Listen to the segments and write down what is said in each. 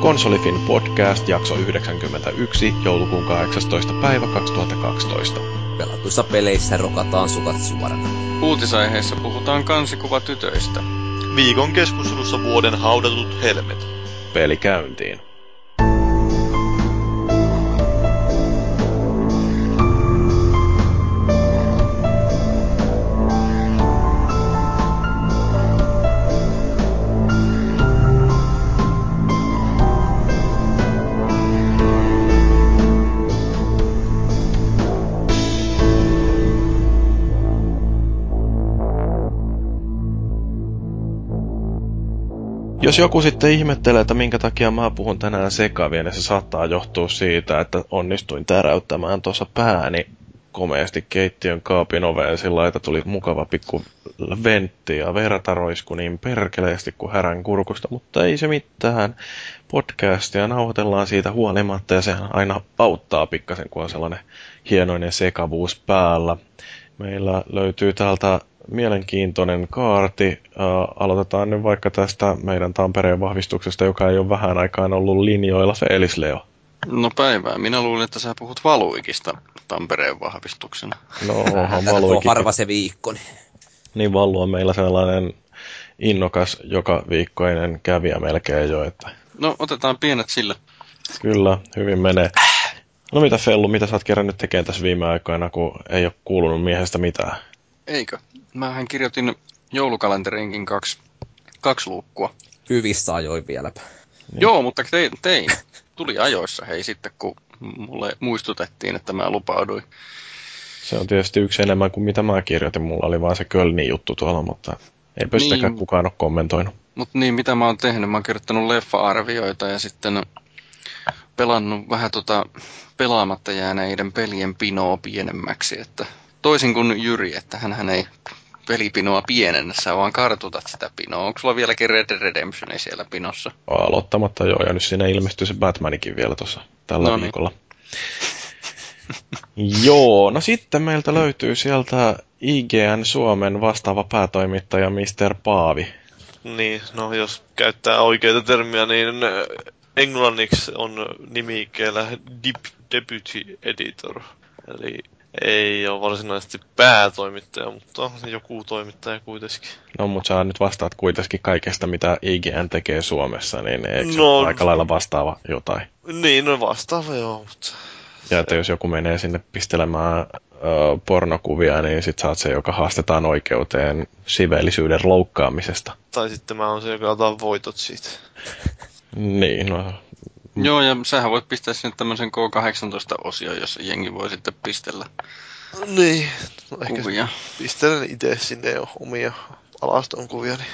Konsolifin podcast, jakso 91, joulukuun 18. päivä 2012. Pelatuissa peleissä rokataan sukat suorana. Uutisaiheessa puhutaan kansikuvatytöistä. Viikon keskustelussa vuoden haudatut helmet. Peli käyntiin. Jos joku sitten ihmettelee, että minkä takia mä puhun tänään sekavia, niin se saattaa johtua siitä, että onnistuin täräyttämään tuossa pääni komeasti keittiön kaapin oveen sillä että tuli mukava pikku ventti ja verta roisku niin perkeleesti kuin härän kurkusta, mutta ei se mitään. Podcastia nauhoitellaan siitä huolimatta ja se aina auttaa pikkasen, kun on sellainen hienoinen sekavuus päällä. Meillä löytyy täältä mielenkiintoinen kaarti. aloitetaan nyt vaikka tästä meidän Tampereen vahvistuksesta, joka ei ole vähän aikaan ollut linjoilla. Felis Leo. No päivää. Minä luulin, että sä puhut Valuikista Tampereen vahvistuksena. No onhan Valuikin. harva se viikko. Niin, niin Valu on meillä sellainen innokas joka viikkoinen kävijä melkein jo. Että... No otetaan pienet sillä. Kyllä, hyvin menee. No mitä Fellu, mitä sä oot kerännyt tekemään tässä viime aikoina, kun ei ole kuulunut miehestä mitään? Eikö? Mähän kirjoitin joulukalenterinkin kaksi, kaksi luukkua. Hyvissä ajoin vieläpä. Niin. Joo, mutta tein, tein. Tuli ajoissa hei sitten, kun mulle muistutettiin, että mä lupauduin. Se on tietysti yksi enemmän kuin mitä mä kirjoitin. Mulla oli vaan se Kölnin juttu tuolla, mutta ei pystytäkään niin, kukaan ole kommentoinut. Mutta niin, mitä mä oon tehnyt? Mä oon kirjoittanut leffa-arvioita ja sitten pelannut vähän tota pelaamatta jääneiden pelien pinoa pienemmäksi, että toisin kuin Jyri, että hän ei pelipinoa pienennä, vaan kartutat sitä pinoa. Onko sulla vieläkin Red Dead Redemption siellä pinossa? Aloittamatta joo, ja nyt siinä ilmestyy se Batmanikin vielä tuossa tällä no niin. viikolla. joo, no sitten meiltä löytyy sieltä IGN Suomen vastaava päätoimittaja Mr. Paavi. Niin, no jos käyttää oikeita termiä, niin englanniksi on nimikkeellä Deputy Editor. Eli ei ole varsinaisesti päätoimittaja, mutta joku toimittaja kuitenkin. No, mutta sä nyt vastaat kuitenkin kaikesta, mitä IGN tekee Suomessa, niin eikö no, aika lailla vastaava jotain? Niin, no vastaava joo, mutta... Ja että jos joku menee sinne pistelemään ö, pornokuvia, niin sit sä oot se, joka haastetaan oikeuteen siveellisyyden loukkaamisesta. Tai sitten mä oon se, joka ottaa voitot siitä. niin, no Mm. Joo, ja sähän voit pistää sinne tämmöisen K18-osio, jossa jengi voi sitten pistellä Niin, no ehkä kuvia. pistelen itse sinne jo omia alaston kuvia, niin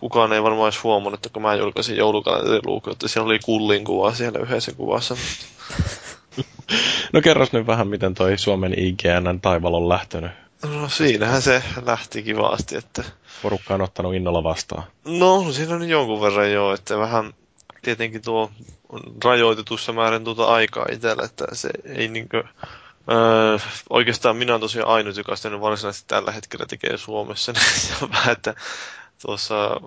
kukaan ei varmaan edes huomannut, että kun mä julkaisin joulukalenteriluukun, että siellä oli kullin kuva siellä yhdessä kuvassa. no kerros nyt vähän, miten toi Suomen IGN taival on lähtenyt. No siinähän se lähti kivasti, että... Porukka on ottanut innolla vastaan. No, siinä on jonkun verran joo, että vähän tietenkin tuo on rajoitetussa määrin tuota aikaa itsellä, että se ei niinkö... Öö, oikeastaan minä olen tosiaan ainut, joka sitten varsinaisesti tällä hetkellä tekee Suomessa, niin se vähän, että tuossa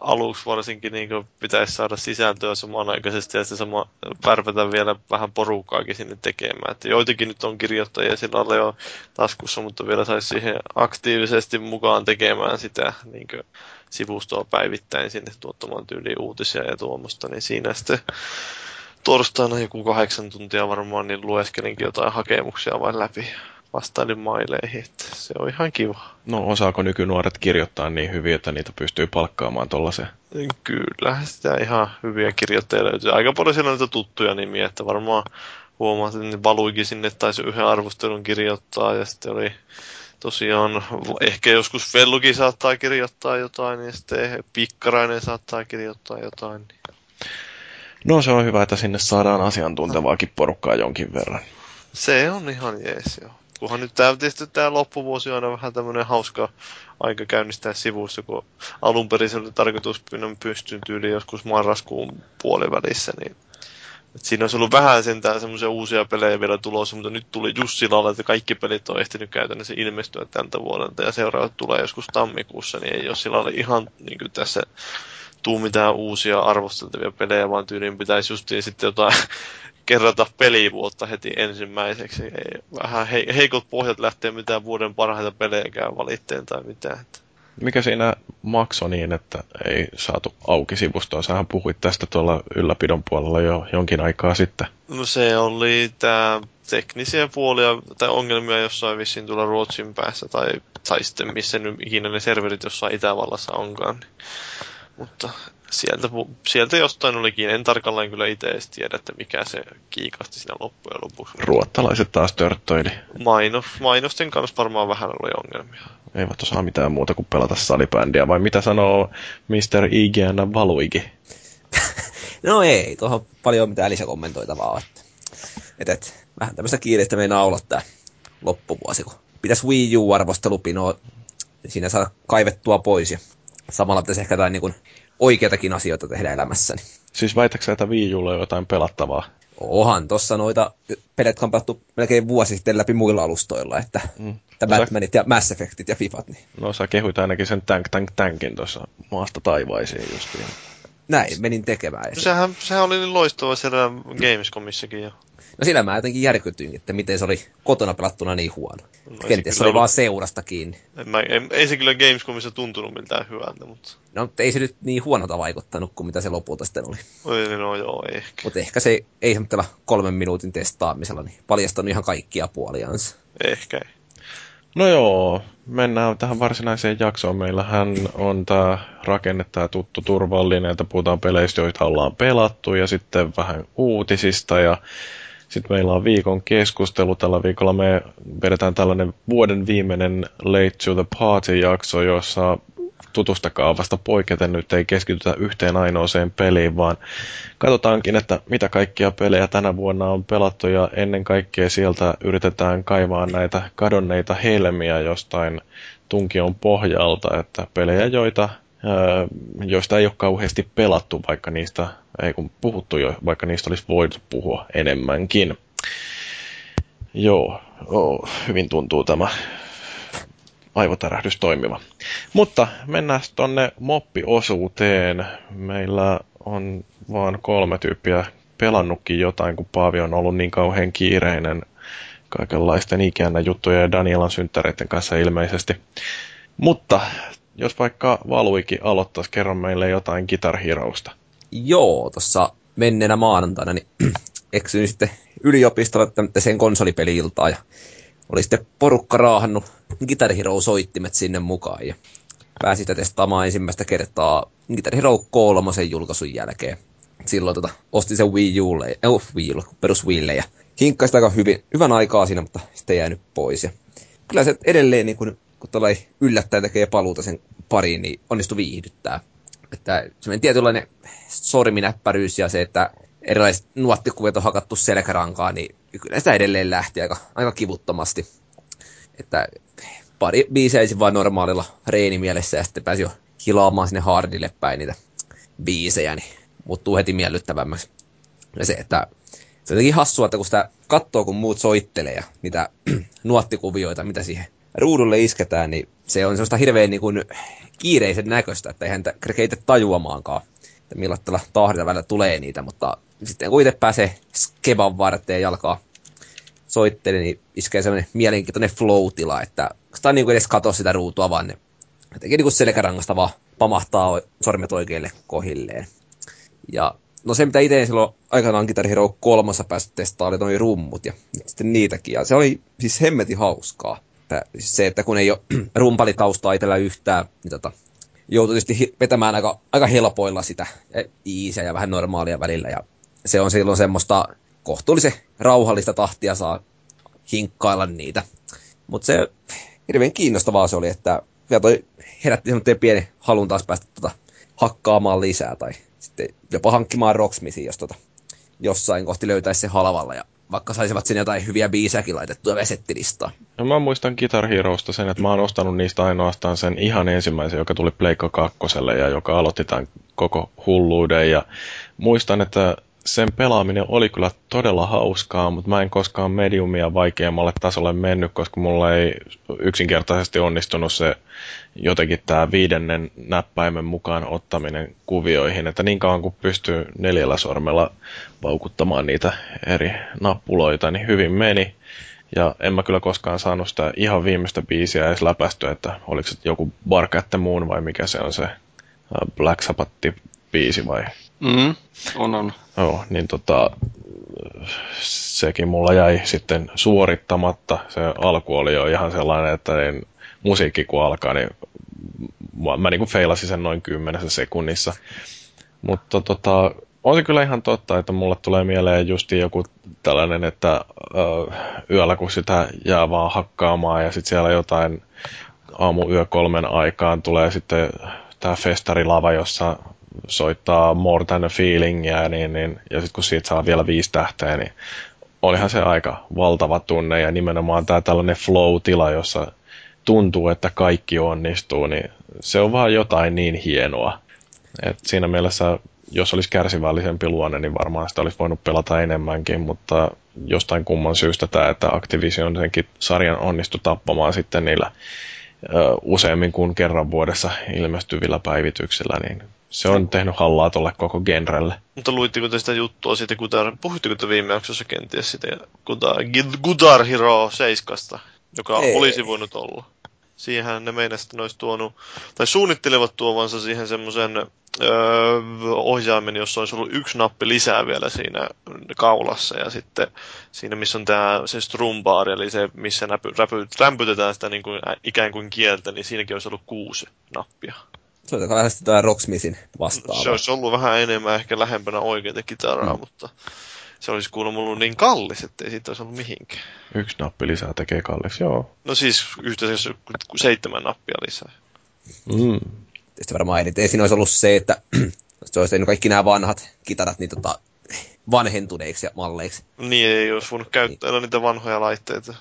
aluksi varsinkin niin pitäisi saada sisältöä samanaikaisesti ja sitten sama värvätä vielä vähän porukkaakin sinne tekemään. Että joitakin nyt on kirjoittajia sillä lailla jo taskussa, mutta vielä saisi siihen aktiivisesti mukaan tekemään sitä niin sivustoa päivittäin sinne tuottamaan tyyliin uutisia ja tuommoista, niin siinä sitten torstaina joku kahdeksan tuntia varmaan, niin lueskelinkin jotain hakemuksia vain läpi vastailin maileihin, että se on ihan kiva. No osaako nykynuoret kirjoittaa niin hyvin, että niitä pystyy palkkaamaan tollaiseen? Kyllä, sitä ihan hyviä kirjoittajia löytyy. Aika paljon siellä on niitä tuttuja nimiä, että varmaan huomaat, että ne valuikin sinne, taisi yhden arvostelun kirjoittaa, ja sitten oli tosiaan, ehkä joskus Vellukin saattaa kirjoittaa jotain, ja sitten Pikkarainen saattaa kirjoittaa jotain. No se on hyvä, että sinne saadaan asiantuntevaakin porukkaa jonkin verran. Se on ihan jees, joo. Kunhan nyt tämä, tietysti tämä loppuvuosi on aina vähän tämmöinen hauska aika käynnistää sivuissa, kun alun perin se oli tarkoitus pystyyn tyyliin joskus marraskuun puolivälissä, niin et siinä olisi ollut vähän sentään semmoisia uusia pelejä vielä tulossa, mutta nyt tuli Jussilalle, että kaikki pelit on ehtinyt käytännössä ilmestyä tältä vuodelta ja seuraavat tulee joskus tammikuussa, niin ei ole sillä ihan niin kuin tässä tuu mitään uusia arvosteltavia pelejä, vaan tyyliin pitäisi justiin sitten jotain kerrata pelivuotta heti ensimmäiseksi. Ei, vähän he, heikot pohjat lähtee mitään vuoden parhaita pelejäkään valitteen tai mitään. Mikä siinä maksoi niin, että ei saatu auki sivustoa? Sähän puhuit tästä tuolla ylläpidon puolella jo jonkin aikaa sitten. No se oli tämä teknisiä puolia tai ongelmia jossain vissiin tulla Ruotsin päässä tai, tai sitten missä nyt ikinä ne serverit jossain Itävallassa onkaan. Niin. Mutta sieltä, sieltä jostain olikin. En tarkalleen kyllä itse edes tiedä, että mikä se kiikasti siinä loppujen lopuksi. Ruottalaiset taas törttöili. Mainos, mainosten kanssa varmaan vähän oli ongelmia. Eivät osaa mitään muuta kuin pelata salibändiä, vai mitä sanoo Mr. IGN Valuigi? no ei, tuohon paljon mitään lisäkommentoitavaa. Että, et, et, vähän tämmöistä kiireistä meinaa olla tää loppuvuosi, kun pitäisi Wii U-arvostelupinoa siinä saada kaivettua pois ja samalla pitäisi ehkä jotain niin oikeitakin asioita tehdä elämässäni. Siis väitäksä, että Wii Ulla on jotain pelattavaa? Ohan tossa noita pelit on pelattu melkein vuosi sitten läpi muilla alustoilla, että mm. no Batmanit sä... ja Mass Effectit ja Fifat. Niin. No sä kehuit ainakin sen Tank Tank Tankin tuossa maasta taivaisiin justiin. Näin, menin tekemään. No, sehän, sehän oli niin loistava siellä Gamescomissakin jo. No sillä mä jotenkin järkytyin, että miten se oli kotona pelattuna niin huono. No, Kenties se oli ollut... vaan seurasta kiinni. En mä, ei, ei se kyllä Gamescomissa tuntunut miltään hyvältä, mutta... No, mutta ei se nyt niin huonota vaikuttanut kuin mitä se lopulta sitten oli. Oi, no joo, ehkä. Mutta ehkä se ei semmoisella kolmen minuutin testaamisella niin paljastanut ihan kaikkia puoliansa. Ehkä ei. No joo, mennään tähän varsinaiseen jaksoon. Meillähän on tämä rakenne, tämä tuttu turvallinen, että puhutaan peleistä, joita ollaan pelattu, ja sitten vähän uutisista, ja sitten meillä on viikon keskustelu. Tällä viikolla me vedetään tällainen vuoden viimeinen Late to the Party-jakso, jossa vasta poiketen nyt ei keskitytä yhteen ainoaseen peliin, vaan katsotaankin, että mitä kaikkia pelejä tänä vuonna on pelattu ja ennen kaikkea sieltä yritetään kaivaa näitä kadonneita helmiä jostain tunkion pohjalta, että pelejä, joita joista ei ole kauheasti pelattu, vaikka niistä ei kun puhuttu jo, vaikka niistä olisi voitu puhua enemmänkin. Joo, oh, hyvin tuntuu tämä aivotärähdys toimiva. Mutta mennään tonne moppiosuuteen. Meillä on vaan kolme tyyppiä pelannutkin jotain, kun Paavi on ollut niin kauhean kiireinen kaikenlaisten ikään juttuja ja Danielan synttäreiden kanssa ilmeisesti. Mutta jos vaikka Valuikin aloittaisi, kerro meille jotain Guitar Heroista. Joo, tuossa menneenä maanantaina niin eksyin sitten yliopistolle sen konsolipeli-iltaa ja oli sitten porukka raahannut Guitar Hero-soittimet sinne mukaan ja pääsi sitä testaamaan ensimmäistä kertaa Guitar Hero 3 julkaisun jälkeen. Silloin tota, ostin sen Wii Ulle, äh, Wii U, perus Wiille ja hinkkaisi aika hyvin, hyvän aikaa siinä, mutta sitten jäänyt pois. Ja kyllä se edelleen niin kun, kun yllättäen tekee paluuta sen pariin, niin onnistui viihdyttää. Että semmoinen tietynlainen sorminäppäryys ja se, että erilaiset nuottikuvat on hakattu selkärankaan, niin kyllä sitä edelleen lähti aika, aika kivuttomasti. Että pari biisejä vaan normaalilla reenimielessä ja sitten pääsi jo hilaamaan sinne hardille päin niitä biisejä, niin muuttuu heti miellyttävämmäksi. Ja se, että se on jotenkin hassua, että kun sitä katsoo, kun muut soittelee ja niitä nuottikuvioita, mitä siihen ruudulle isketään, niin se on sellaista hirveän niin kuin kiireisen näköistä, että eihän itse tajuamaankaan, että millaisella tahdilla välillä tulee niitä, mutta sitten kun itse pääsee skeban varteen ja alkaa soittele, niin iskee semmoinen mielenkiintoinen flow-tila, että sitä niin edes katso sitä ruutua, vaan ne jotenkin niin selkärangasta vaan pamahtaa sormet oikeille kohilleen. Ja no se, mitä itse silloin aikanaan Guitar Hero kolmassa päästä testaa, oli rummut ja sitten niitäkin. Ja se oli siis hemmetin hauskaa. Että se, että kun ei ole rumpalitaustaa itsellä yhtään, niin tota, joutuu tietysti vetämään aika, aika helpoilla sitä iisiä ja vähän normaalia välillä. Ja se on silloin semmoista kohtuullisen rauhallista tahtia saa hinkkailla niitä. Mutta se hirveän kiinnostavaa se oli, että vielä toi herätti semmoinen pieni halun taas päästä tota, hakkaamaan lisää tai sitten jopa hankkimaan Rocksmithin, jos tota, jossain kohti löytäisi se halvalla ja vaikka saisivat sinne jotain hyviä biisejäkin laitettua vesettilistaa. No mä muistan Guitar Heroista sen, että mä oon ostanut niistä ainoastaan sen ihan ensimmäisen, joka tuli Pleikka kakkoselle ja joka aloitti tämän koko hulluuden. Ja muistan, että sen pelaaminen oli kyllä todella hauskaa, mutta mä en koskaan mediumia vaikeammalle tasolle mennyt, koska mulla ei yksinkertaisesti onnistunut se jotenkin tämä viidennen näppäimen mukaan ottaminen kuvioihin, että niin kauan kuin pystyy neljällä sormella paukuttamaan niitä eri nappuloita, niin hyvin meni. Ja en mä kyllä koskaan saanut sitä ihan viimeistä biisiä edes läpästyä, että oliko se joku Bark at the Moon vai mikä se on se Black Sabbath-biisi vai? Mm, on, on. Joo, niin tota, sekin mulla jäi sitten suorittamatta. Se alku oli jo ihan sellainen, että niin musiikki kun alkaa, niin mä, mä niin feilasin sen noin kymmenessä sekunnissa. Mutta tota, on se kyllä ihan totta, että mulle tulee mieleen justi joku tällainen, että ö, yöllä kun sitä jää vaan hakkaamaan ja sitten siellä jotain aamu yö kolmen aikaan tulee sitten tämä festarilava, jossa soittaa More Than a Feelingia, niin, niin, ja sitten kun siitä saa vielä viisi tähteä, niin olihan se aika valtava tunne, ja nimenomaan tämä tällainen flow-tila, jossa tuntuu, että kaikki onnistuu, niin se on vaan jotain niin hienoa. Et siinä mielessä, jos olisi kärsivällisempi luonne, niin varmaan sitä olisi voinut pelata enemmänkin, mutta jostain kumman syystä tämä, että Activision senkin sarjan onnistui tappamaan sitten niillä useammin kuin kerran vuodessa ilmestyvillä päivityksillä, niin se on tehnyt hallaa tuolle koko genrelle. Mutta luitteko te sitä juttua siitä, Guitar, puhuitteko te viime jaksossa kenties sitä Guitar, Guitar Hero 7, joka Ei. olisi voinut olla? Siihen ne meinasivat, että ne olisi tuonut, tai suunnittelevat tuovansa siihen semmoisen öö, ohjaimen, jossa olisi ollut yksi nappi lisää vielä siinä kaulassa ja sitten siinä, missä on tämä se strumbar, eli se, missä näpy, räpy, rämpytetään sitä niin kuin, ikään kuin kieltä, niin siinäkin olisi ollut kuusi nappia. Se on vähän sitä Rocksmithin vastaava. Se olisi ollut vähän enemmän ehkä lähempänä oikeita kitaraa, mm. mutta se olisi kuulemma ollut niin kallis, ettei siitä olisi ollut mihinkään. Yksi nappi lisää tekee kallis, joo. No siis yhteensä seitsemän nappia lisää. Mm. Tietysti varmaan eniten siinä olisi ollut se, että se olisi tehnyt kaikki nämä vanhat kitarat niin tota, vanhentuneiksi ja malleiksi. Niin, ei olisi voinut käyttää niin. niitä vanhoja laitteita.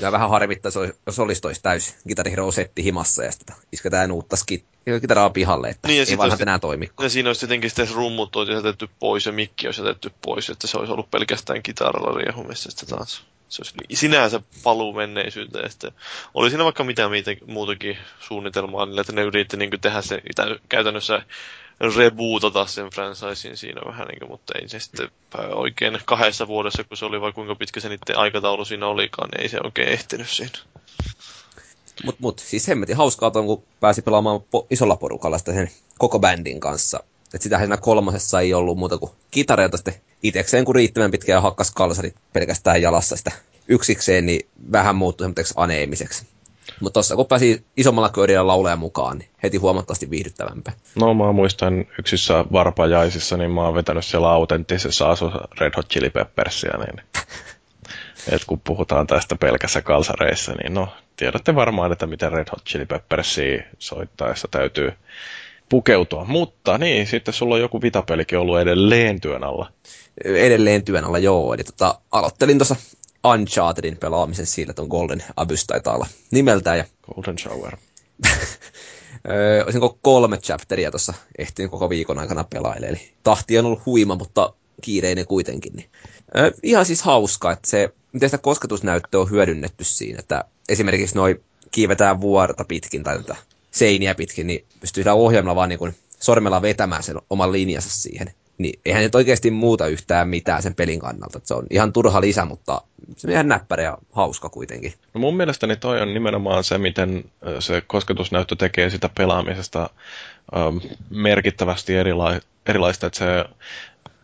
Ja vähän harmittaa, jos olisi toisi täys Guitar Hero setti himassa ja sitten isketään uutta skit, kitaraa pihalle, että niin, ei vanhat enää toimi. Ja siinä olisi tietenkin sitten rummut olisi jätetty pois ja mikki olisi jätetty pois, että se olisi ollut pelkästään kitaralla riehumissa sitten taas. Se olisi sinänsä paluu menneisyyteen. Ja sitten oli siinä vaikka mitä muutakin suunnitelmaa, niin että ne yritti niin tehdä se käytännössä rebootata sen franchisein siinä vähän, niin kuin, mutta ei se sitten oikein kahdessa vuodessa, kun se oli vai kuinka pitkä se niiden aikataulu siinä olikaan, niin ei se oikein ehtinyt siinä. Mutta mut, siis hemmetin hauskaa on, kun pääsi pelaamaan po- isolla porukalla sitä sen koko bändin kanssa. että sitä siinä kolmosessa ei ollut muuta kuin kitareita sitten itekseen, kun riittävän pitkä ja hakkas kalsarit pelkästään jalassa sitä yksikseen, niin vähän muuttui semmoiseksi aneemiseksi. Mutta tuossa kun pääsi isommalla köydillä lauleja mukaan, niin heti huomattavasti viihdyttävämpää. No mä muistan yksissä varpajaisissa, niin mä oon vetänyt siellä autenttisessa asu Red Hot Chili Peppersia, niin et kun puhutaan tästä pelkässä kalsareissa, niin no, tiedätte varmaan, että miten Red Hot Chili Peppersia soittaessa täytyy pukeutua. Mutta niin, sitten sulla on joku vitapelikin ollut edelleen työn alla. Edelleen työn alla, joo. Eli tota, aloittelin tuossa Unchartedin pelaamisen sillä, että on Golden Abyss taitaa olla nimeltään. Ja... Golden Shower. olisinko kolme chapteria tuossa ehtinyt koko viikon aikana pelailla, eli tahti on ollut huima, mutta kiireinen kuitenkin. Niin. Öö, ihan siis hauska, että se, miten sitä kosketusnäyttöä on hyödynnetty siinä, että esimerkiksi noi kiivetään vuorta pitkin tai tätä seiniä pitkin, niin pystyy sillä ohjelmalla vaan niin kuin sormella vetämään sen oman linjansa siihen niin eihän nyt oikeasti muuta yhtään mitään sen pelin kannalta. se on ihan turha lisä, mutta se on ihan näppärä ja hauska kuitenkin. No mun mielestäni toi on nimenomaan se, miten se kosketusnäyttö tekee sitä pelaamisesta ähm, merkittävästi erila- erilaista, että se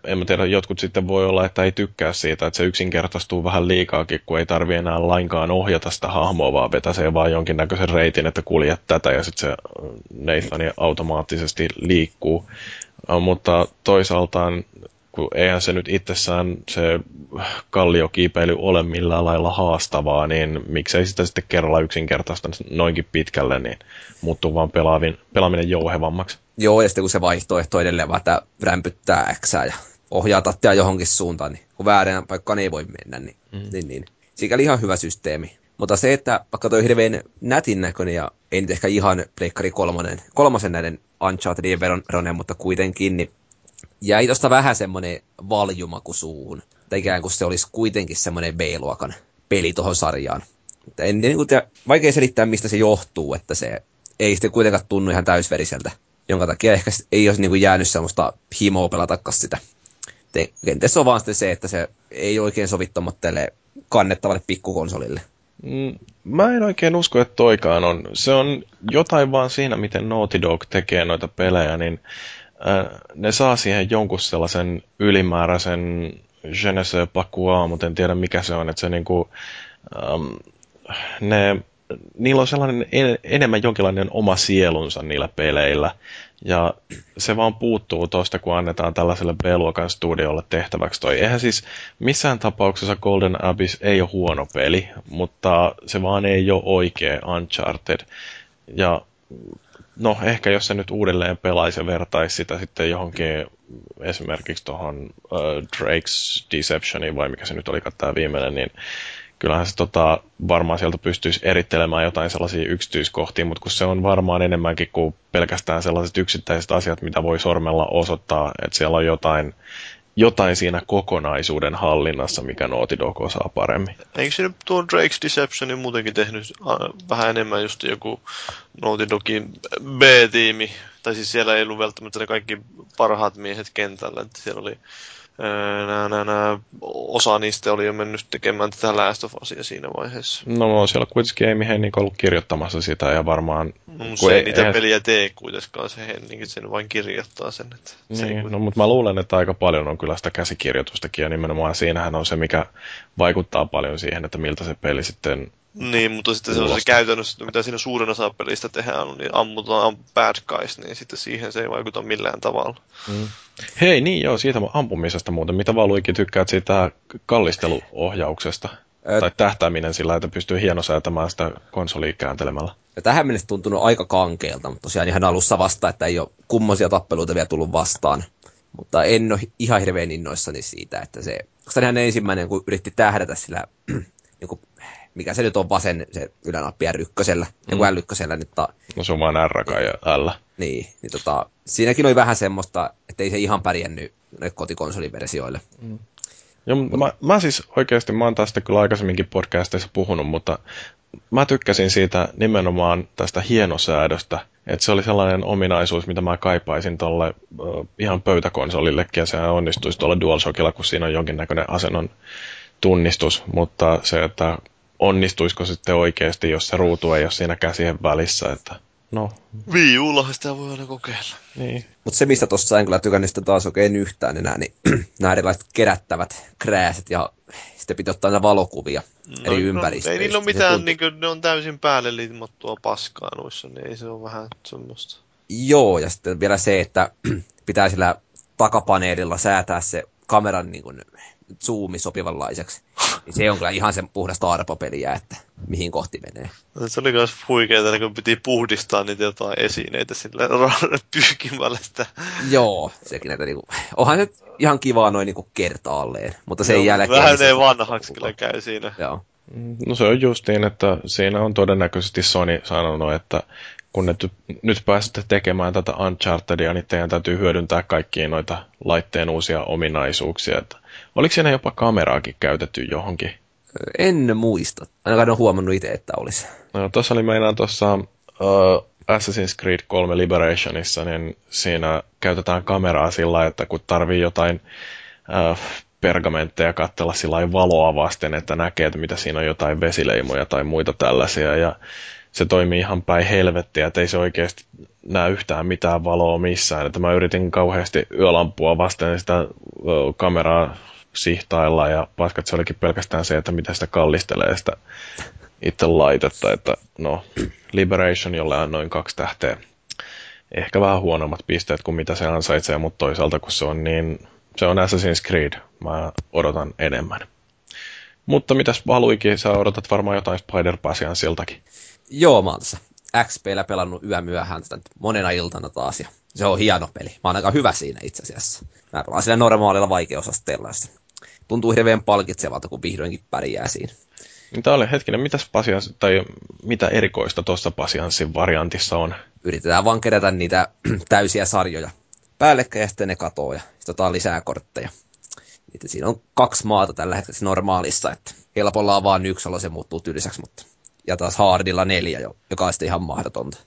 en mä tiedä, jotkut sitten voi olla, että ei tykkää siitä, että se yksinkertaistuu vähän liikaakin, kun ei tarvi enää lainkaan ohjata sitä hahmoa, vaan vetäsee vaan jonkinnäköisen reitin, että kuljet tätä ja sitten se Nathan automaattisesti liikkuu. Mutta toisaaltaan, kun eihän se nyt itsessään se kalliokiipeily ole millään lailla haastavaa, niin miksei sitä sitten kerralla yksinkertaista noinkin pitkälle, niin muuttuu vaan pelaavin, pelaaminen jouhevammaksi. Joo, ja sitten kun se vaihtoehto edelleen vaan, että rämpyttää X ja ohjaa tattia johonkin suuntaan, niin kun väärään paikkaan ei voi mennä, niin, mm. niin, niin. Sikäli ihan hyvä systeemi. Mutta se, että vaikka toi hirveän nätin näköinen ja ei nyt ehkä ihan Pleikkari kolmonen, kolmosen näiden Unchartedin veron, veronen, mutta kuitenkin, niin jäi tosta vähän semmoinen valjumaku suuhun. Tai ikään kuin se olisi kuitenkin semmoinen B-luokan peli tuohon sarjaan. En, niin kuin, vaikea selittää, mistä se johtuu, että se ei sitten kuitenkaan tunnu ihan täysveriseltä. Jonka takia ehkä ei olisi niin kuin jäänyt semmoista himoa pelata sitä. Kenties on vaan se, että se ei oikein sovi kannettavalle pikkukonsolille. Mm, mä en oikein usko, että toikaan on. Se on jotain vaan siinä, miten Naughty Dog tekee noita pelejä, niin äh, ne saa siihen jonkun sellaisen ylimääräisen je ne sais pas quoi, mutta en tiedä mikä se on, että se niinku, ähm, ne, niillä on sellainen en, enemmän jonkinlainen oma sielunsa niillä peleillä, ja se vaan puuttuu tosta, kun annetaan tällaiselle B-luokan studiolle tehtäväksi toi. Eihän siis missään tapauksessa Golden Abyss ei ole huono peli, mutta se vaan ei ole oikea Uncharted. Ja no ehkä jos se nyt uudelleen pelaisi ja vertaisi sitä sitten johonkin esimerkiksi tuohon uh, Drake's Deceptioniin vai mikä se nyt oli tämä viimeinen, niin kyllähän se tota, varmaan sieltä pystyisi erittelemään jotain sellaisia yksityiskohtia, mutta kun se on varmaan enemmänkin kuin pelkästään sellaiset yksittäiset asiat, mitä voi sormella osoittaa, että siellä on jotain, jotain siinä kokonaisuuden hallinnassa, mikä Naughty Dog osaa paremmin. Eikö siinä tuo Drake's Deceptionin muutenkin tehnyt vähän enemmän just joku Naughty Dogin B-tiimi, tai siis siellä ei ollut välttämättä ne kaikki parhaat miehet kentällä, että siellä oli nää, nää, nää, osa niistä oli jo mennyt tekemään tätä Last of Usia siinä vaiheessa. No siellä kuitenkin ei Henrik ollut kirjoittamassa sitä ja varmaan... No, se ei niitä ei... peliä tee kuitenkaan se Henrik, sen vain kirjoittaa sen. Että niin, se no mutta mä luulen, että aika paljon on kyllä sitä käsikirjoitustakin ja nimenomaan siinähän on se, mikä vaikuttaa paljon siihen, että miltä se peli sitten niin, mutta sitten se on se käytännössä, mitä siinä suurin osa pelistä tehdään, niin ammutaan bad guys, niin sitten siihen se ei vaikuta millään tavalla. Mm. Hei, niin joo, siitä ampumisesta muuten. Mitä Valuikin tykkäät siitä kallisteluohjauksesta? Et... Tai tähtääminen sillä, että pystyy hienosäätämään sitä konsolia kääntelemällä. Ja tähän mennessä tuntunut aika kankeelta, mutta tosiaan ihan alussa vasta, että ei ole kummosia tappeluita vielä tullut vastaan. Mutta en ole ihan hirveän innoissani siitä, että se... Koska ihan ensimmäinen, kun yritti tähdätä sillä niin kuin mikä se nyt on vasen, se ylänappi R1, ja kun L1 nyt ta... No se on vaan R ja L. Niin, niin tota, siinäkin oli vähän semmoista, että ei se ihan pärjännyt kotikonsoliversioille. Mm. Joo, mä, mä siis oikeasti, mä oon tästä kyllä aikaisemminkin podcasteissa puhunut, mutta mä tykkäsin siitä nimenomaan tästä hienosäädöstä, että se oli sellainen ominaisuus, mitä mä kaipaisin tuolle uh, ihan pöytäkonsolillekin, ja se onnistuisi tuolla DualShockilla, kun siinä on jonkinnäköinen asennon tunnistus, mutta se, että onnistuisiko sitten oikeasti, jos se ruutu ei ole siinä käsien välissä, että no. Viiulla sitä voi aina kokeilla. Niin. Mutta se, mistä tuossa en kyllä tykännyt sitä taas oikein yhtään enää, niin nämä erilaiset kerättävät krääset ja sitten pitää ottaa valokuvia no, eri no, ympäristöistä. Ei niillä ole mitään, niin kuin, ne on täysin päälle liimattua paskaa noissa, niin ei se ole vähän semmoista. Joo, ja sitten vielä se, että pitää sillä takapaneelilla säätää se kameran niin kuin, zoomi sopivanlaiseksi. Niin se on kyllä ihan sen puhdasta arpapeliä, että mihin kohti menee. Se oli myös huikeeta, kun piti puhdistaa niitä jotain esineitä sille pyykimällä sitä. Joo, sekin näitä niinku, onhan se ihan kivaa noin niinku kertaalleen, mutta sen Joo, jälkeen... Vähän ei vanhaksi kyllä käy siinä. Joo. No se on just niin, että siinä on todennäköisesti Sony sanonut, että kun ne nyt pääsette tekemään tätä Unchartedia, niin teidän täytyy hyödyntää kaikkia noita laitteen uusia ominaisuuksia. Että oliko siinä jopa kameraakin käytetty johonkin? En muista. Ainakaan en huomannut itse, että olisi. No, tuossa oli meinaan tuossa uh, Assassin's Creed 3 Liberationissa, niin siinä käytetään kameraa sillä että kun tarvii jotain uh, pergamentteja katsella sillä valoa vasten, että näkee, että mitä siinä on jotain vesileimoja tai muita tällaisia. Ja se toimii ihan päin helvettiä, että ei se oikeasti näe yhtään mitään valoa missään. Että mä yritin kauheasti yölampua vasten sitä kameraa sihtailla ja paskat se olikin pelkästään se, että mitä sitä kallistelee sitä itse laitetta, että no, Liberation, jolle annoin kaksi tähteä, ehkä vähän huonommat pisteet kuin mitä se ansaitsee, mutta toisaalta kun se on niin, se on Assassin's Creed, mä odotan enemmän. Mutta mitäs haluikin, sä odotat varmaan jotain spider siltakin. Joo, mä oon tässä XPllä pelannut yömyöhään tätä monena iltana taas ja se on hieno peli. Mä oon aika hyvä siinä itse asiassa. Mä pelaan sillä normaalilla vaikeusasteella tuntuu hirveän palkitsevalta, kun vihdoinkin pärjää siinä. Mitä oli hetkinen, mitäs pasians, tai mitä erikoista tuossa pasianssin variantissa on? Yritetään vaan kerätä niitä täysiä sarjoja. päällekkäin ja sitten ne katoo ja sitten otetaan lisää kortteja. Että siinä on kaksi maata tällä hetkellä normaalissa, että helpolla on vaan yksi, se muuttuu tylsäksi, mutta ja taas Hardilla neljä, joka on sitten ihan mahdotonta.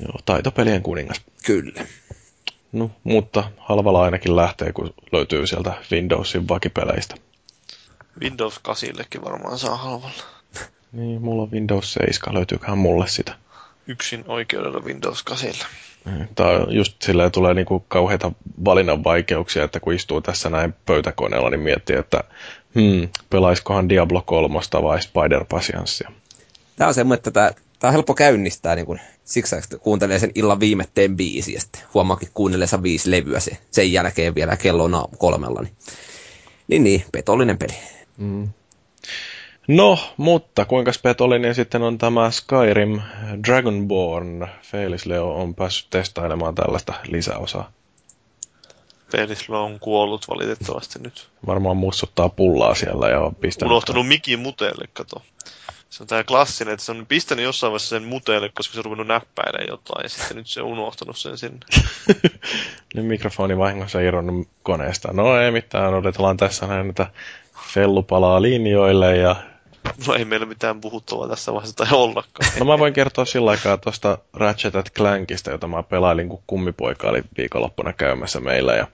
Joo, taitopelien kuningas. Kyllä. No, mutta halvalla ainakin lähtee, kun löytyy sieltä Windowsin vakipeleistä. Windows 8 varmaan saa halvalla. Niin, mulla on Windows 7, löytyyköhän mulle sitä? Yksin oikeudella Windows 8. Niin, Tää just silleen tulee niinku kauheita valinnan vaikeuksia, että kun istuu tässä näin pöytäkoneella, niin miettii, että hmm, pelaiskohan Diablo 3 vai Spider Pasianssia. Tämä on semmoinen, että tämä, tämä on helppo käynnistää, niin kun, siksi että kuuntelee sen illan viimetteen biisi ja sitten huomaakin kuunnelleensa viisi levyä se, sen jälkeen vielä kello on kolmella. Niin, niin, niin petollinen peli. Mm. No, mutta kuinka petollinen sitten on tämä Skyrim Dragonborn? Felis Leo on päässyt testailemaan tällaista lisäosaa. Felis Leo on kuollut valitettavasti nyt. Varmaan mussuttaa pullaa siellä ja on pistänyt... Unohtanut mikin muteelle, kato. Se on tää klassinen, että se on pistänyt jossain vaiheessa sen muteelle, koska se on ruvennut näppäilemään jotain, ja sitten nyt se on unohtanut sen sinne. Nyt mikrofoni vahingossa irronnut koneesta. No ei mitään, odotellaan tässä näin, että Fellu palaa linjoille ja... No ei meillä mitään puhuttavaa tässä vaiheessa tai ollakaan. No mä voin kertoa sillä aikaa tuosta Ratchet Clankista, jota mä pelailin, kun kummipoika oli viikonloppuna käymässä meillä. Ja,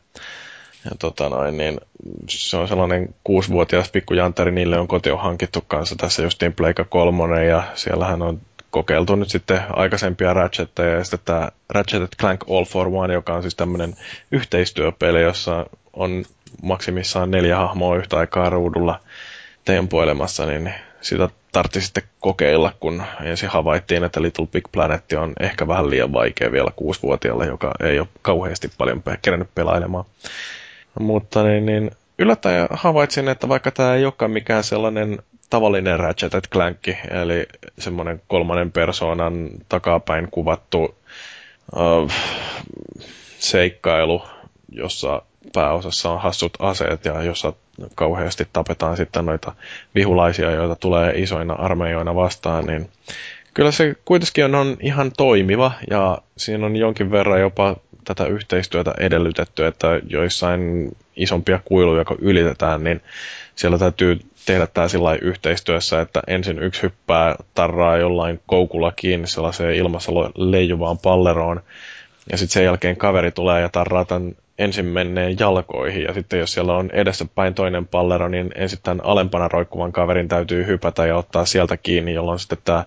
ja tota noin, niin se on sellainen kuusivuotias pikkujanteri, niille on koti on hankittu kanssa tässä justiin Pleika kolmonen ja siellähän on kokeiltu nyt sitten aikaisempia Ratchetteja ja sitten tämä Ratchet Clank All for One, joka on siis tämmöinen yhteistyöpeli, jossa on maksimissaan neljä hahmoa yhtä aikaa ruudulla tempoilemassa, niin sitä tartti sitten kokeilla, kun ensin havaittiin, että Little Big Planet on ehkä vähän liian vaikea vielä kuusivuotiaalle, joka ei ole kauheasti paljon kerännyt pelailemaan. Mutta niin, niin yllättäen havaitsin, että vaikka tämä ei olekaan mikään sellainen tavallinen Ratchet Clank, eli semmoinen kolmannen persoonan takapäin kuvattu uh, seikkailu, jossa pääosassa on hassut aseet ja jossa kauheasti tapetaan sitten noita vihulaisia, joita tulee isoina armeijoina vastaan, niin kyllä se kuitenkin on, on ihan toimiva ja siinä on jonkin verran jopa tätä yhteistyötä edellytetty, että joissain isompia kuiluja kun ylitetään, niin siellä täytyy tehdä tämä sillä yhteistyössä, että ensin yksi hyppää tarraa jollain koukulla kiinni sellaiseen ilmassa leijuvaan palleroon, ja sitten sen jälkeen kaveri tulee ja tarraa tämän ensin menneen jalkoihin, ja sitten jos siellä on edessä päin toinen pallero, niin ensin tämän alempana roikkuvan kaverin täytyy hypätä ja ottaa sieltä kiinni, jolloin sitten tämä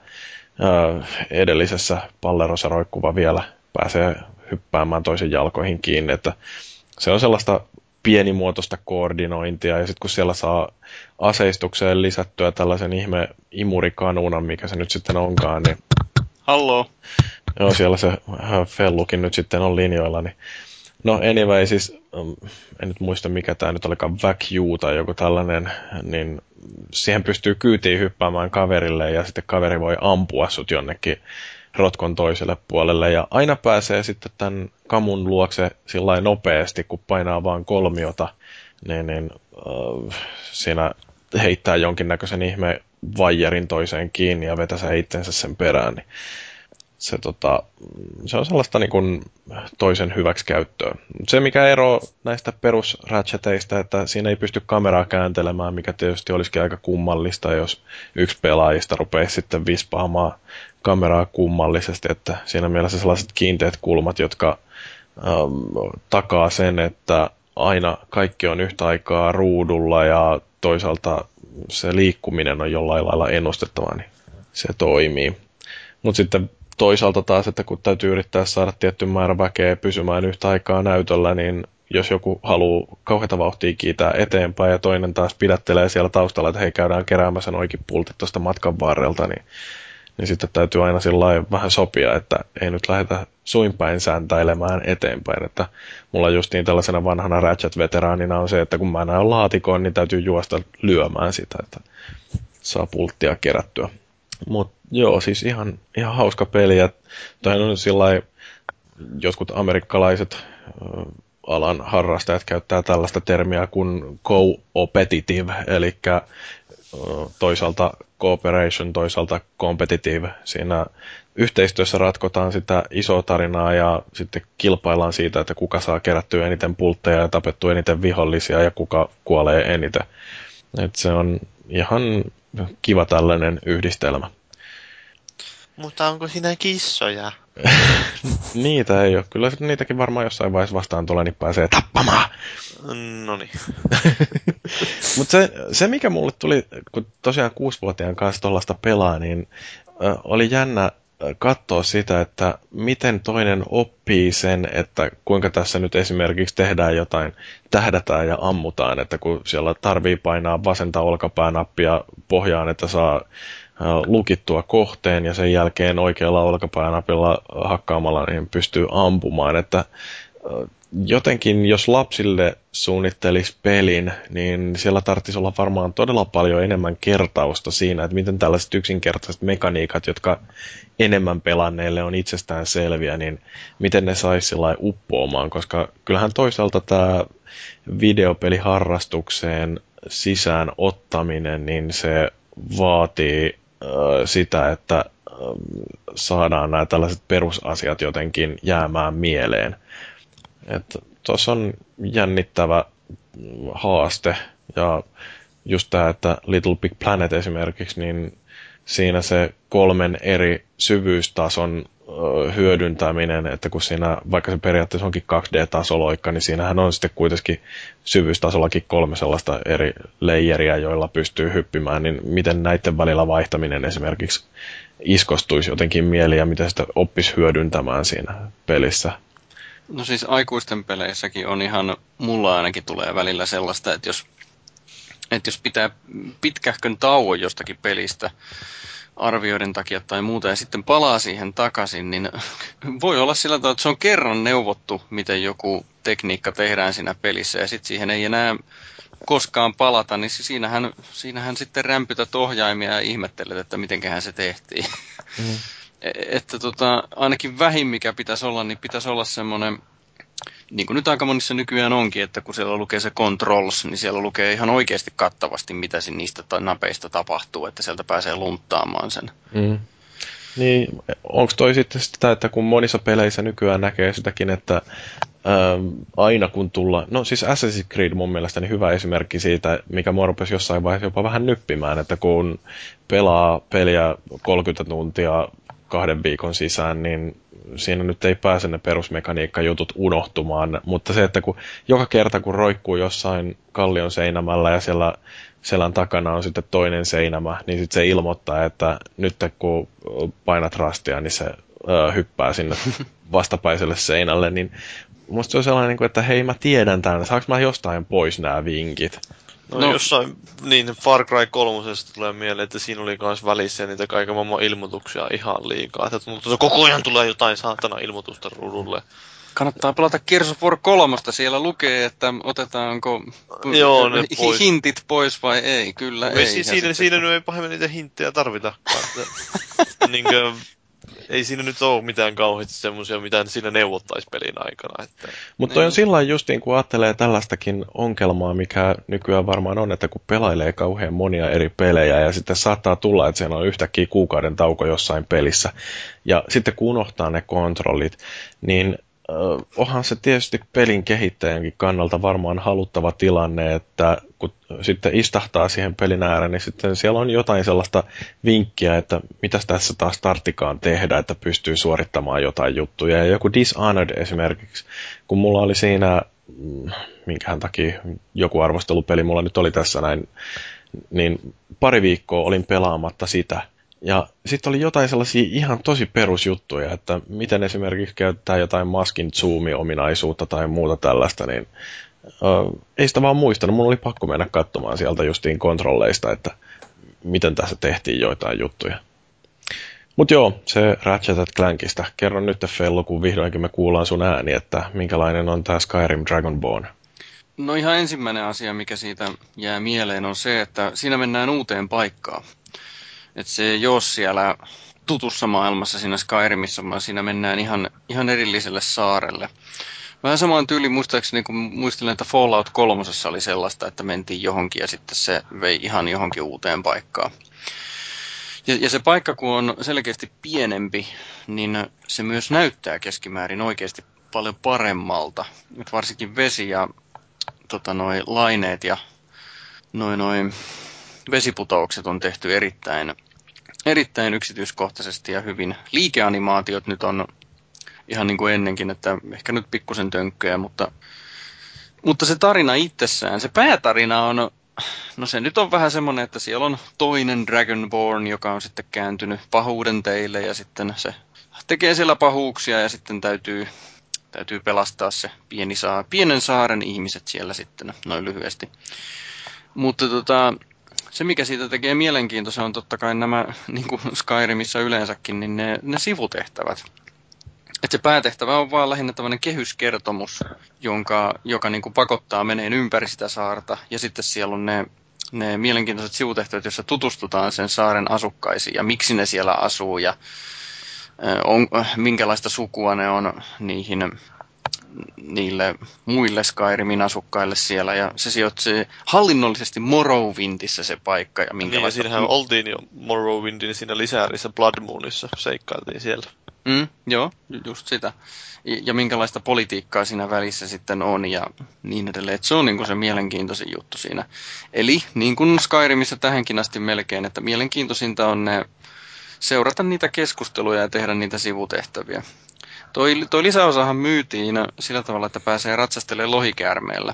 edellisessä pallerossa roikkuva vielä pääsee hyppäämään toisen jalkoihin kiinni, että se on sellaista pienimuotoista koordinointia, ja sitten kun siellä saa aseistukseen lisättyä tällaisen ihme imurikanuunan, mikä se nyt sitten onkaan, niin... Hallo! Joo, siellä se Fellukin nyt sitten on linjoilla, niin No anyway, siis um, en nyt muista mikä tämä nyt olikaan, Vacu tai joku tällainen, niin siihen pystyy kyytiin hyppäämään kaverille ja sitten kaveri voi ampua sut jonnekin rotkon toiselle puolelle ja aina pääsee sitten tämän kamun luokse sillä nopeasti, kun painaa vaan kolmiota, niin, niin uh, siinä heittää jonkinnäköisen ihme vaijerin toiseen kiinni ja vetäsee itsensä sen perään, niin se, tota, se on sellaista niin kuin toisen hyväksikäyttöä. Se, mikä ero näistä perusratcheteista, että siinä ei pysty kameraa kääntelemään, mikä tietysti olisikin aika kummallista, jos yksi pelaajista rupeaa sitten vispaamaan kameraa kummallisesti, että siinä mielessä sellaiset kiinteät kulmat, jotka ähm, takaa sen, että aina kaikki on yhtä aikaa ruudulla ja toisaalta se liikkuminen on jollain lailla ennustettava, niin se toimii. Mutta sitten toisaalta taas, että kun täytyy yrittää saada tietty määrä väkeä pysymään yhtä aikaa näytöllä, niin jos joku haluaa kauheita vauhtia kiitää eteenpäin ja toinen taas pidättelee siellä taustalla, että hei käydään keräämässä noikin pultit tuosta matkan varrelta, niin, niin sitten täytyy aina sillä vähän sopia, että ei nyt lähdetä suinpäin sääntäilemään eteenpäin. Että mulla justiin tällaisena vanhana Ratchet-veteraanina on se, että kun mä näen laatikon, niin täytyy juosta lyömään sitä, että saa pulttia kerättyä. Mutta joo, siis ihan, ihan hauska peli. Ja on sillä jotkut amerikkalaiset äh, alan harrastajat käyttää tällaista termiä kuin co-opetitive, eli toisaalta cooperation, toisaalta competitive. Siinä yhteistyössä ratkotaan sitä isoa tarinaa ja sitten kilpaillaan siitä, että kuka saa kerättyä eniten pultteja ja tapettua eniten vihollisia ja kuka kuolee eniten. Et se on ihan kiva tällainen yhdistelmä. Mutta onko siinä kissoja? Niitä ei ole. Kyllä niitäkin varmaan jossain vaiheessa vastaan tulee, niin pääsee tappamaan. No niin. Mutta se, se, mikä mulle tuli, kun tosiaan kuusivuotiaan kanssa tuollaista pelaa, niin äh, oli jännä katsoa sitä, että miten toinen oppii sen, että kuinka tässä nyt esimerkiksi tehdään jotain, tähdätään ja ammutaan, että kun siellä tarvii painaa vasenta olkapäänappia pohjaan, että saa lukittua kohteen ja sen jälkeen oikealla olkapäänapilla hakkaamalla niin pystyy ampumaan, että jotenkin, jos lapsille suunnittelisi pelin, niin siellä tarvitsisi olla varmaan todella paljon enemmän kertausta siinä, että miten tällaiset yksinkertaiset mekaniikat, jotka enemmän pelanneille on itsestään selviä, niin miten ne saisi sillä uppoamaan, koska kyllähän toisaalta tämä videopeliharrastukseen sisään ottaminen, niin se vaatii sitä, että saadaan nämä tällaiset perusasiat jotenkin jäämään mieleen. Tuossa on jännittävä haaste ja just tämä, että Little Big Planet esimerkiksi, niin siinä se kolmen eri syvyystason hyödyntäminen, että kun siinä, vaikka se periaatteessa onkin 2D-tasoloikka, niin siinähän on sitten kuitenkin syvyystasollakin kolme sellaista eri leijeriä, joilla pystyy hyppimään, niin miten näiden välillä vaihtaminen esimerkiksi iskostuisi jotenkin mieliin ja miten sitä oppisi hyödyntämään siinä pelissä. No siis aikuisten peleissäkin on ihan, mulla ainakin tulee välillä sellaista, että jos, että jos pitää pitkähkön tauon jostakin pelistä arvioiden takia tai muuta ja sitten palaa siihen takaisin, niin voi olla sillä tavalla, että se on kerran neuvottu, miten joku tekniikka tehdään siinä pelissä ja sitten siihen ei enää koskaan palata, niin siinähän, siinähän sitten rämpytät ohjaimia ja ihmettelet, että mitenköhän se tehtiin. Mm. E-, että tota, ainakin vähin mikä pitäisi olla, niin pitäisi olla semmoinen, niin kuin nyt aika monissa nykyään onkin, että kun siellä lukee se controls, niin siellä lukee ihan oikeasti kattavasti, mitä niistä napeista tapahtuu, että sieltä pääsee lunttaamaan sen. Mm. Niin, onko toi sitten sitä, että kun monissa peleissä nykyään näkee sitäkin, että ähm, aina kun tulla, no siis Assassin's Creed mun mielestä niin hyvä esimerkki siitä, mikä mua rupesi jossain vaiheessa jopa vähän nyppimään, että kun pelaa peliä 30 tuntia kahden viikon sisään, niin siinä nyt ei pääse ne perusmekaniikka-jutut unohtumaan. Mutta se, että kun joka kerta kun roikkuu jossain kallion seinämällä ja siellä selän takana on sitten toinen seinämä, niin sitten se ilmoittaa, että nyt kun painat rastia, niin se ö, hyppää sinne vastapaiselle seinälle, niin musta se on sellainen, niin että hei mä tiedän tämän, saanko mä jostain pois nämä vinkit? No, no, jossain, niin Far Cry 3 tulee mieleen, että siinä oli myös välissä niitä kaiken maailman ilmoituksia ihan liikaa. Että mutta koko ajan tulee jotain saatana ilmoitusta ruudulle. Kannattaa pelata Gears of War 3. Siellä lukee, että otetaanko Joo, ne pois. hintit pois vai ei. Kyllä ei. ei. Siinä, siinä nyt ei pahemmin niitä hinttejä tarvita. niin kuin, ei siinä nyt ole mitään kauheasti semmoisia, mitä siinä neuvottaisi pelin aikana. Että... Mutta toi on niin. sillä justiin, kun ajattelee tällaistakin ongelmaa, mikä nykyään varmaan on, että kun pelailee kauhean monia eri pelejä ja sitten saattaa tulla, että siellä on yhtäkkiä kuukauden tauko jossain pelissä ja sitten kun unohtaa ne kontrollit, niin onhan se tietysti pelin kehittäjänkin kannalta varmaan haluttava tilanne, että kun sitten istahtaa siihen pelin ääreen, niin sitten siellä on jotain sellaista vinkkiä, että mitä tässä taas tarttikaan tehdä, että pystyy suorittamaan jotain juttuja. Ja joku Dishonored esimerkiksi, kun mulla oli siinä, mm, minkähän takia joku arvostelupeli mulla nyt oli tässä näin, niin pari viikkoa olin pelaamatta sitä – ja sitten oli jotain sellaisia ihan tosi perusjuttuja, että miten esimerkiksi käyttää jotain maskin zoom-ominaisuutta tai muuta tällaista, niin uh, ei sitä vaan muistanut. Mun oli pakko mennä katsomaan sieltä justiin kontrolleista, että miten tässä tehtiin joitain juttuja. Mutta joo, se Ratchet Clankista. Kerro nyt, Fellu, kun vihdoinkin me kuullaan sun ääni, että minkälainen on tämä Skyrim Dragonborn. No ihan ensimmäinen asia, mikä siitä jää mieleen, on se, että siinä mennään uuteen paikkaan. Että se ei ole siellä tutussa maailmassa siinä Skyrimissä, vaan siinä mennään ihan, ihan erilliselle saarelle. Vähän samaan tyyliin muistaakseni, kun muistelen, että Fallout 3 oli sellaista, että mentiin johonkin ja sitten se vei ihan johonkin uuteen paikkaan. Ja, ja se paikka, kun on selkeästi pienempi, niin se myös näyttää keskimäärin oikeasti paljon paremmalta. Et varsinkin vesi ja tota, noi laineet ja noin noi vesiputoukset on tehty erittäin, erittäin yksityiskohtaisesti ja hyvin. Liikeanimaatiot nyt on ihan niin kuin ennenkin, että ehkä nyt pikkusen tönkköjä, mutta, mutta se tarina itsessään, se päätarina on, no se nyt on vähän semmoinen, että siellä on toinen Dragonborn, joka on sitten kääntynyt pahuuden teille ja sitten se tekee siellä pahuuksia ja sitten täytyy, täytyy pelastaa se pieni saa, pienen saaren ihmiset siellä sitten, noin lyhyesti. Mutta tota, se, mikä siitä tekee mielenkiintoisen, on totta kai nämä, niin kuin Skyrimissa yleensäkin, niin ne, ne sivutehtävät. Et se päätehtävä on vaan lähinnä tämmöinen kehyskertomus, jonka, joka niin kuin pakottaa meneen ympäri sitä saarta. Ja sitten siellä on ne, ne mielenkiintoiset sivutehtävät, joissa tutustutaan sen saaren asukkaisiin ja miksi ne siellä asuu ja on, minkälaista sukua ne on niihin niille muille Skyrimin asukkaille siellä. Ja se sijoittuu hallinnollisesti Morrowindissä se paikka. Ja minkälaista... Niin, ja siinähän oltiin jo Morrowindin siinä lisäärissä Blood Moonissa, seikkailtiin siellä. Mm, joo, just sitä. Ja, ja minkälaista politiikkaa siinä välissä sitten on ja niin edelleen. Että se on niin kuin se mielenkiintoisin juttu siinä. Eli niin kuin Skyrimissä tähänkin asti melkein, että mielenkiintoisinta on ne seurata niitä keskusteluja ja tehdä niitä sivutehtäviä. Toi, toi lisäosahan myytiin sillä tavalla, että pääsee ratsastelemaan lohikäärmeellä.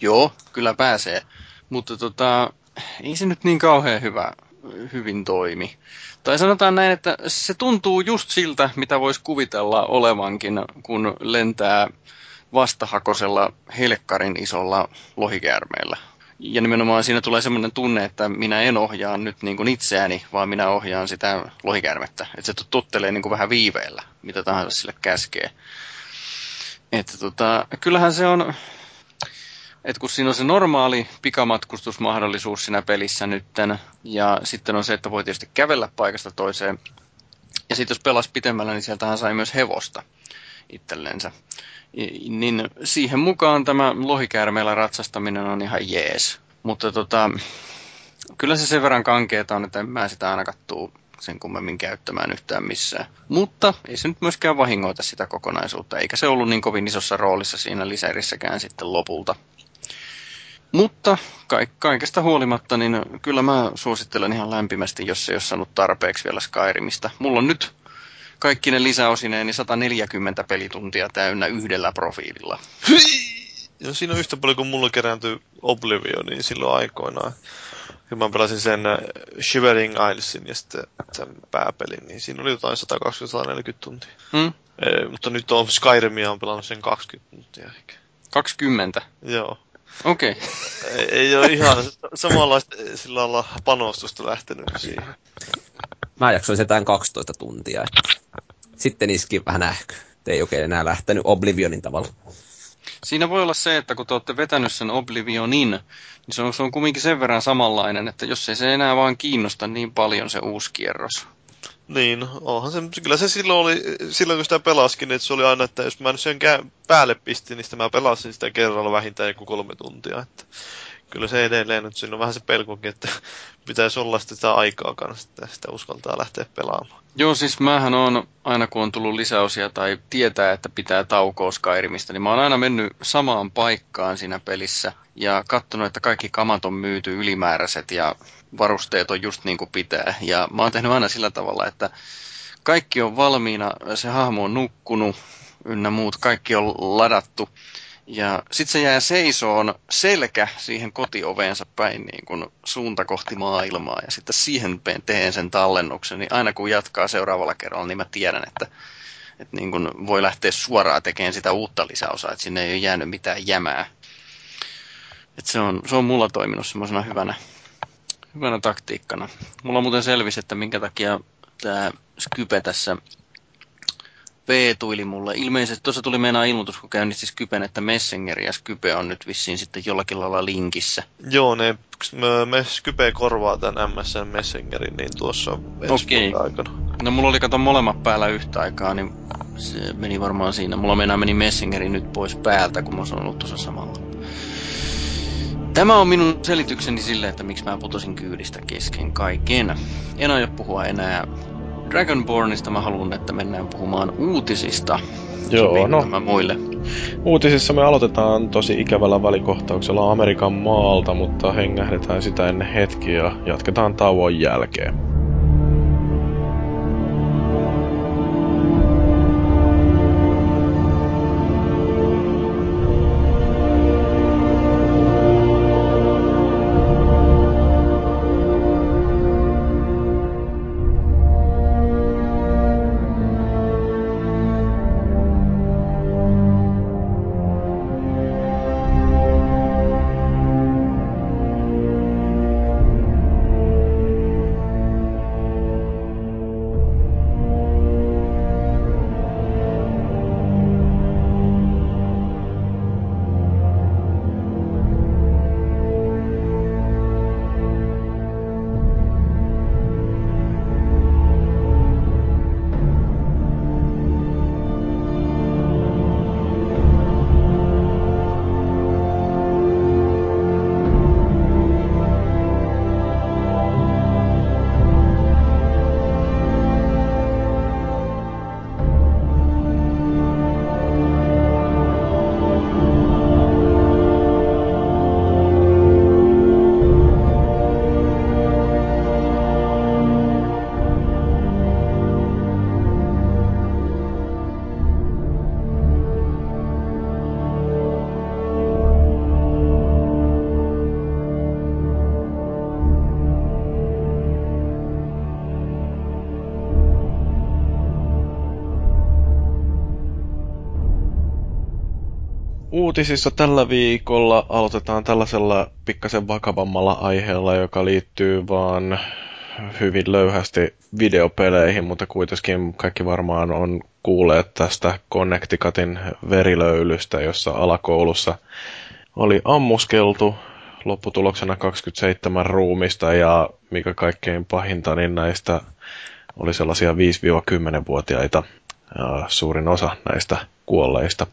Joo, kyllä pääsee. Mutta tota, ei se nyt niin kauhean hyvä, hyvin toimi. Tai sanotaan näin, että se tuntuu just siltä, mitä voisi kuvitella olevankin, kun lentää vastahakosella helkkarin isolla lohikäärmeellä. Ja nimenomaan siinä tulee semmoinen tunne, että minä en ohjaa nyt niin kuin itseäni, vaan minä ohjaan sitä lohikäärmettä. Että se tuttelee niin kuin vähän viiveellä, mitä tahansa sille käskee. Että tota, kyllähän se on, että kun siinä on se normaali pikamatkustusmahdollisuus siinä pelissä nytten, ja sitten on se, että voi tietysti kävellä paikasta toiseen, ja sitten jos pelas pitemmällä, niin sieltähän sai myös hevosta itsellensä. Niin siihen mukaan tämä lohikäärmeellä ratsastaminen on ihan jees. Mutta tota, kyllä se sen verran kankeeta on, että en mä sitä ainakaan tuu sen kummemmin käyttämään yhtään missään. Mutta ei se nyt myöskään vahingoita sitä kokonaisuutta, eikä se ollut niin kovin isossa roolissa siinä lisärissäkään sitten lopulta. Mutta kaikesta huolimatta, niin kyllä mä suosittelen ihan lämpimästi, jos ei ole saanut tarpeeksi vielä Skyrimistä. Mulla on nyt kaikki ne lisäosineen niin 140 pelituntia täynnä yhdellä profiililla. Ja siinä on yhtä paljon kuin mulla kerääntyi Oblivion, niin silloin aikoinaan. Kun mä pelasin sen äh, Shivering Islesin ja sitten sen pääpelin, niin siinä oli jotain 120-140 tuntia. Hmm? E, mutta nyt on Skyrimia on pelannut sen 20 tuntia ehkä. 20? Joo. Okei. Okay. ei, ei ole ihan samanlaista sillä lailla panostusta lähtenyt siihen. Mä jaksoin setään 12 tuntia. Sitten iski vähän ähky. Ei oikein enää lähtenyt Oblivionin tavalla. Siinä voi olla se, että kun te olette vetänyt sen Oblivionin, niin se on, se on kumminkin sen verran samanlainen, että jos ei se enää vaan kiinnosta niin paljon se uusi kierros, niin, onhan se, kyllä se silloin oli, silloin kun sitä pelaskin, että se oli aina, että jos mä nyt sen päälle pistin, niin sitä mä pelasin sitä kerralla vähintään joku kolme tuntia. Että kyllä se edelleen, että siinä on vähän se pelkokin, että pitäisi olla sitä aikaa kanssa, että sitä uskaltaa lähteä pelaamaan. Joo, siis mähän on aina kun on tullut lisäosia tai tietää, että pitää taukoa Skyrimistä, niin mä oon aina mennyt samaan paikkaan siinä pelissä ja katsonut, että kaikki kamat on myyty ylimääräiset ja varusteet on just niin kuin pitää. Ja mä oon tehnyt aina sillä tavalla, että kaikki on valmiina, se hahmo on nukkunut ynnä muut, kaikki on ladattu. Ja sitten se jää seisoon selkä siihen kotioveensa päin niin kuin suunta kohti maailmaa. Ja sitten siihen teen sen tallennuksen, niin aina kun jatkaa seuraavalla kerralla, niin mä tiedän, että, että niin kuin voi lähteä suoraan tekemään sitä uutta lisäosaa, että sinne ei ole jäänyt mitään jämää. Et se, on, se on mulla toiminut semmoisena hyvänä, hyvänä taktiikkana. Mulla muuten selvisi, että minkä takia tämä Skype tässä veetuili mulle. Ilmeisesti tuossa tuli meinaa ilmoitus, kun käynnisti Skypen, että Messenger ja Skype on nyt vissiin sitten jollakin lailla linkissä. Joo, ne, me, me Skype korvaa tämän MSN Messengerin, niin tuossa ensi okay. aikana. No mulla oli kato molemmat päällä yhtä aikaa, niin se meni varmaan siinä. Mulla mennään meni Messengeri nyt pois päältä, kun mä sanon tuossa samalla. Tämä on minun selitykseni sille, että miksi mä putosin kyydistä kesken kaiken. En aio puhua enää Dragonbornista, mä haluan, että mennään puhumaan uutisista. Joo, no. muille? Uutisissa me aloitetaan tosi ikävällä välikohtauksella Amerikan maalta, mutta hengähdetään sitä ennen hetki ja jatketaan tauon jälkeen. Uutisissa tällä viikolla aloitetaan tällaisella pikkasen vakavammalla aiheella, joka liittyy vaan hyvin löyhästi videopeleihin, mutta kuitenkin kaikki varmaan on kuulleet tästä Connecticutin verilöylystä, jossa alakoulussa oli ammuskeltu lopputuloksena 27 ruumista ja mikä kaikkein pahinta, niin näistä oli sellaisia 5-10-vuotiaita suurin osa näistä kuolleista.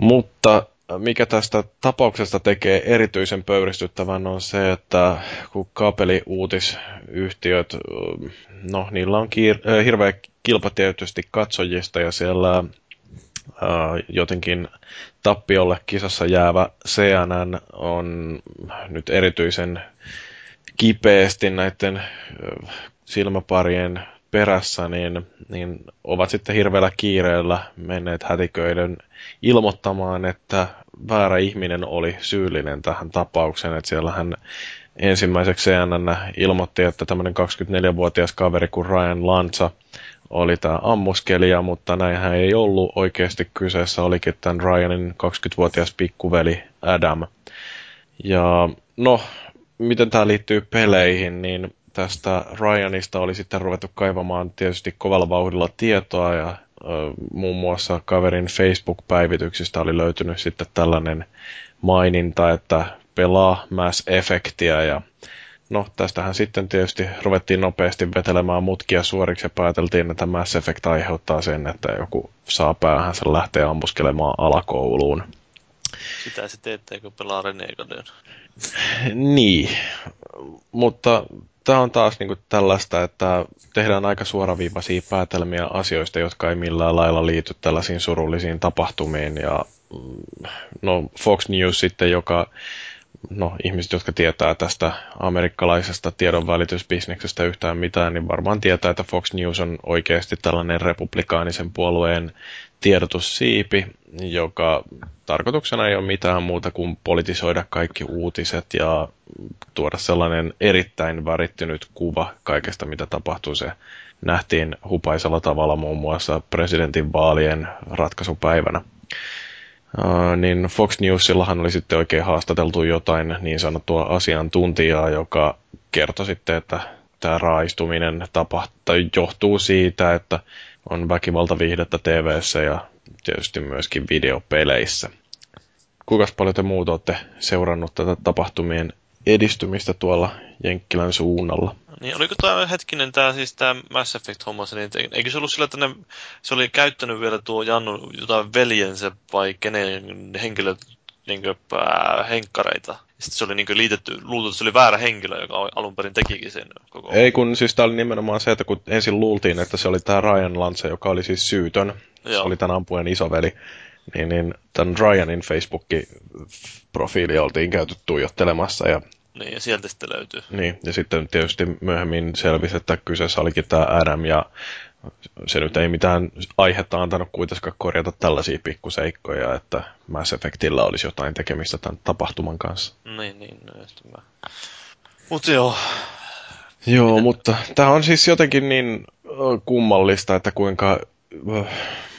Mutta mikä tästä tapauksesta tekee erityisen pöyristyttävän on se, että kun kaapeliuutisyhtiöt, no niillä on kiir- äh, hirveä kilpa tietysti katsojista ja siellä äh, jotenkin tappiolle kisassa jäävä CNN on nyt erityisen kipeästi näiden äh, silmäparien perässä, niin, niin ovat sitten hirveällä kiireellä menneet hätiköiden ilmoittamaan, että väärä ihminen oli syyllinen tähän tapaukseen. Että siellä hän ensimmäiseksi CNN ilmoitti, että tämmöinen 24-vuotias kaveri kuin Ryan Lanza oli tämä ammuskelija, mutta näinhän ei ollut. Oikeasti kyseessä olikin tämän Ryanin 20-vuotias pikkuveli Adam. Ja no, miten tämä liittyy peleihin, niin tästä Ryanista oli sitten ruvettu kaivamaan tietysti kovalla vauhdilla tietoa ja muun muassa kaverin Facebook-päivityksistä oli löytynyt sitten tällainen maininta, että pelaa Mass Effectia ja no tästähän sitten tietysti ruvettiin nopeasti vetelemään mutkia suoriksi ja pääteltiin, että Mass Effect aiheuttaa sen, että joku saa päähänsä lähteä ammuskelemaan alakouluun. Sitä se teette, kun pelaa Renegaden. niin, mutta tämä on taas niin kuin tällaista, että tehdään aika suoraviivaisia päätelmiä asioista, jotka ei millään lailla liity tällaisiin surullisiin tapahtumiin. Ja mm, no, Fox News sitten, joka no, ihmiset, jotka tietää tästä amerikkalaisesta tiedonvälitysbisneksestä yhtään mitään, niin varmaan tietää, että Fox News on oikeasti tällainen republikaanisen puolueen tiedotussiipi, joka tarkoituksena ei ole mitään muuta kuin politisoida kaikki uutiset ja tuoda sellainen erittäin värittynyt kuva kaikesta, mitä tapahtuu. Se nähtiin hupaisella tavalla muun muassa presidentin vaalien ratkaisupäivänä. Uh, niin Fox Newsillahan oli sitten oikein haastateltu jotain niin sanottua asiantuntijaa, joka kertoi sitten, että tämä raaistuminen tapahtuu, johtuu siitä, että on väkivaltaviihdettä tv ja tietysti myöskin videopeleissä. Kuinka paljon te muut olette seurannut tätä tapahtumien edistymistä tuolla Jenkkilän suunnalla? Niin, oliko tämä hetkinen tämä siis tämä Mass Effect-homma, niin eikö se ollut sillä, että ne, se oli käyttänyt vielä tuo Jannu jotain veljensä vai kenen henkilö niin kuin, äh, henkkareita. Sitten se oli niin kuin, liitetty, luultu, että se oli väärä henkilö, joka alun perin tekikin sen koko Ei kun siis tämä oli nimenomaan se, että kun ensin luultiin, että se oli tämä Ryan Lance, joka oli siis syytön. Joo. Se oli tämän ampujan isoveli. Niin, niin tämän Ryanin Facebook-profiili oltiin käyty tuijottelemassa ja niin, ja sieltä sitten löytyy. Niin, ja sitten tietysti myöhemmin selvisi, että kyseessä olikin tämä Adam, ja se nyt ei mitään aihetta antanut kuitenkaan korjata tällaisia pikkuseikkoja, että Mass Effectillä olisi jotain tekemistä tämän tapahtuman kanssa. Niin, niin, no mä... Mutta joo. Joo, Miten? mutta tämä on siis jotenkin niin kummallista, että kuinka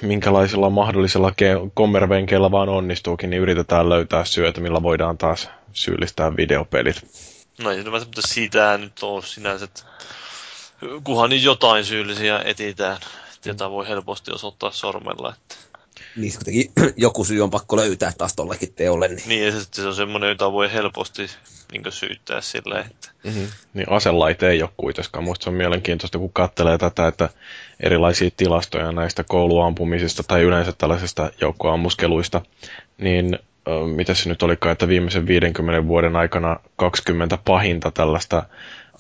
minkälaisilla mahdollisilla ke- kommervenkeillä vaan onnistuukin, niin yritetään löytää syötä, millä voidaan taas syyllistää videopelit. No ei mutta siitä nyt ole sinänsä, että kunhan niin jotain syyllisiä etitään, jota voi helposti osoittaa sormella. Että... Niin, kuitenkin joku syy on pakko löytää taas tollekin teolle. Niin, niin ja se on semmoinen, jota voi helposti niin syyttää sillä, että... Mm-hmm. Niin aselaite ei ole kuitenkaan. Musta se on mielenkiintoista, kun katselee tätä, että erilaisia tilastoja näistä kouluampumisista tai yleensä tällaisista joukkoammuskeluista, niin mitä se nyt olikaan, että viimeisen 50 vuoden aikana 20 pahinta tällaista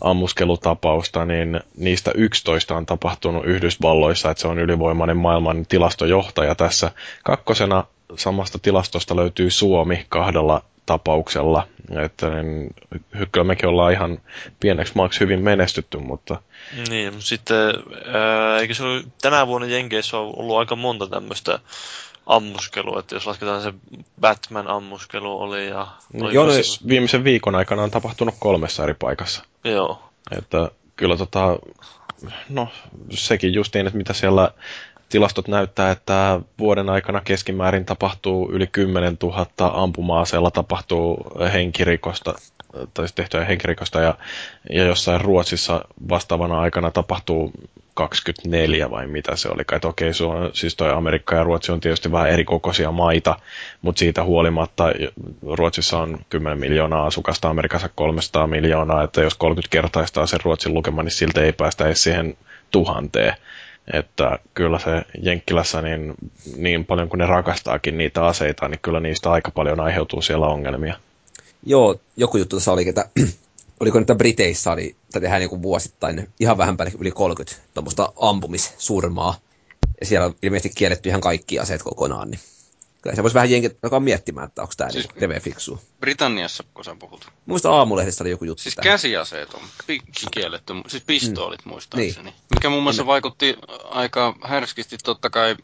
ammuskelutapausta, niin niistä 11 on tapahtunut Yhdysvalloissa, että se on ylivoimainen maailman tilastojohtaja tässä. Kakkosena samasta tilastosta löytyy Suomi kahdella tapauksella. Että niin, kyllä mekin ollaan ihan pieneksi maaksi hyvin menestytty, mutta... Niin, sitten ää, eikö se ole, tänä vuonna Jenkeissä on ollut aika monta tämmöistä ammuskelua, että jos lasketaan se Batman-ammuskelu oli ja... Oli Joo, no, se... viimeisen viikon aikana on tapahtunut kolmessa eri paikassa. Joo. Että kyllä tota, no sekin justiin, että mitä siellä tilastot näyttää, että vuoden aikana keskimäärin tapahtuu yli 10 000 ampuma-aseella tapahtuu henkirikosta, tai tehtyä henkirikosta, ja, ja jossain Ruotsissa vastaavana aikana tapahtuu 24 vai mitä se oli. Että okei, okay, siis toi Amerikka ja Ruotsi on tietysti vähän eri kokoisia maita, mutta siitä huolimatta Ruotsissa on 10 miljoonaa asukasta, Amerikassa 300 miljoonaa, että jos 30 kertaistaa sen Ruotsin lukema, niin siltä ei päästä edes siihen tuhanteen. Että kyllä se Jenkkilässä niin, niin paljon kuin ne rakastaakin niitä aseita, niin kyllä niistä aika paljon aiheutuu siellä ongelmia. Joo, joku juttu tässä oli, että oliko nyt Briteissä oli, tai tehdään niin vuosittain ihan vähän päälle yli 30 tuommoista ampumissurmaa. Ja siellä on ilmeisesti kielletty ihan kaikki aseet kokonaan, niin kyllä se voisi vähän jenkin alkaa miettimään, että onko tämä siis niin fiksu. Britanniassa, kun sä puhut. Muista aamulehdessä oli joku juttu. Siis tähän. käsiaseet on kielletty, siis pistoolit mm. muistaakseni. Niin. Mikä muun muassa niin. vaikutti aika härskisti totta kai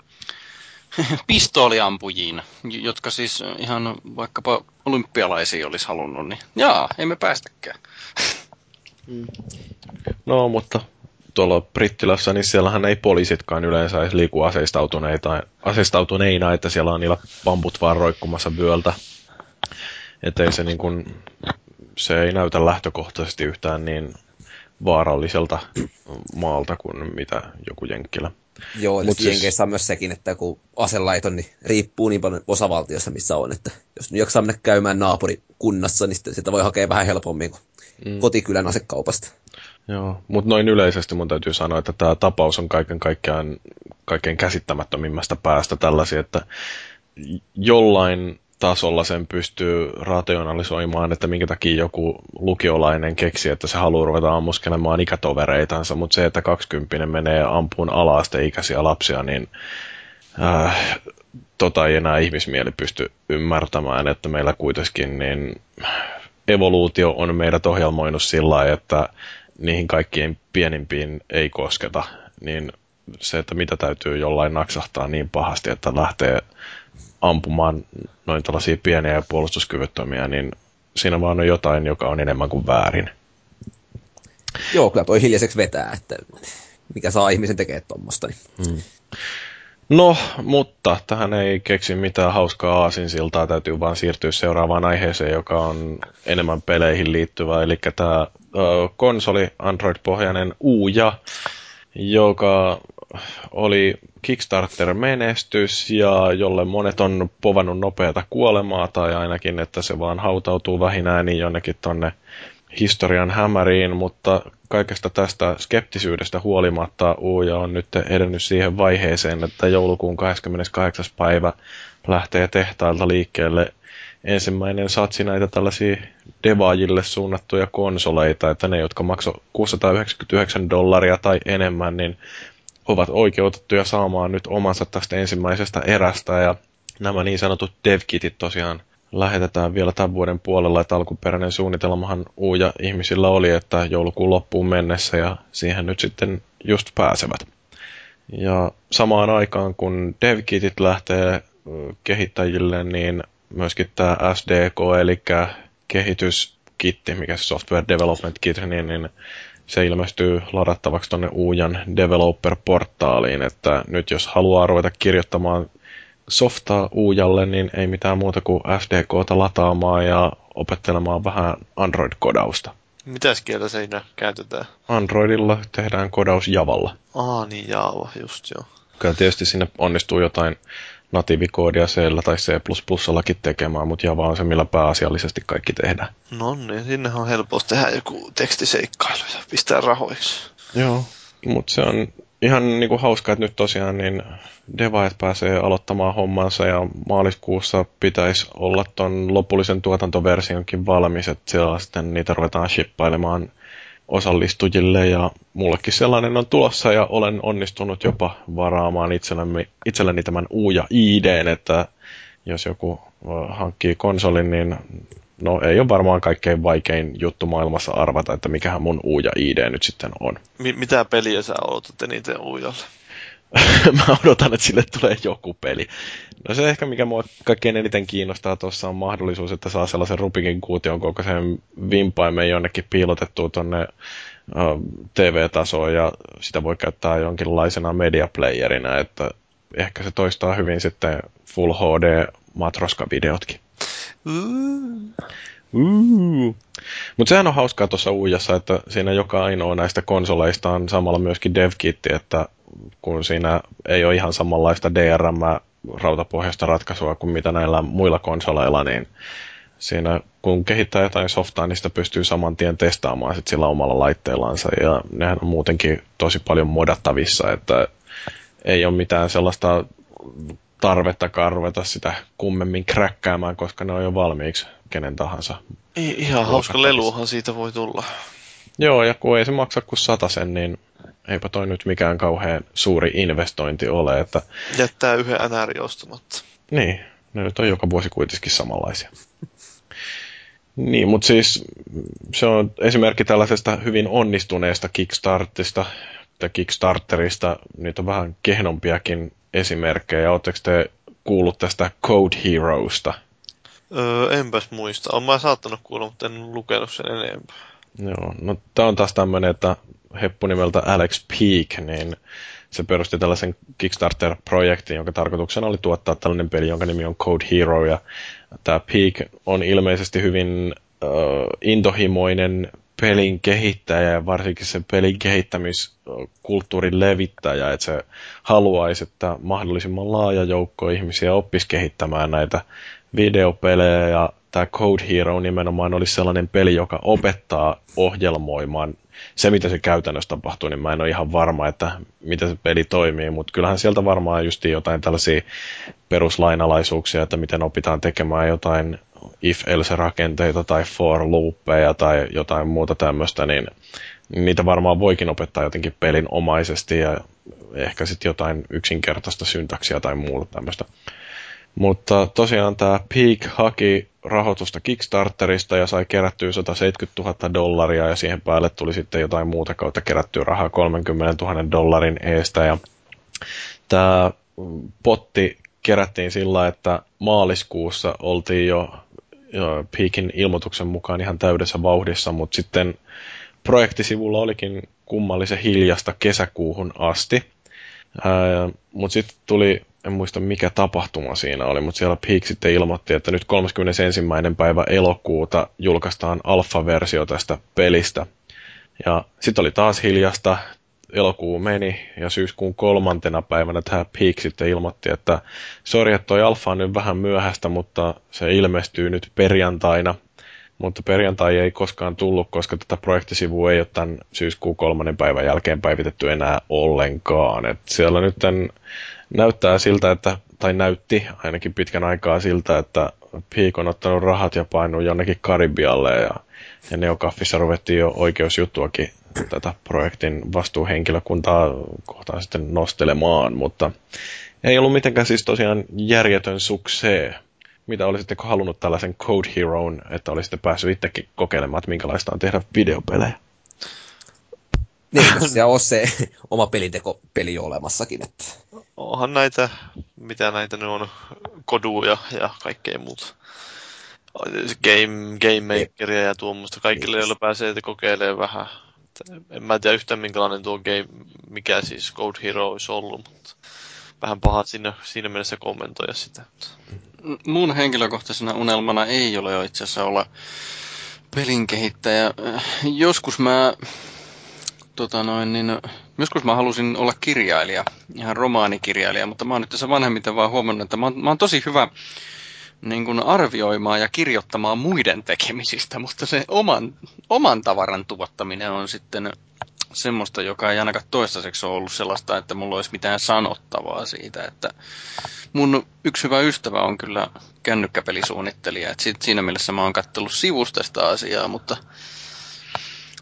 pistooliampujiin, jotka siis ihan vaikkapa olympialaisia olisi halunnut, niin jaa, emme päästäkään. Mm. No, mutta tuolla Brittilässä, niin siellähän ei poliisitkaan yleensä edes liiku aseistautuneita, aseistautuneina, että siellä on niillä pamput vaan roikkumassa vyöltä. Että ei se niin kuin, se ei näytä lähtökohtaisesti yhtään niin vaaralliselta maalta kuin mitä joku Jenkkilä. Joo, eli siis... Jenkeissä on myös sekin, että kun aselaiton, niin riippuu niin paljon osavaltiossa, missä on. Että jos nyt jaksaa mennä käymään naapurikunnassa, niin sitä voi hakea vähän helpommin kuin mm. kotikylän asekaupasta. Joo, mutta noin yleisesti mun täytyy sanoa, että tämä tapaus on kaiken kaikkiaan kaikkein käsittämättömimmästä päästä tällaisia, että jollain tasolla sen pystyy rationalisoimaan, että minkä takia joku lukiolainen keksi, että se haluaa ruveta ammuskelemaan ikätovereitansa, mutta se, että 20 menee ampuun ala-asteikäisiä lapsia, niin äh, tota ei enää ihmismieli pysty ymmärtämään, että meillä kuitenkin niin evoluutio on meidät ohjelmoinut sillä että niihin kaikkiin pienimpiin ei kosketa, niin se, että mitä täytyy jollain naksahtaa niin pahasti, että lähtee ampumaan noin tällaisia pieniä ja puolustuskyvyttömiä, niin siinä vaan on jotain, joka on enemmän kuin väärin. Joo, kyllä toi hiljaiseksi vetää, että mikä saa ihmisen tekemään tuommoista. Niin. Hmm. No, mutta tähän ei keksi mitään hauskaa aasinsiltaa, täytyy vaan siirtyä seuraavaan aiheeseen, joka on enemmän peleihin liittyvä, eli tämä konsoli Android-pohjainen Uja, joka oli Kickstarter-menestys ja jolle monet on povannut nopeata kuolemaa tai ainakin, että se vaan hautautuu vähinään niin jonnekin tonne historian hämäriin, mutta kaikesta tästä skeptisyydestä huolimatta Uuja on nyt edennyt siihen vaiheeseen, että joulukuun 28. päivä lähtee tehtailta liikkeelle ensimmäinen satsi näitä tällaisia devaajille suunnattuja konsoleita, että ne, jotka maksoi 699 dollaria tai enemmän, niin ovat oikeutettuja saamaan nyt omansa tästä ensimmäisestä erästä, ja nämä niin sanotut devkitit tosiaan lähetetään vielä tämän vuoden puolella, että alkuperäinen suunnitelmahan uuja ihmisillä oli, että joulukuun loppuun mennessä ja siihen nyt sitten just pääsevät. Ja samaan aikaan kun devkitit lähtee kehittäjille, niin myöskin tämä SDK, eli kehityskitti, mikä se Software Development Kit, niin, niin se ilmestyy ladattavaksi tuonne Uujan Developer-portaaliin, että nyt jos haluaa ruveta kirjoittamaan softaa Uujalle, niin ei mitään muuta kuin SDKta lataamaan ja opettelemaan vähän Android-kodausta. Mitäs kieltä siinä käytetään? Androidilla tehdään kodaus Javalla. Aa, niin Java, just joo. Kyllä tietysti sinne onnistuu jotain natiivikoodia C tai C++ tekemään, mutta Java on se, millä pääasiallisesti kaikki tehdään. No niin, sinne on helppo tehdä joku tekstiseikkailu ja pistää rahoiksi. Joo, mutta se on ihan niinku hauska, että nyt tosiaan niin devaajat pääsee aloittamaan hommansa ja maaliskuussa pitäisi olla ton lopullisen tuotantoversionkin valmis, että siellä sitten niitä ruvetaan shippailemaan osallistujille ja mullekin sellainen on tulossa ja olen onnistunut jopa varaamaan itselleni, itselleni tämän U ja ID, että jos joku hankkii konsolin, niin no ei ole varmaan kaikkein vaikein juttu maailmassa arvata, että mikähän mun U ja ID nyt sitten on. M- mitä peliä sä odotat eniten Uujalle? mä odotan, että sille tulee joku peli. No se ehkä, mikä mua kaikkein eniten kiinnostaa tuossa on mahdollisuus, että saa sellaisen Rubikin kuution kokoisen vimpaimen jonnekin piilotettua tuonne uh, TV-tasoon ja sitä voi käyttää jonkinlaisena mediaplayerina, että ehkä se toistaa hyvin sitten Full HD Matroska-videotkin. Mm. Uh. Mutta sehän on hauskaa tuossa uujassa, että siinä joka ainoa näistä konsoleista on samalla myöskin DevKitti, että kun siinä ei ole ihan samanlaista DRM rautapohjaista ratkaisua kuin mitä näillä muilla konsoleilla, niin siinä kun kehittää jotain softaa, niin sitä pystyy saman tien testaamaan sit sillä omalla laitteellansa ja nehän on muutenkin tosi paljon modattavissa, että ei ole mitään sellaista tarvetta ruveta sitä kummemmin kräkkäämään, koska ne on jo valmiiksi kenen tahansa. Ihan hauska leluhan siitä voi tulla. Joo, ja kun ei se maksa kuin sen, niin eipä toi nyt mikään kauhean suuri investointi ole. Että... Jättää yhden NR ostamatta. Niin, ne nyt on joka vuosi kuitenkin samanlaisia. niin, mutta siis se on esimerkki tällaisesta hyvin onnistuneesta Kickstartista, tai Kickstarterista. Niitä on vähän kehnompiakin esimerkkejä. Oletteko te kuullut tästä Code Heroesta? Öö, enpäs muista. Olen mä saattanut kuulla, mutta en lukenut sen enempää. Joo, no tää on taas tämmönen, että heppu nimeltä Alex Peak, niin se perusti tällaisen Kickstarter-projektin, jonka tarkoituksena oli tuottaa tällainen peli, jonka nimi on Code Hero, ja tämä Peak on ilmeisesti hyvin uh, intohimoinen pelin kehittäjä ja varsinkin se pelin kehittämiskulttuurin levittäjä, että se haluaisi, että mahdollisimman laaja joukko ihmisiä oppisi kehittämään näitä videopelejä ja tämä Code Hero nimenomaan olisi sellainen peli, joka opettaa ohjelmoimaan se, mitä se käytännössä tapahtuu, niin mä en ole ihan varma, että miten se peli toimii, mutta kyllähän sieltä varmaan just jotain tällaisia peruslainalaisuuksia, että miten opitaan tekemään jotain if-else-rakenteita tai for loopeja tai jotain muuta tämmöistä, niin niitä varmaan voikin opettaa jotenkin pelinomaisesti ja ehkä sitten jotain yksinkertaista syntaksia tai muuta tämmöistä. Mutta tosiaan tämä Peak haki rahoitusta Kickstarterista ja sai kerättyä 170 000 dollaria ja siihen päälle tuli sitten jotain muuta kautta kerättyä rahaa 30 000 dollarin eestä. Ja tämä potti kerättiin sillä, että maaliskuussa oltiin jo, Peakin ilmoituksen mukaan ihan täydessä vauhdissa, mutta sitten projektisivulla olikin kummallisen hiljasta kesäkuuhun asti. Mutta sitten tuli en muista mikä tapahtuma siinä oli, mutta siellä Peak sitten ilmoitti, että nyt 31. päivä elokuuta julkaistaan alfa-versio tästä pelistä. Ja sitten oli taas hiljasta, elokuu meni ja syyskuun kolmantena päivänä tämä Peak sitten ilmoitti, että sori, että toi alfa on nyt vähän myöhäistä, mutta se ilmestyy nyt perjantaina. mutta perjantai ei koskaan tullut, koska tätä projektisivua ei ole tämän syyskuun kolmannen päivän jälkeen päivitetty enää ollenkaan. Et siellä nyt näyttää siltä, että, tai näytti ainakin pitkän aikaa siltä, että Peak on ottanut rahat ja painuu jonnekin Karibialle ja, ja Neokaffissa ruvettiin jo oikeusjuttuakin tätä projektin vastuuhenkilökuntaa kohtaan sitten nostelemaan, mutta ei ollut mitenkään siis tosiaan järjetön suksee. Mitä olisitteko halunnut tällaisen Code Heroon, että olisitte päässyt itsekin kokeilemaan, että minkälaista on tehdä videopelejä? Niin, se on se oma peliteko-peli olemassakin. Että... Onhan näitä, mitä näitä ne on, koduja ja kaikkea muuta. Game, game makeria ja tuommoista. Kaikille, joilla pääsee kokeilemaan vähän. En mä tiedä yhtään minkälainen tuo game, mikä siis Code Hero olisi ollut, mutta vähän paha siinä, siinä mielessä kommentoida sitä. Mun henkilökohtaisena unelmana ei ole jo itse asiassa olla pelin kehittäjä. Joskus mä tota noin, niin, joskus mä halusin olla kirjailija, ihan romaanikirjailija, mutta mä oon nyt tässä vanhemmiten vaan huomannut, että mä oon, mä oon tosi hyvä niin kuin arvioimaan ja kirjoittamaan muiden tekemisistä, mutta se oman, oman tavaran tuottaminen on sitten semmoista, joka ei ainakaan toistaiseksi ole ollut sellaista, että mulla olisi mitään sanottavaa siitä, että mun yksi hyvä ystävä on kyllä kännykkäpelisuunnittelija, että siinä mielessä mä oon kattellut sivusta sitä asiaa, mutta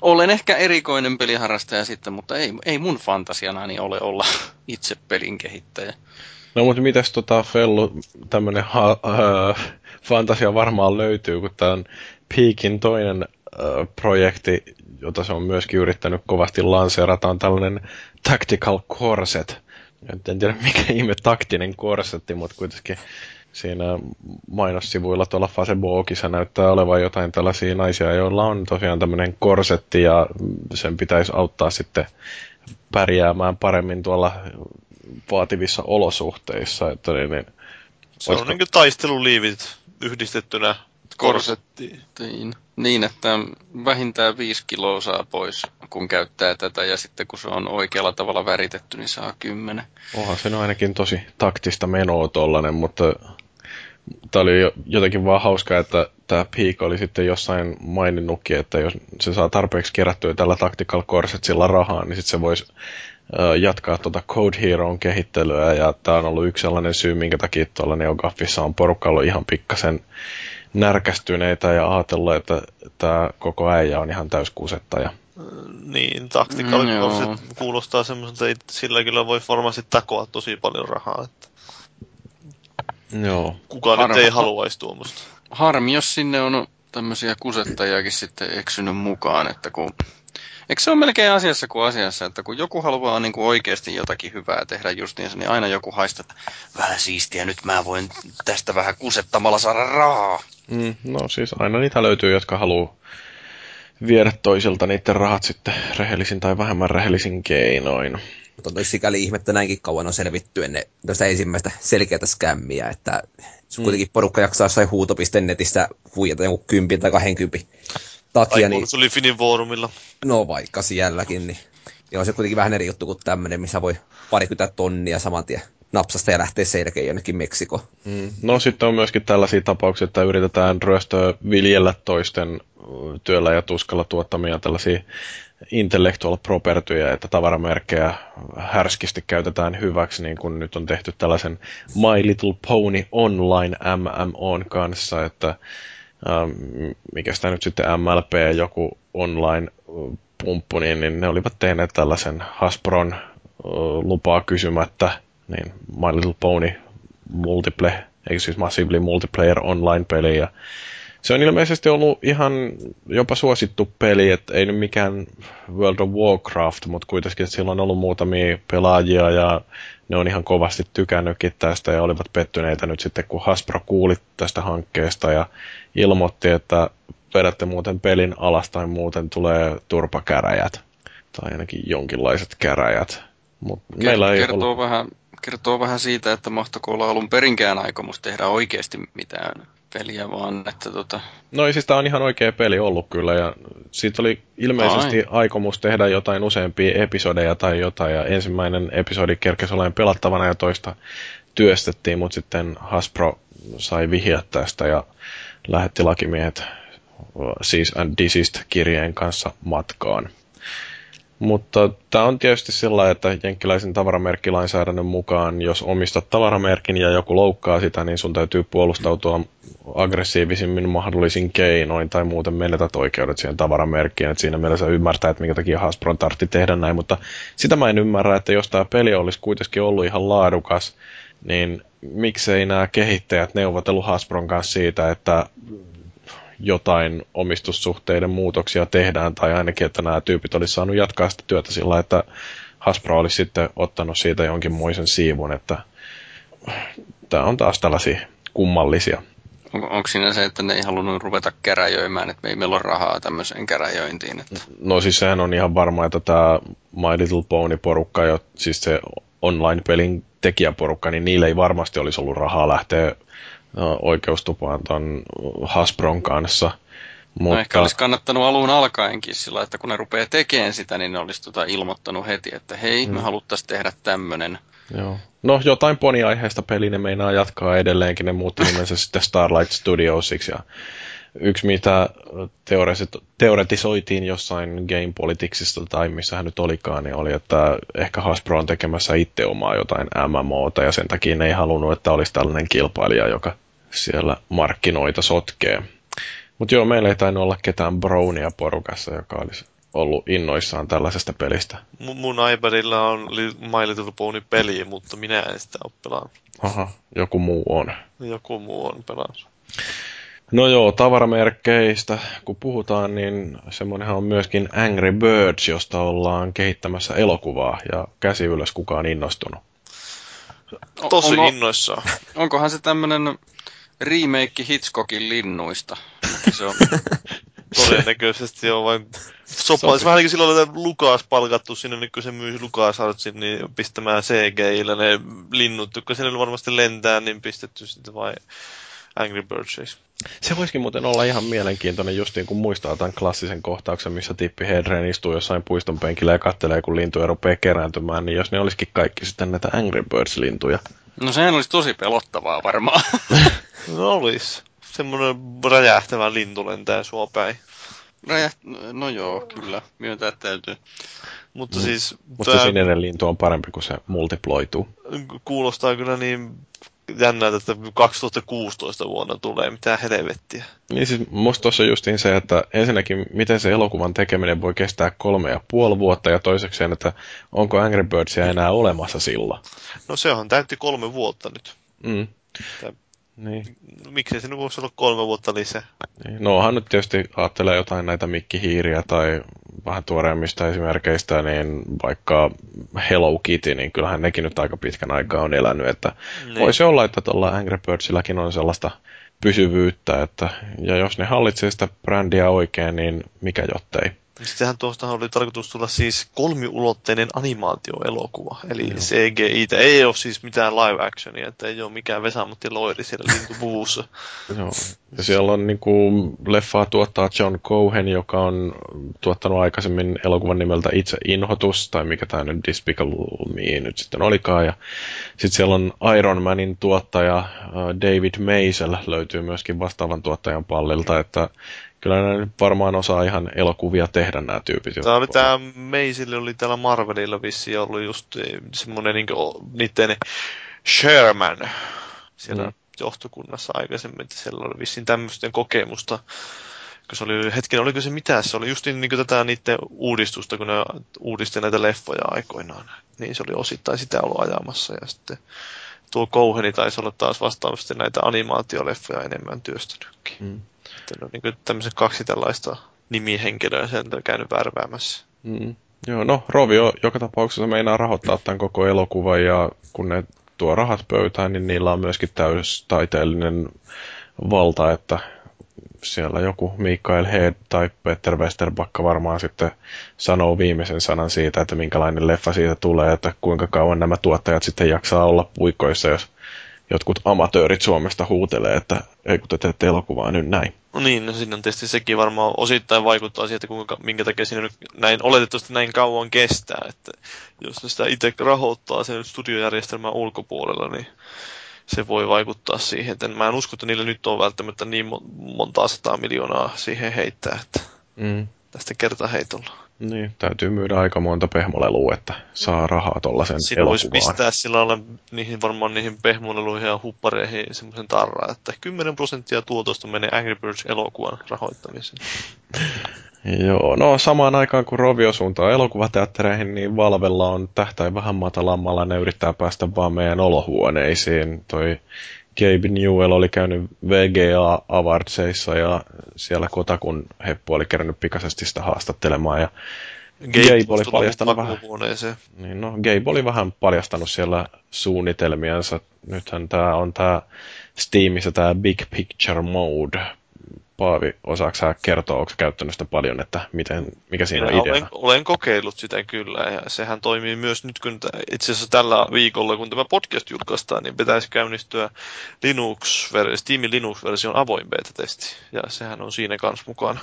olen ehkä erikoinen peliharrastaja sitten, mutta ei, ei mun fantasianani ole olla itse pelin kehittäjä. No mutta mitäs tota Fellu, tämmönen ha- äh, fantasia varmaan löytyy, kun tämä on Peakin toinen äh, projekti, jota se on myöskin yrittänyt kovasti lanseerata, on tällainen Tactical Corset. En tiedä mikä ihme taktinen korsetti, mutta kuitenkin siinä mainossivuilla tuolla Facebookissa näyttää olevan jotain tällaisia naisia, joilla on tosiaan tämmöinen korsetti ja sen pitäisi auttaa sitten pärjäämään paremmin tuolla vaativissa olosuhteissa. Että niin, niin, se on niin kuin taisteluliivit yhdistettynä korsettiin. Niin, niin, että vähintään viisi kiloa saa pois, kun käyttää tätä, ja sitten kun se on oikealla tavalla väritetty, niin saa kymmenen. Onhan se ainakin tosi taktista menoa tollanen, mutta tämä oli jotenkin vaan hauskaa, että tämä Peak oli sitten jossain maininnutkin, että jos se saa tarpeeksi kerättyä tällä Tactical Corsetsilla rahaa, niin sitten se voisi jatkaa tuota Code Heroon kehittelyä, ja tämä on ollut yksi sellainen syy, minkä takia tuolla NeoGaffissa on porukka ollut ihan pikkasen närkästyneitä ja ajatellut, että tämä koko äijä on ihan täyskusettaja. Niin, Tactical mm, Corset kuulostaa semmoiselta, että sillä kyllä voi varmasti takoa tosi paljon rahaa. Että... Joo. Kukaan Harva. nyt ei haluaisi tuommoista. Harmi, jos sinne on tämmöisiä kusettajiakin sitten eksynyt mukaan, että kun... Eikö se ole melkein asiassa kuin asiassa, että kun joku haluaa niin kuin oikeasti jotakin hyvää tehdä justiinsa, niin aina joku haistaa, että vähän siistiä, nyt mä voin tästä vähän kusettamalla saada rahaa. Mm, no siis aina niitä löytyy, jotka haluaa viedä toisilta niiden rahat sitten rehellisin tai vähemmän rehellisin keinoin. Mutta on sikäli ihmettä näinkin kauan on selvitty ennen tästä ensimmäistä selkeätä skämmiä, että mm. kuitenkin porukka jaksaa sai huutopisten netissä huijata jonkun kympin tai kahden kympin takia. niin, se oli Finin foorumilla. No vaikka sielläkin, niin, niin on se kuitenkin vähän eri juttu kuin tämmöinen, missä voi parikymmentä tonnia saman tien napsasta ja lähtee selkeä jonnekin Meksiko. Mm. No sitten on myöskin tällaisia tapauksia, että yritetään ryöstöä viljellä toisten työllä ja tuskalla tuottamia tällaisia intellectual propertyjä, että tavaramerkkejä härskisti käytetään hyväksi, niin kuin nyt on tehty tällaisen My Little Pony Online MMOn kanssa, että ähm, mikä sitä nyt sitten MLP, joku online pumppu, niin, niin ne olivat tehneet tällaisen Hasbron lupaa kysymättä, niin My Little Pony Multiple, eikö siis Massively Multiplayer Online-peli, ja se on ilmeisesti ollut ihan jopa suosittu peli, että ei nyt mikään World of Warcraft, mutta kuitenkin sillä on ollut muutamia pelaajia ja ne on ihan kovasti tykännytkin tästä ja olivat pettyneitä nyt sitten, kun Hasbro kuuli tästä hankkeesta ja ilmoitti, että vedätte muuten pelin alas tai muuten tulee turpakäräjät tai ainakin jonkinlaiset käräjät. Mut Kert- meillä ei kertoo, ollut... vähän, kertoo vähän siitä, että mahtako olla alun perinkään aikomus tehdä oikeasti mitään peliä, vaan että tota... No siis tämä on ihan oikea peli ollut kyllä, ja siitä oli ilmeisesti Ai. aikomus tehdä jotain useampia episodeja tai jotain, ja ensimmäinen episodi kerkesi olemaan pelattavana ja toista työstettiin, mutta sitten Hasbro sai vihjat tästä ja lähetti lakimiehet siis and Desist-kirjeen kanssa matkaan. Mutta tämä on tietysti sellainen, että jenkkiläisen tavaramerkkilainsäädännön mukaan, jos omistat tavaramerkin ja joku loukkaa sitä, niin sun täytyy puolustautua aggressiivisimmin mahdollisin keinoin tai muuten menetät oikeudet siihen tavaramerkkiin. Et siinä mielessä ymmärtää, että minkä takia Hasbron tartti tehdä näin, mutta sitä mä en ymmärrä, että jos tämä peli olisi kuitenkin ollut ihan laadukas, niin miksei nämä kehittäjät neuvotellut Hasbron kanssa siitä, että jotain omistussuhteiden muutoksia tehdään, tai ainakin, että nämä tyypit olisi saanut jatkaa sitä työtä sillä, että Hasbro olisi sitten ottanut siitä jonkinmoisen siivun, että tämä on taas tällaisia kummallisia. On, onko siinä se, että ne ei halunnut ruveta käräjöimään, että ei meillä ole rahaa tämmöiseen käräjöintiin? Että... No siis sehän on ihan varma, että tämä My Little Pony-porukka, jo, siis se online-pelin tekijäporukka, niin niille ei varmasti olisi ollut rahaa lähteä oikeustupaan ton Hasbron kanssa. Mutta... No ehkä olisi kannattanut alun alkaenkin sillä, että kun ne rupeaa tekemään sitä, niin ne olisi tota ilmoittanut heti, että hei, mm. me haluttaisiin tehdä tämmöinen. Joo. No jotain poniaiheesta peli ne meinaa jatkaa edelleenkin, ne muutti nimensä sitten Starlight Studiosiksi ja yksi mitä teoretisoitiin jossain Game Politicsista tai missä hän nyt olikaan, niin oli, että ehkä Hasbro on tekemässä itse omaa jotain MMOta ja sen takia ne ei halunnut, että olisi tällainen kilpailija, joka siellä markkinoita sotkee. Mutta joo, meillä ei tainnut olla ketään Brownia porukassa, joka olisi ollut innoissaan tällaisesta pelistä. M- mun iPadilla on My Little Pony peli, mutta minä en sitä ole pelannut. Aha, joku muu on. Joku muu on pelannut. No joo, tavaramerkkeistä kun puhutaan, niin semmoinenhan on myöskin Angry Birds, josta ollaan kehittämässä elokuvaa ja käsi ylös kukaan innostunut. Tosi Onko, innoissaan. Onkohan se tämmöinen remake Hitchcockin linnuista? Se on... Todennäköisesti on vain sopaisi vähän niin kuin silloin, että Lukas palkattu sinne, niin kun se myy Lukas Artsin, niin pistämään CGI-llä ne linnut, jotka sinne varmasti lentää, niin pistetty sitten vai Angry Birds. Se voisikin muuten olla ihan mielenkiintoinen justiin, kun muistaa tämän klassisen kohtauksen, missä Tippi Hedren istuu jossain puiston penkillä ja kattelee, kun lintuja rupeaa kerääntymään, niin jos ne olisikin kaikki sitten näitä Angry Birds-lintuja. No sehän olisi tosi pelottavaa varmaan. no olisi. Semmoinen räjähtävä lintu lentää sua päin. Räjäht... No joo, kyllä. Myöntää täytyy. Mutta mm. siis... Mutta tämä... sininen lintu on parempi, kun se multiploituu. Kuulostaa kyllä niin jännää, että 2016 vuonna tulee, mitä helvettiä. Niin siis musta tuossa justiin se, että ensinnäkin miten se elokuvan tekeminen voi kestää kolme ja puoli vuotta ja toisekseen, että onko Angry Birdsia enää olemassa silloin. No se on täytti kolme vuotta nyt. Mm. Niin. Miksei se voisi olla kolme vuotta lisää? Niin. No onhan nyt tietysti ajattelee jotain näitä mikkihiiriä tai vähän tuoreemmista esimerkkeistä, niin vaikka Hello Kitty, niin kyllähän nekin nyt aika pitkän aikaa on elänyt, että niin. voisi olla, että tuolla Angry Birdsilläkin on sellaista pysyvyyttä, että, ja jos ne hallitsee sitä brändiä oikein, niin mikä jottei. Sittenhän tuosta oli tarkoitus tulla siis kolmiulotteinen animaatioelokuva. Eli Joo. CGI ei ole siis mitään live actionia, että ei ole mikään Vesamutti Loiri siellä lintupuussa. Joo. Ja siellä on niin kuin, leffaa tuottaa John Cohen, joka on tuottanut aikaisemmin elokuvan nimeltä Itse inhotus, tai mikä tämä nyt Despicable Me nyt sitten olikaan. Ja sitten siellä on Iron Manin tuottaja äh, David Maisel löytyy myöskin vastaavan tuottajan pallilta, että kyllä ne varmaan osaa ihan elokuvia tehdä nämä tyypit. Tämä oli tämä Meisille oli täällä Marvelilla vissiin ollut just eh, semmoinen niin niiden Sherman siellä mm. johtokunnassa aikaisemmin, että siellä oli vissiin tämmöisten kokemusta. Kun se oli, hetken, oliko se mitä? Se oli just niin tätä niiden uudistusta, kun ne uudisti näitä leffoja aikoinaan. Niin se oli osittain sitä ollut ajamassa ja sitten tuo Kouheni taisi olla taas vastaavasti näitä animaatioleffoja enemmän työstänytkin. Mm. Sitten on niin tämmöisen kaksi tällaista nimihenkilöä sieltä käynyt värväämässä. Mm. Joo, no Rovio joka tapauksessa meinaa rahoittaa tämän koko elokuvan ja kun ne tuo rahat pöytään, niin niillä on myöskin täystaiteellinen valta, että siellä joku Mikael Head tai Peter Westerbakka varmaan sitten sanoo viimeisen sanan siitä, että minkälainen leffa siitä tulee, että kuinka kauan nämä tuottajat sitten jaksaa olla puikoissa, jos jotkut amatöörit Suomesta huutelee, että ei kun te teette elokuvaa nyt näin. No niin, no siinä on tietysti sekin varmaan osittain vaikuttaa siihen, että kuinka, minkä takia siinä nyt näin, oletettavasti näin kauan kestää, että jos ne sitä itse rahoittaa sen studiojärjestelmän ulkopuolella, niin se voi vaikuttaa siihen. että mä en usko, että niillä nyt on välttämättä niin monta sataa miljoonaa siihen heittää, että mm. tästä kertaheitolla. Niin, täytyy myydä aika monta pehmolelua, että saa rahaa tuollaisen elokuvaan. voisi pistää sillä lailla niihin, varmaan niihin pehmoleluihin ja huppareihin semmoisen tarraa, että 10 prosenttia tuotosta menee Angry Birds elokuvan rahoittamiseen. Joo, no samaan aikaan kun Rovio suuntaa elokuvateattereihin, niin Valvella on tähtäin vähän matalammalla. Ne yrittää päästä vaan meidän olohuoneisiin. Toi Gabe Newell oli käynyt VGA Awardseissa ja siellä Kotakun heppu oli kerännyt pikaisesti sitä haastattelemaan. Ja Gabe, Gabe oli paljastanut vähän, niin no, Gabe oli vähän paljastanut siellä suunnitelmiansa. Nythän tämä on tämä Steamissa tämä Big Picture Mode Paavi, osaako sä kertoa, onko käyttänyt sitä paljon, että miten, mikä siinä Minä on idea? Olen, olen kokeillut sitä kyllä, ja sehän toimii myös nyt, kun itse asiassa tällä viikolla, kun tämä podcast julkaistaan, niin pitäisi käynnistyä Linux, Steamin Linux-version avoin beta-testi, ja sehän on siinä kanssa mukana.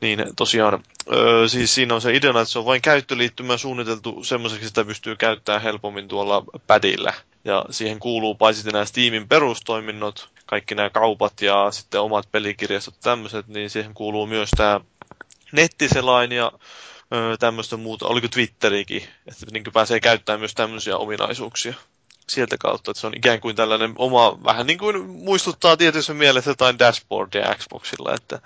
Niin tosiaan, öö, siis siinä on se idea, että se on vain käyttöliittymä suunniteltu semmoiseksi, että sitä pystyy käyttämään helpommin tuolla padilla. Ja siihen kuuluu paitsi nämä Steamin perustoiminnot, kaikki nämä kaupat ja sitten omat pelikirjastot tämmöiset, niin siihen kuuluu myös tämä nettiselain ja öö, tämmöistä muuta, oliko Twitterikin, että niin pääsee käyttämään myös tämmöisiä ominaisuuksia sieltä kautta, että se on ikään kuin tällainen oma, vähän niin kuin muistuttaa tietyssä mielessä jotain dashboardia Xboxilla, että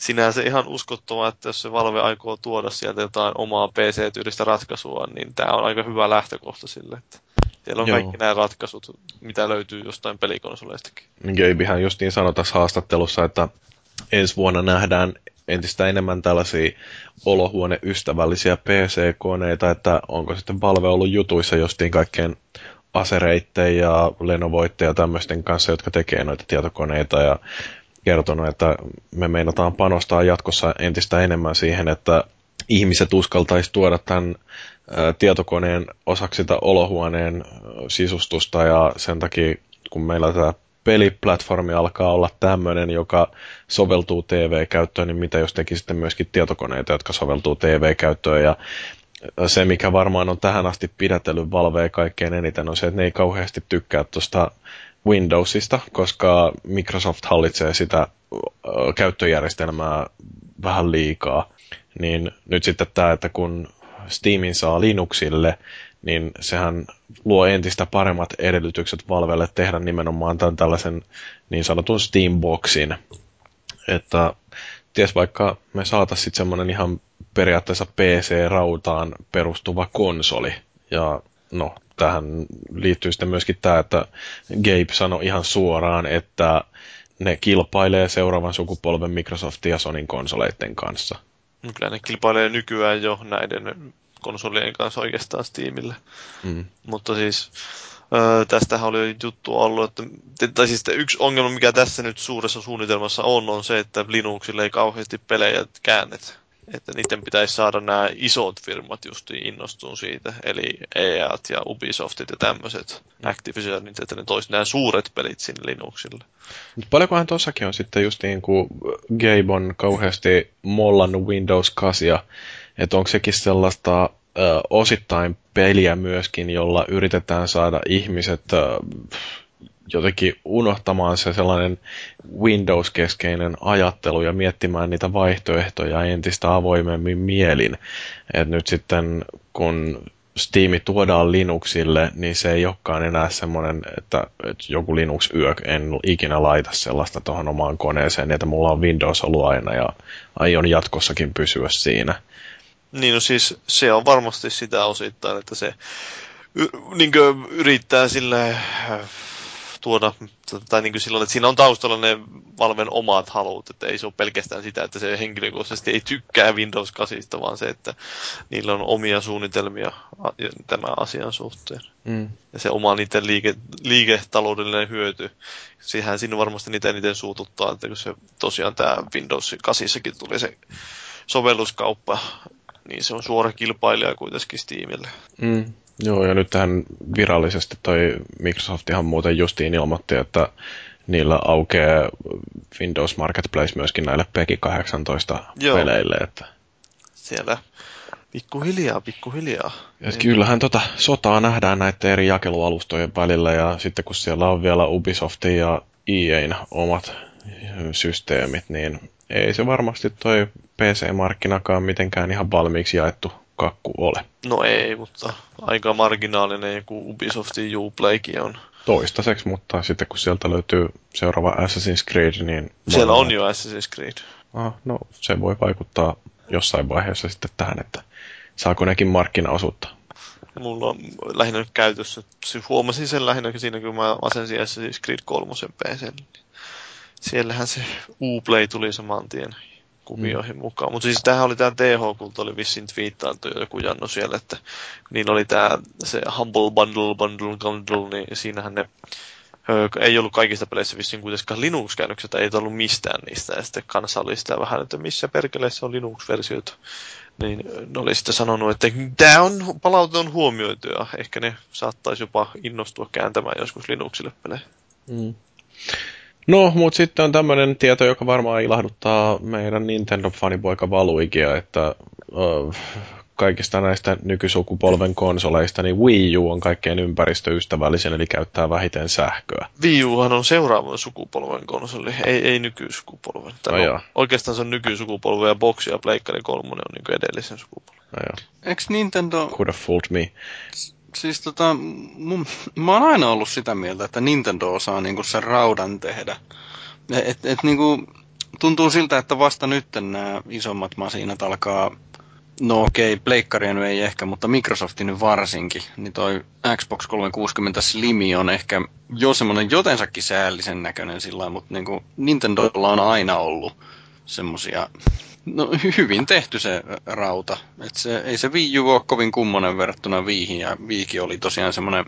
sinänsä ihan uskottavaa, että jos se Valve aikoo tuoda sieltä jotain omaa PC-tyylistä ratkaisua, niin tämä on aika hyvä lähtökohta sille, että siellä on Joo. kaikki nämä ratkaisut, mitä löytyy jostain pelikonsoleistakin. Gabehän just niin sanoi tässä haastattelussa, että ensi vuonna nähdään entistä enemmän tällaisia olohuoneystävällisiä PC-koneita, että onko sitten Valve ollut jutuissa jostain kaikkien asereitteen ja Lenovoitteen ja tämmöisten kanssa, jotka tekee noita tietokoneita ja kertonut, että me meinataan panostaa jatkossa entistä enemmän siihen, että ihmiset uskaltaisi tuoda tämän tietokoneen osaksi sitä olohuoneen sisustusta. Ja sen takia, kun meillä tämä peliplatformi alkaa olla tämmöinen, joka soveltuu TV-käyttöön, niin mitä jos tekisitte myöskin tietokoneita, jotka soveltuu TV-käyttöön ja se, mikä varmaan on tähän asti pidätellyt Valvea kaikkein eniten, on se, että ne ei kauheasti tykkää tuosta Windowsista, koska Microsoft hallitsee sitä käyttöjärjestelmää vähän liikaa. Niin nyt sitten tämä, että kun Steamin saa Linuxille, niin sehän luo entistä paremmat edellytykset Valvelle tehdä nimenomaan tämän tällaisen niin sanotun Steamboxin. Että ties vaikka me saataisiin semmoinen ihan periaatteessa PC-rautaan perustuva konsoli. Ja no, tähän liittyy sitten myöskin tämä, että Gabe sanoi ihan suoraan, että ne kilpailee seuraavan sukupolven Microsoftin ja Sonin konsoleiden kanssa. Kyllä ne kilpailee nykyään jo näiden konsolien kanssa oikeastaan Steamille. Mm. Mutta siis öö, tästähän oli juttu ollut, että tai siis yksi ongelma, mikä tässä nyt suuressa suunnitelmassa on, on se, että Linuxille ei kauheasti pelejä käännet että niiden pitäisi saada nämä isot firmat just innostuun siitä, eli EA ja Ubisoftit ja tämmöiset Activisionit, että ne toisi nämä suuret pelit sinne Linuxille. Mutta paljonkohan tossakin on sitten just niin kuin Gabe on kauheasti mollannut Windows 8, että onko sekin sellaista ö, osittain peliä myöskin, jolla yritetään saada ihmiset ö, jotenkin unohtamaan se sellainen Windows-keskeinen ajattelu ja miettimään niitä vaihtoehtoja entistä avoimemmin mielin. Et nyt sitten kun Steam tuodaan Linuxille, niin se ei olekaan enää semmoinen, että, että joku Linux yö, en ikinä laita sellaista tuohon omaan koneeseen, että mulla on Windows ollut aina ja aion jatkossakin pysyä siinä. Niin no siis se on varmasti sitä osittain, että se niin yrittää sille tuoda, tai niin kuin silloin, että siinä on taustalla ne Valven omat halut, että ei se ole pelkästään sitä, että se henkilökohtaisesti ei tykkää Windows 8, vaan se, että niillä on omia suunnitelmia tämän asian suhteen. Mm. Ja se oma niiden liike, liiketaloudellinen hyöty, siihen siinä varmasti niitä eniten suututtaa, että kun se tosiaan tämä Windows 8 tuli se sovelluskauppa, niin se on suora kilpailija kuitenkin Steamille. Mm. Joo, ja nyt tähän virallisesti toi Microsoft ihan muuten justiin ilmoitti, että niillä aukeaa Windows Marketplace myöskin näille PEGI 18 Joo. peleille. Että... Siellä Pikkuhiljaa, pikkuhiljaa. Ja kyllähän tota sotaa nähdään näiden eri jakelualustojen välillä ja sitten kun siellä on vielä Ubisoftin ja EA:n omat systeemit, niin ei se varmasti toi PC-markkinakaan mitenkään ihan valmiiksi jaettu kakku ole. No ei, mutta aika marginaalinen joku Ubisoftin Uplaykin on. Toistaiseksi, mutta sitten kun sieltä löytyy seuraava Assassin's Creed, niin... Siellä on jo Assassin's Creed. Ah, no, se voi vaikuttaa jossain vaiheessa sitten tähän, että saako nekin markkinaosuutta. Mulla on lähinnä nyt käytössä. Huomasin sen lähinnä siinä, kun mä asensin Assassin's Creed 3 PC. Siellähän se Uplay tuli saman tien kuvioihin mm. mukaan. Mutta siis tämähän oli tämä TH, kun oli vissiin twiittailtu joku Janno siellä, että niillä oli tämä se Humble Bundle, Bundle, Bundle, niin siinähän ne ei ollut kaikista peleissä vissiin kuitenkaan Linux-käännökset, ei ollut mistään niistä, ja sitten kanssa oli sitä vähän, että missä perkeleessä on Linux-versiot. Niin ne oli sitten sanonut, että tämä on, palaute on huomioitu, ja ehkä ne saattaisi jopa innostua kääntämään joskus Linuxille pelejä. Mm. No, mutta sitten on tämmöinen tieto, joka varmaan ilahduttaa meidän Nintendo-fanipoika Valuikia, että uh, kaikista näistä nykysukupolven konsoleista, niin Wii U on kaikkein ympäristöystävällisen, eli käyttää vähiten sähköä. Wii Uhan on seuraavan sukupolven konsoli, ei, ei nykysukupolven. No, no, oikeastaan se on nykysukupolven ja Box ja Pleikkari 3 on niin edellisen sukupolven. No, Eikö Nintendo... Could have fooled me. Siis tota, mun, mä oon aina ollut sitä mieltä, että Nintendo osaa niinku sen raudan tehdä. Et, et niinku, tuntuu siltä, että vasta nyt nämä isommat masinat alkaa No okei, okay, Pleikkaria ei ehkä, mutta Microsoftin nyt varsinkin. Niin toi Xbox 360 Slimi on ehkä jo semmoinen jotensakin säällisen näköinen sillä mutta niinku Nintendolla on aina ollut semmosia No hyvin tehty se rauta. Et se, ei se Wii U ole kovin kummonen verrattuna Viihin, ja Viiki oli tosiaan semmoinen,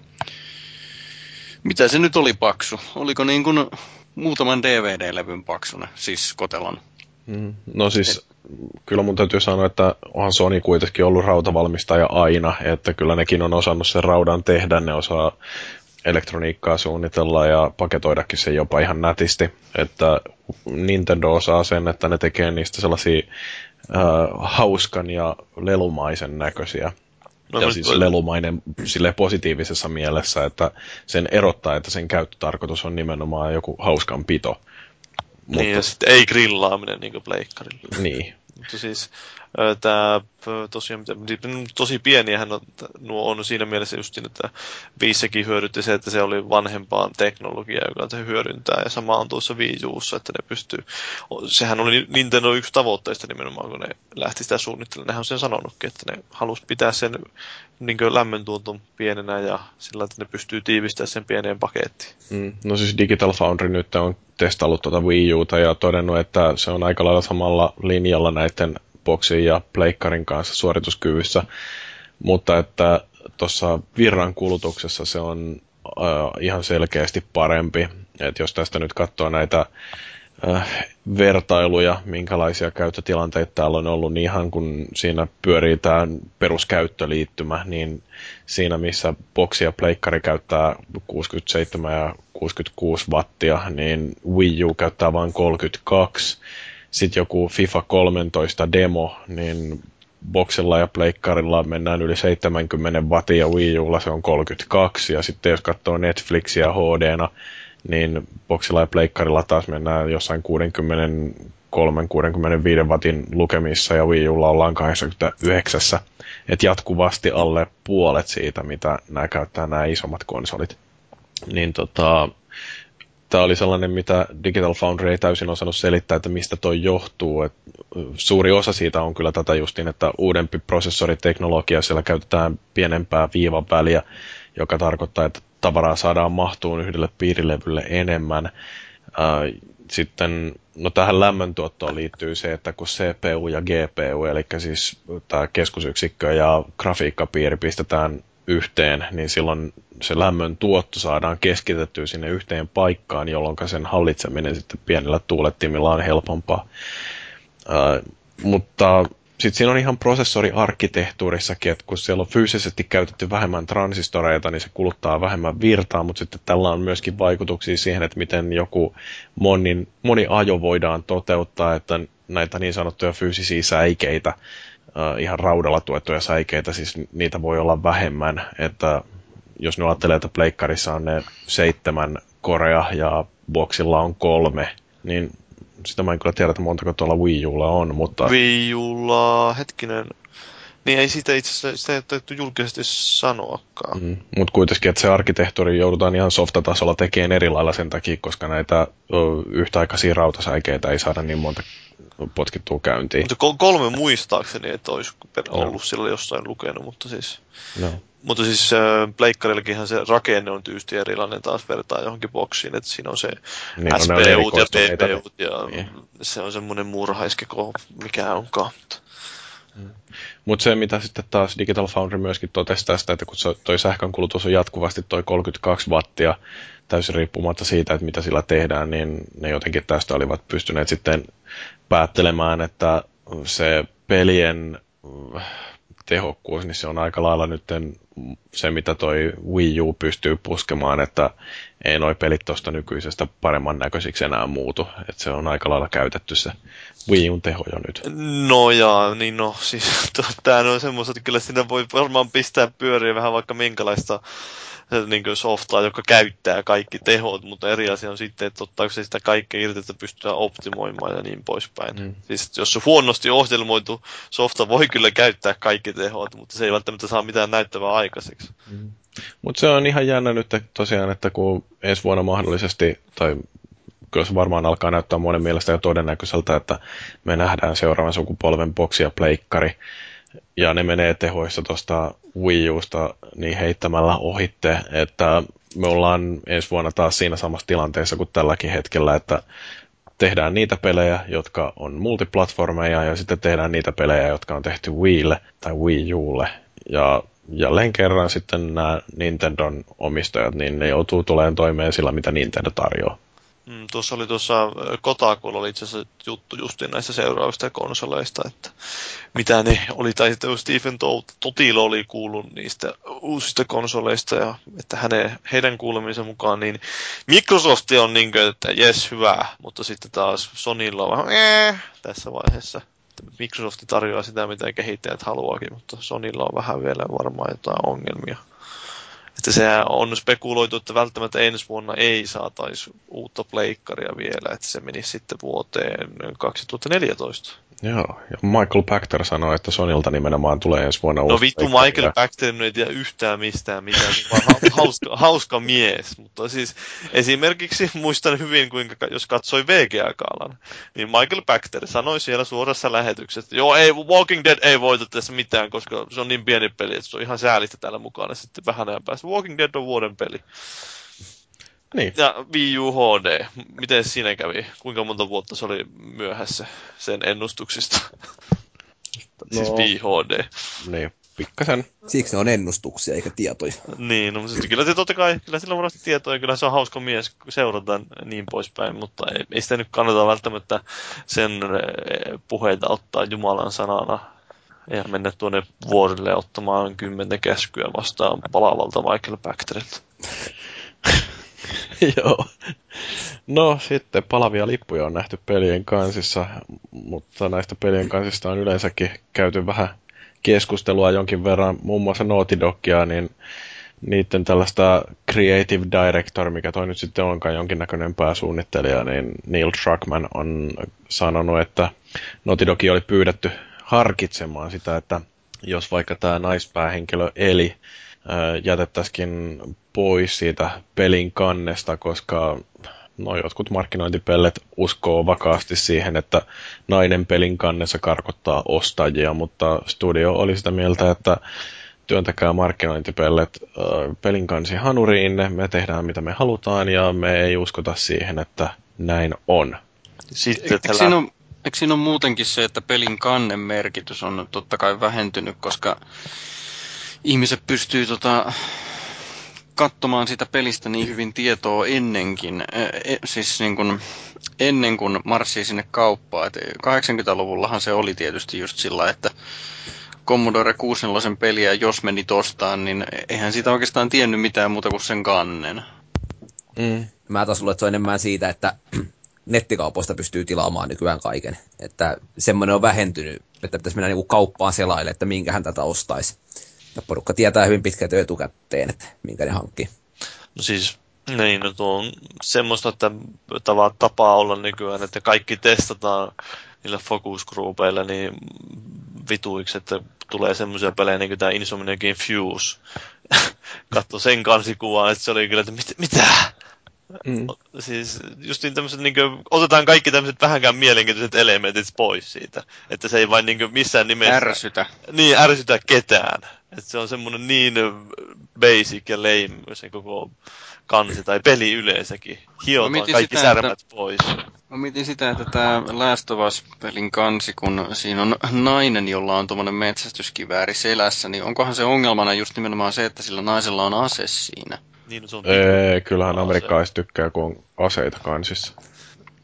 mitä se nyt oli paksu? Oliko niin kuin muutaman DVD-levyn paksuna, siis kotelon? Mm, no siis Et... kyllä mun täytyy sanoa, että onhan Sony kuitenkin ollut rautavalmistaja aina, että kyllä nekin on osannut sen raudan tehdä, ne osaa elektroniikkaa suunnitella ja paketoidakin se jopa ihan nätisti. Että Nintendo osaa sen, että ne tekee niistä sellaisia äh, hauskan ja lelumaisen näköisiä. No, ja siis toi... lelumainen sille positiivisessa mielessä, että sen erottaa, että sen käyttötarkoitus on nimenomaan joku hauskan pito. Niin, ja sitten ei grillaaminen niin kuin pleikkarilla. Niin. Mutta siis tämä tosiaan, tosi pieniähän on, nuo on siinä mielessä just että viissäkin hyödytti se, että se oli vanhempaa teknologiaa, joka se hyödyntää, ja sama on tuossa Wii Ussa, että ne pystyy, sehän oli Nintendo yksi tavoitteista nimenomaan, kun ne lähti sitä suunnittelemaan, nehän on sen sanonutkin, että ne halusi pitää sen niin lämmöntuoton pienenä ja sillä, että ne pystyy tiivistämään sen pieneen pakettiin. Mm, no siis Digital Foundry nyt on testaillut tuota Wii Uta ja todennut, että se on aika lailla samalla linjalla näiden Xboxin ja Pleikkarin kanssa suorituskyvyssä, mutta että tuossa virran kulutuksessa se on äh, ihan selkeästi parempi. Et jos tästä nyt katsoo näitä äh, vertailuja, minkälaisia käyttötilanteita täällä on ollut, niin ihan kun siinä pyörii tämä peruskäyttöliittymä, niin siinä missä boksi ja pleikkari käyttää 67 ja 66 wattia, niin Wii U käyttää vain 32 sitten joku FIFA 13 demo, niin boksilla ja pleikkarilla mennään yli 70 wattia ja Wii Ulla se on 32 ja sitten jos katsoo Netflixiä hd niin boksilla ja pleikkarilla taas mennään jossain 63-65 watin lukemissa ja Wii Ulla ollaan 89. Et jatkuvasti alle puolet siitä, mitä nämä käyttää nämä isommat konsolit. Niin tota, tämä oli sellainen, mitä Digital Foundry ei täysin osannut selittää, että mistä toi johtuu. Et suuri osa siitä on kyllä tätä justin, että uudempi prosessoriteknologia, siellä käytetään pienempää viivan väliä, joka tarkoittaa, että tavaraa saadaan mahtuun yhdelle piirilevylle enemmän. Sitten no tähän lämmöntuottoon liittyy se, että kun CPU ja GPU, eli siis tämä keskusyksikkö ja grafiikkapiiri pistetään yhteen, niin silloin se lämmön tuotto saadaan keskitettyä sinne yhteen paikkaan, jolloin sen hallitseminen sitten pienellä tuulettimilla on helpompaa. Ää, mutta sitten siinä on ihan prosessoriarkkitehtuurissakin, että kun siellä on fyysisesti käytetty vähemmän transistoreita, niin se kuluttaa vähemmän virtaa, mutta sitten tällä on myöskin vaikutuksia siihen, että miten joku monin, moni ajo voidaan toteuttaa, että näitä niin sanottuja fyysisiä säikeitä uh, ihan raudalla tuettuja säikeitä, siis niitä voi olla vähemmän, että jos ne ajattelee, että pleikkarissa on ne seitsemän korea ja boxilla on kolme, niin sitä mä en kyllä tiedä, että montako tuolla Wii Ulla on, mutta... Wii Ulla, hetkinen, niin ei sitä itse asiassa sitä ei julkisesti sanoakaan. Mm, mutta kuitenkin, että se arkkitehtuuri joudutaan ihan softatasolla tekemään eri lailla sen takia, koska näitä o, yhtäaikaisia rautasäikeitä ei saada niin monta potkittua käyntiin. Mutta kolme muistaakseni, että olisi ollut sillä jossain lukenut, mutta siis... No. Mutta siis äh, pleikkarillakinhan se rakenne on tyysti erilainen taas vertaa johonkin boksiin, että siinä on se niin, no, SPU ja PPU ja niin. se on semmoinen murhaiskeko, mikä onkaan. Mutta se, mitä sitten taas Digital Foundry myöskin totesi tästä, että kun toi sähkönkulutus on jatkuvasti toi 32 wattia, täysin riippumatta siitä, että mitä sillä tehdään, niin ne jotenkin tästä olivat pystyneet sitten päättelemään, että se pelien tehokkuus, niin se on aika lailla nyt se, mitä toi Wii U pystyy puskemaan, että ei noi pelit tuosta nykyisestä paremman näköisiksi enää muutu. Että se on aika lailla käytetty se Wii Un teho jo nyt. No jaa, niin no, siis tämä on semmoista, että kyllä siinä voi varmaan pistää pyöriä vähän vaikka minkälaista niin kuin softaa, joka käyttää kaikki tehot, mutta eri asia on sitten, että ottaako se sitä kaikkea irti, että pystytään optimoimaan ja niin poispäin. Mm. Siis jos se huonosti ohjelmoitu softa voi kyllä käyttää kaikki tehot, mutta se ei välttämättä saa mitään näyttävää aikaiseksi. Mm. Mutta se on ihan jännä nyt tosiaan, että kun ensi vuonna mahdollisesti, tai kyllä se varmaan alkaa näyttää monen mielestä jo todennäköiseltä, että me nähdään seuraavan sukupolven boksi ja pleikkari, ja ne menee tehoissa tuosta Wii Usta niin heittämällä ohitte, että me ollaan ensi vuonna taas siinä samassa tilanteessa kuin tälläkin hetkellä, että tehdään niitä pelejä, jotka on multiplatformeja, ja sitten tehdään niitä pelejä, jotka on tehty Wiille tai Wii Ulle. Ja jälleen kerran sitten nämä Nintendon omistajat, niin ne joutuu tulemaan toimeen sillä, mitä Nintendo tarjoaa. Mm, tuossa oli tuossa Kotakulla oli itse asiassa juttu justiin näistä seuraavista konsoleista, että mitä ne oli, tai sitten Stephen Totilo oli kuullut niistä uusista konsoleista, ja että hänen, heidän kuulemisen mukaan, niin Microsoft on niin kuin, että jes, hyvä, mutta sitten taas Sonylla on vähän ee, tässä vaiheessa. Microsoft tarjoaa sitä, mitä kehittäjät haluakin, mutta Sonylla on vähän vielä varmaan jotain ongelmia. Että sehän on spekuloitu, että välttämättä ensi vuonna ei saataisi uutta pleikkaria vielä, että se menisi sitten vuoteen 2014. Joo, ja Michael Pachter sanoi, että Sonilta nimenomaan tulee ensi vuonna No vittu, Michael Pachter ei tiedä yhtään mistään mitään, vaan hauska, hauska mies. Mutta siis esimerkiksi muistan hyvin, kuinka jos katsoi VGA-kaalan, niin Michael Pachter sanoi siellä suorassa lähetyksessä, että joo, ei, Walking Dead ei voita tässä mitään, koska se on niin pieni peli, että se on ihan säälistä täällä mukana sitten vähän ajan päästä. Walking Dead on vuoden peli. Niin. Ja Wii U HD, miten siinä kävi? Kuinka monta vuotta se oli myöhässä sen ennustuksista? Siis no, siis HD. Niin, pikkasen. Siksi ne on ennustuksia eikä tietoja. Niin, no, mutta kyllä se totta kai, kyllä sillä on varmasti tietoja, kyllä se on hauska mies, kun seurataan niin poispäin, mutta ei, ei sitä nyt kannata välttämättä sen eh, puheita ottaa Jumalan sanana ja mennä tuonne vuorille ottamaan kymmentä käskyä vastaan palaavalta Michael Bacterilta. Joo. No sitten palavia lippuja on nähty pelien kansissa, mutta näistä pelien kansista on yleensäkin käyty vähän keskustelua jonkin verran, muun muassa Naughty Dogia, niin niiden tällaista creative director, mikä toi nyt sitten onkaan jonkinnäköinen pääsuunnittelija, niin Neil Druckmann on sanonut, että Naughty oli pyydetty harkitsemaan sitä, että jos vaikka tämä naispäähenkilö Eli jätettäisikin pois siitä pelin kannesta, koska no, jotkut markkinointipellet uskoo vakaasti siihen, että nainen pelin kannessa karkottaa ostajia, mutta studio oli sitä mieltä, että työntäkää markkinointipellet äh, pelin kansi hanuriin, me tehdään mitä me halutaan ja me ei uskota siihen, että näin on. Sitten eikö, siinä on, eikö siinä ole muutenkin se, että pelin kannen merkitys on totta kai vähentynyt, koska ihmiset pystyy tota, katsomaan sitä pelistä niin hyvin tietoa ennenkin, e, siis niin kuin ennen kuin marssii sinne kauppaan. Et 80-luvullahan se oli tietysti just sillä, että Commodore 64 peliä, jos meni tostaan, niin eihän siitä oikeastaan tiennyt mitään muuta kuin sen kannen. Mm. Mä taas luulen, että se on enemmän siitä, että nettikaupoista pystyy tilaamaan nykyään kaiken. Että semmoinen on vähentynyt, että pitäisi mennä niinku kauppaan selaille, että minkähän tätä ostaisi. Ja porukka tietää hyvin pitkälti etukäteen, että minkä ne hankkii. No siis, niin, no tuo on semmoista, että tava, tapaa olla nykyään, että kaikki testataan niillä focus niin vituiksi, että tulee semmoisia pelejä niin kuin tämä Insomniakin Fuse. Katso sen kansikuvaa, että se oli kyllä, että mit, mitä? Mm. Siis just niin tämmöiset, niin kuin, otetaan kaikki tämmöiset vähänkään mielenkiintoiset elementit pois siitä. Että se ei vain niin kuin, missään nimessä... Ärsytä. Niin, ärsytä ketään. Että se on semmoinen niin basic ja lame se koko kansi tai peli yleensäkin. Hiotaan kaikki sitä, särmät että, pois. Mä mietin sitä, että tämä Last of Us-pelin kansi, kun siinä on nainen, jolla on tuommoinen metsästyskivääri selässä, niin onkohan se ongelmana just nimenomaan se, että sillä naisella on ase siinä? Niin, se on Ei, kyllähän amerikkalaiset tykkää, kun on aseita kansissa.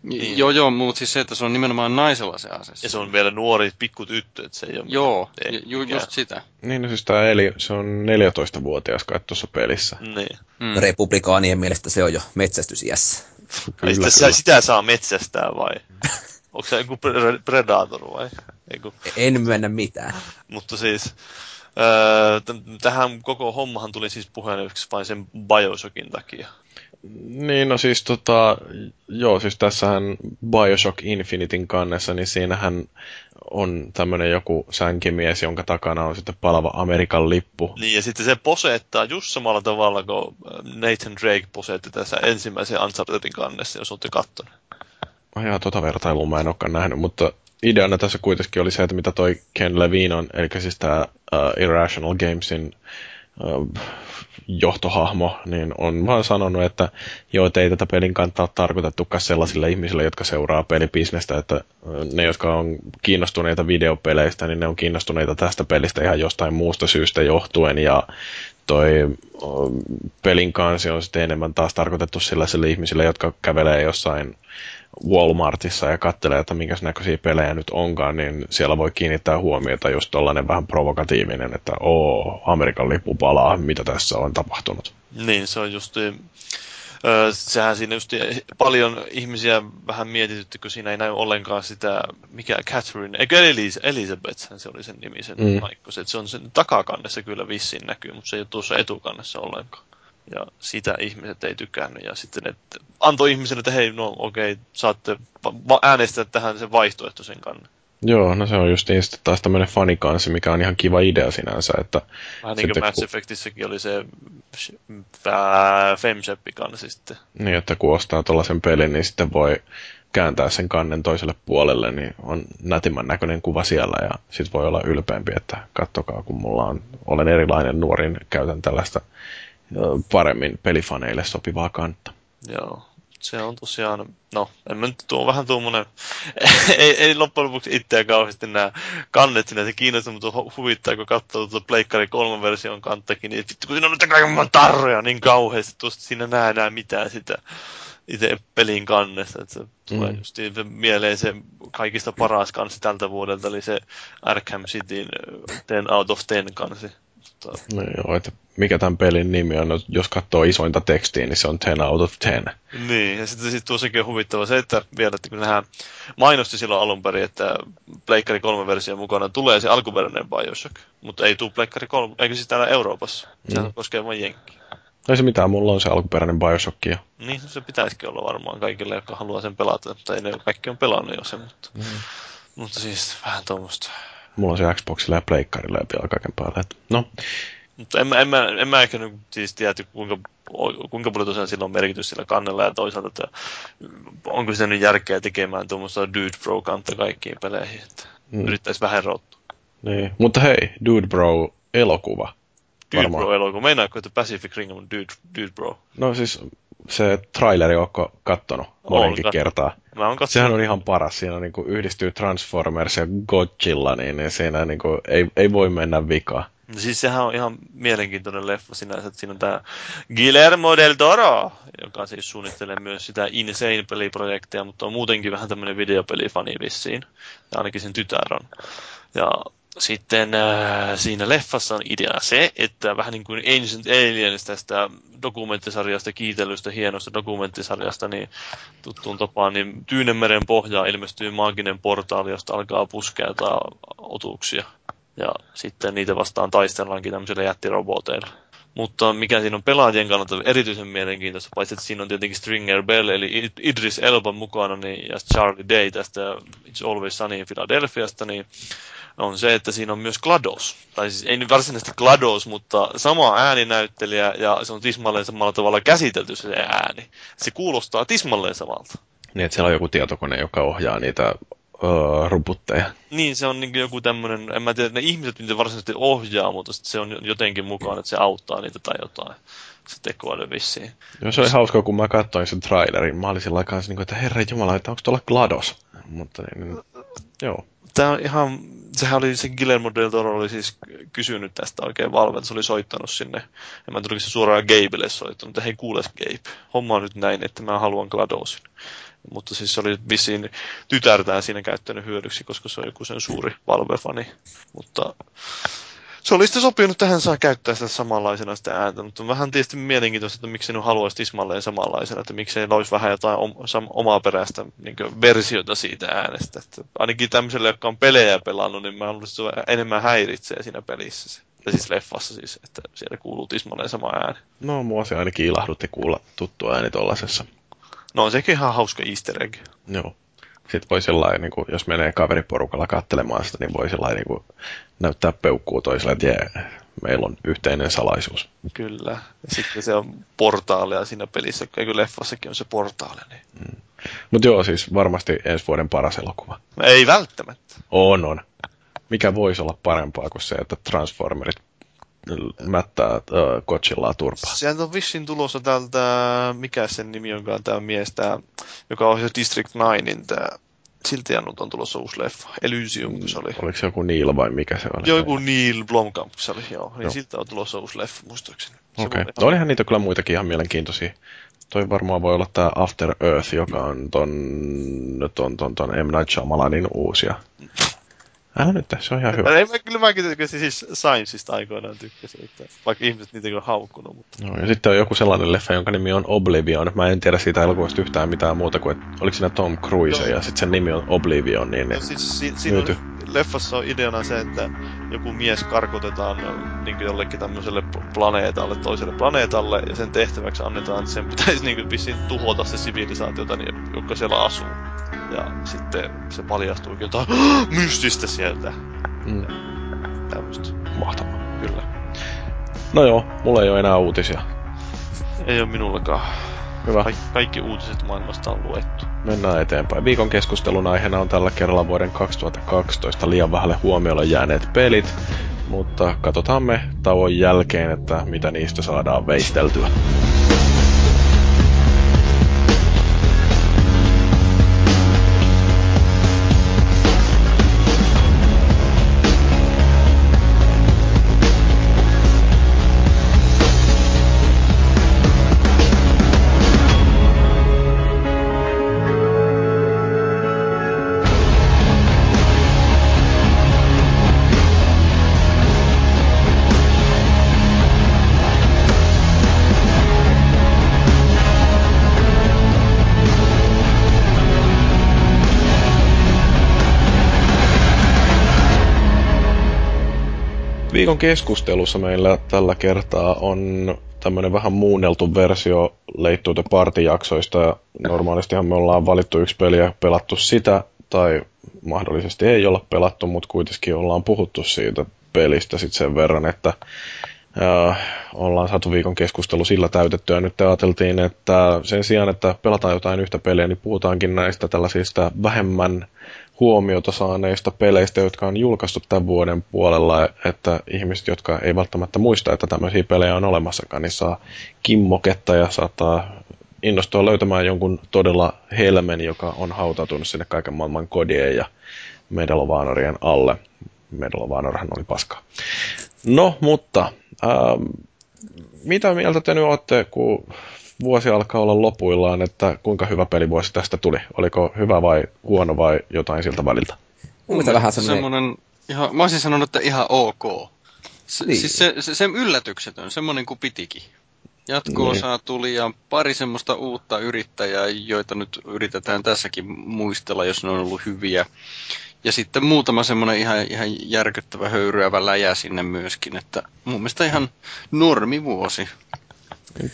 Niin. Joo, joo, mutta siis se, että se on nimenomaan naisella se ase. Ja se on vielä nuori pikku tyttö, että se ei ole... Joo, ju, just sitä. Niin, no siis tää Eli, se on 14-vuotias kai tuossa pelissä. Niin. Mm. Republikaanien mielestä se on jo metsästysiässä. Kyllä, sitä, kyllä. sitä saa metsästää vai? Onko se joku predator vai? Eiku... En myönnä mitään. Mutta siis, tähän koko hommahan tuli siis puheenjohtajaksi vain sen Bioshockin takia. Niin, no siis tota, joo, siis tässähän Bioshock Infinityn kannessa, niin siinähän on tämmöinen joku sänkimies, jonka takana on sitten palava Amerikan lippu. Niin, ja sitten se posettaa just samalla tavalla kuin Nathan Drake posetti tässä ensimmäisen Unchartedin kannessa, jos olette kattonut. Ajaa, tota vertailua mä en olekaan nähnyt, mutta ideana tässä kuitenkin oli se, että mitä toi Ken Levine on, eli siis tämä uh, Irrational Gamesin uh, johtohahmo, niin on vaan sanonut, että joo, ei tätä pelin kantaa tarkoitettukaan sellaisille ihmisille, jotka seuraa pelibisnestä, että ne, jotka on kiinnostuneita videopeleistä, niin ne on kiinnostuneita tästä pelistä ihan jostain muusta syystä johtuen, ja toi pelin kansi on sitten enemmän taas tarkoitettu sellaisille ihmisille, jotka kävelee jossain Walmartissa ja katselee, että minkä näköisiä pelejä nyt onkaan, niin siellä voi kiinnittää huomiota just tollainen vähän provokatiivinen, että oo, Amerikan lippu palaa, mitä tässä on tapahtunut. Niin, se on just sehän siinä just paljon ihmisiä vähän mietitytti, kun siinä ei näy ollenkaan sitä, mikä Catherine, eikö Elis, Elizabeth, se oli sen nimi, sen mm. Että se on sen takakannessa kyllä vissiin näkyy, mutta se ei ole tuossa etukannessa ollenkaan. Ja sitä ihmiset ei tykännyt. Ja sitten että antoi ihmisille, että hei, no okei, okay, saatte äänestää tähän sen vaihtoehtoisen kannen. Joo, no se on just taas tämmöinen fanikansi, mikä on ihan kiva idea sinänsä. Että Vähän niin kuin Mass ku... Effectissäkin oli se Femsheppi kansi sitten. Niin, että kun ostaa tuollaisen pelin, niin sitten voi kääntää sen kannen toiselle puolelle, niin on nätimmän näköinen kuva siellä ja sitten voi olla ylpeämpi, että kattokaa kun mulla on, olen erilainen nuorin, käytän tällaista paremmin pelifaneille sopivaa kantta. Joo, se on tosiaan, no, en mä nyt tuo vähän tuommoinen, ei, ei loppujen lopuksi itseä kauheasti nämä kannet sinä, se kiinnostaa, mutta huvittaa, kun katsoo tuota Pleikkari 3 version kanttakin, niin vittu, kun siinä on nyt kaiken tarroja niin kauheasti, tuosta siinä näe enää mitään sitä itse pelin kannesta, että se mm. tulee just mieleen se kaikista paras kansi tältä vuodelta, eli se Arkham Cityn 10 out of 10 kansi. No joo, että mikä tämän pelin nimi on, jos katsoo isointa tekstiä, niin se on 10 out of 10. Niin, ja sitten sit tuossakin on huvittava se, että vielä, että kun nehän mainosti silloin alun perin, että Pleikkari 3 versio mukana tulee se alkuperäinen Bioshock, mutta ei tule Pleikkari 3, eikö siis täällä Euroopassa, sehän mm. koskee vain jenkkiä. Ei se mitään, mulla on se alkuperäinen Bioshock jo. Niin, se pitäisikin olla varmaan kaikille, jotka haluaa sen pelata, mutta ei ne kaikki on pelannut jo sen, mutta, mm. mutta siis vähän tuommoista mulla on se Xboxilla ja Pleikkarilla ja vielä kaiken päälle. Et, no. Mutta en, en, mä, en mä ehkä nyt siis tiedä, kuinka, kuinka paljon tosiaan sillä on merkitys sillä kannella ja toisaalta, että onko sitä nyt järkeä tekemään tuommoista Dude Bro kantta kaikkiin peleihin, että mm. yrittäisi vähän rottua. Niin, mutta hei, Dude Bro elokuva. Dude Varmaan. Bro elokuva. Meinaatko, että Pacific Rim on Dude, Dude Bro? No siis se traileri onko kattonut monenkin kertaa. Mä oon Sehän on ihan paras. Siinä niin kuin yhdistyy Transformers ja Godzilla, niin, niin siinä niin kuin, ei, ei voi mennä vikaan. No siis sehän on ihan mielenkiintoinen leffa sinänsä, että siinä on tämä Guillermo del Toro, joka siis suunnittelee myös sitä Insane-peliprojektia, mutta on muutenkin vähän tämmöinen videopelifani vissiin. Ja ainakin sen tytär on. Ja sitten äh, siinä leffassa on idea se, että vähän niin kuin Ancient Aliens tästä dokumenttisarjasta, kiitellystä hienosta dokumenttisarjasta, niin tuttuun tapaan, niin Tyynemeren pohjaa ilmestyy maaginen portaali, josta alkaa puskeutaa otuksia. Ja sitten niitä vastaan taistellaankin tämmöisillä jättiroboteilla. Mutta mikä siinä on pelaajien kannalta erityisen mielenkiintoista, paitsi että siinä on tietenkin Stringer Bell, eli Idris Elba mukana, niin, ja Charlie Day tästä It's Always Sunny Philadelphiasta, niin on se, että siinä on myös GLaDOS. Tai siis ei varsinaisesti GLaDOS, mutta sama ääninäyttelijä ja se on tismalleen samalla tavalla käsitelty se ääni. Se kuulostaa tismalleen samalta. Niin, että siellä on joku tietokone, joka ohjaa niitä öö, robotteja. Niin, se on niin joku tämmöinen, en mä tiedä, ne ihmiset niitä varsinaisesti ohjaa, mutta se on jotenkin mukaan, että se auttaa niitä tai jotain. Se tekoäly vissiin. Joo, se oli hauska, kun mä katsoin sen trailerin. Mä olisin sillä niin että herra jumala, että onko tuolla GLaDOS? Mutta niin, niin, joo. Tämä on ihan, sehän oli, se Guillermo del Toro oli siis kysynyt tästä oikein Valvelta, se oli soittanut sinne, en mä tuliko se suoraan Gabelle soittanut, että hei kuules Gabe, homma on nyt näin, että mä haluan GLaDOSin. Mutta siis se oli vissiin tytärtään siinä käyttänyt hyödyksi, koska se on joku sen suuri Valve-fani. Mutta se oli sitten sopinut tähän saa käyttää sitä samanlaisena sitä ääntä, mutta on vähän tietysti mielenkiintoista, että miksi sinun haluaisi tismalleen samanlaisena, että miksei olisi vähän jotain omaa peräistä niin versiota siitä äänestä. Että ainakin tämmöiselle, joka on pelejä pelannut, niin mä haluaisin, että enemmän häiritsee siinä pelissä. Tai siis leffassa siis, että siellä kuuluu tismalleen sama ääni. No, mua se ainakin ilahdutti kuulla tuttu ääni tollasessa. No on sekin ihan hauska easter egg. Joo. Sitten voi sellainen, niin kuin, jos menee kaveriporukalla katselemaan sitä, niin voi sellainen niin kuin, näyttää peukkuu toiselle, että jee, meillä on yhteinen salaisuus. Kyllä. Ja sitten se on portaalia siinä pelissä, eikö leffassakin on se portaali. Niin. Mm. Mutta joo, siis varmasti ensi vuoden paras elokuva. Ei välttämättä. On, on. Mikä voisi olla parempaa kuin se, että Transformerit mättää äh, Godzillaa turpaa. Sehän on vissiin tulossa tältä, mikä sen nimi onkaan tämä mies, tää, joka ohjasi District 9, tämä silti Jannut on tulossa uusi leffa. Elysium, se oli. Oliko se joku Neil vai mikä se oli? Joku Neil Blomkamp se oli, joo. Niin joo. siltä on tulossa uusi leffa, muistaakseni. Okei. Okay. No olihan niitä kyllä muitakin ihan mielenkiintoisia. Toi varmaan voi olla tämä After Earth, joka on ton, ton, ton, ton M. Night Shyamalanin uusia. Älä nyt, se on ihan hyvä. Ei, mä, kyllä mäkin tykkäsin siis Scienceista aikoinaan tykkäsin, että vaikka ihmiset niitä on haukkunut. Mutta... No, ja sitten on joku sellainen leffa, jonka nimi on Oblivion. Mä en tiedä siitä elokuvasta yhtään mitään muuta kuin, että oliko siinä Tom Cruise no. ja sitten sen nimi on Oblivion, niin no, siis, si- siinä. On, leffassa on ideana se, että joku mies karkotetaan niin jollekin tämmöiselle planeetalle, toiselle planeetalle, ja sen tehtäväksi annetaan, että sen pitäisi niin vissiin tuhota se sivilisaatiota, niin, joka siellä asuu ja sitten se paljastuu jotain mystistä sieltä. Mm. Tämmöistä. Mahtavaa. Kyllä. No joo, mulla ei ole enää uutisia. Ei ole minullakaan. Hyvä. Ka- kaikki uutiset maailmasta on luettu. Mennään eteenpäin. Viikon keskustelun aiheena on tällä kerralla vuoden 2012 liian vähälle huomiolle jääneet pelit, mutta katsotaan me tauon jälkeen, että mitä niistä saadaan veisteltyä. Viikon keskustelussa meillä tällä kertaa on tämmöinen vähän muunneltu versio Late to Party-jaksoista. Normaalistihan me ollaan valittu yksi peli ja pelattu sitä, tai mahdollisesti ei olla pelattu, mutta kuitenkin ollaan puhuttu siitä pelistä sitten sen verran, että äh, ollaan saatu viikon keskustelu sillä täytettyä. Nyt ajateltiin, että sen sijaan, että pelataan jotain yhtä peliä, niin puhutaankin näistä tällaisista vähemmän huomiota saaneista peleistä, jotka on julkaistu tämän vuoden puolella, että ihmiset, jotka ei välttämättä muista, että tämmöisiä pelejä on olemassakaan, niin saa kimmoketta ja saattaa innostua löytämään jonkun todella helmen, joka on hautautunut sinne kaiken maailman kodien ja Medal of Honorien alle. Medal of Honorhan oli paskaa. No, mutta ähm, mitä mieltä te nyt olette, kun vuosi alkaa olla lopuillaan, että kuinka hyvä pelivuosi tästä tuli? Oliko hyvä vai huono vai jotain siltä väliltä? Mun mielestä vähän semmoinen... Ihan, mä olisin sanonut, että ihan ok. Se, Niin. Siis se, se, se yllätyksetön, semmoinen kuin pitikin. Jatko-osaa tuli ja pari semmoista uutta yrittäjää, joita nyt yritetään tässäkin muistella, jos ne on ollut hyviä. Ja sitten muutama semmoinen ihan, ihan järkyttävä höyryävä läjä sinne myöskin, että mun mielestä ihan normivuosi.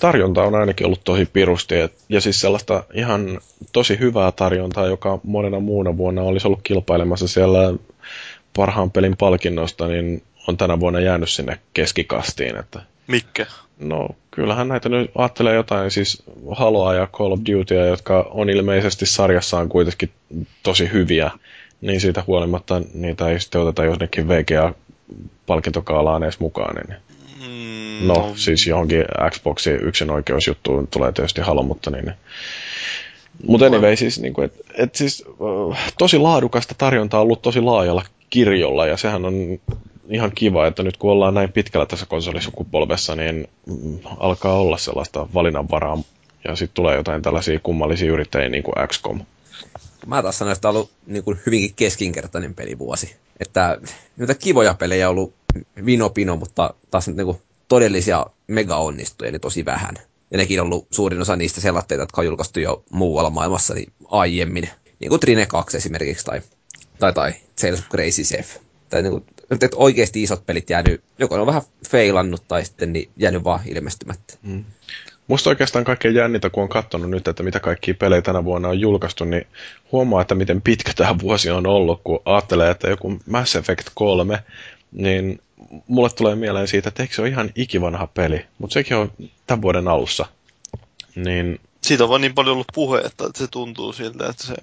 Tarjonta on ainakin ollut tosi pirusti, et, ja siis sellaista ihan tosi hyvää tarjontaa, joka monena muuna vuonna olisi ollut kilpailemassa siellä parhaan pelin palkinnosta, niin on tänä vuonna jäänyt sinne keskikastiin. Että, Mikä? no, kyllähän näitä nyt ajattelee jotain, siis Haloa ja Call of Dutyä, jotka on ilmeisesti sarjassaan kuitenkin tosi hyviä, niin siitä huolimatta niitä ei sitten oteta jonnekin VGA-palkintokaalaan edes mukaan. Niin. Mm, No, siis johonkin Xboxin yksinoikeusjuttuun tulee tietysti Halo, mutta niin. Mutta anyway, siis, niin kuin, et, et siis äh, tosi laadukasta tarjontaa on ollut tosi laajalla kirjolla, ja sehän on ihan kiva, että nyt kun ollaan näin pitkällä tässä konsolisukupolvessa, niin mm, alkaa olla sellaista valinnanvaraa, ja sitten tulee jotain tällaisia kummallisia yrittäjiä niin kuin XCOM. Mä taas sanoin, että on ollut niin kuin hyvinkin keskinkertainen pelivuosi. Että niitä kivoja pelejä on ollut vino pino, mutta taas niin kuin todellisia mega onnistuja niin tosi vähän. Ja nekin on ollut suurin osa niistä sellatteita, jotka on julkaistu jo muualla maailmassa niin aiemmin. Niin kuin Trine 2 esimerkiksi, tai, tai, tai Sales of Crazy Chef. Tai niin kuin, että oikeasti isot pelit jäänyt, joko ne on vähän feilannut, tai sitten niin jäänyt vaan ilmestymättä. Musta oikeastaan kaikkein jännintä, kun on katsonut nyt, että mitä kaikkia pelejä tänä vuonna on julkaistu, niin huomaa, että miten pitkä tämä vuosi on ollut, kun ajattelee, että joku Mass Effect 3, niin mulle tulee mieleen siitä, että eikö se ole ihan ikivanha peli, mutta sekin on tämän vuoden alussa. Niin Siitä on vaan niin paljon ollut puhetta, että se tuntuu siltä, että se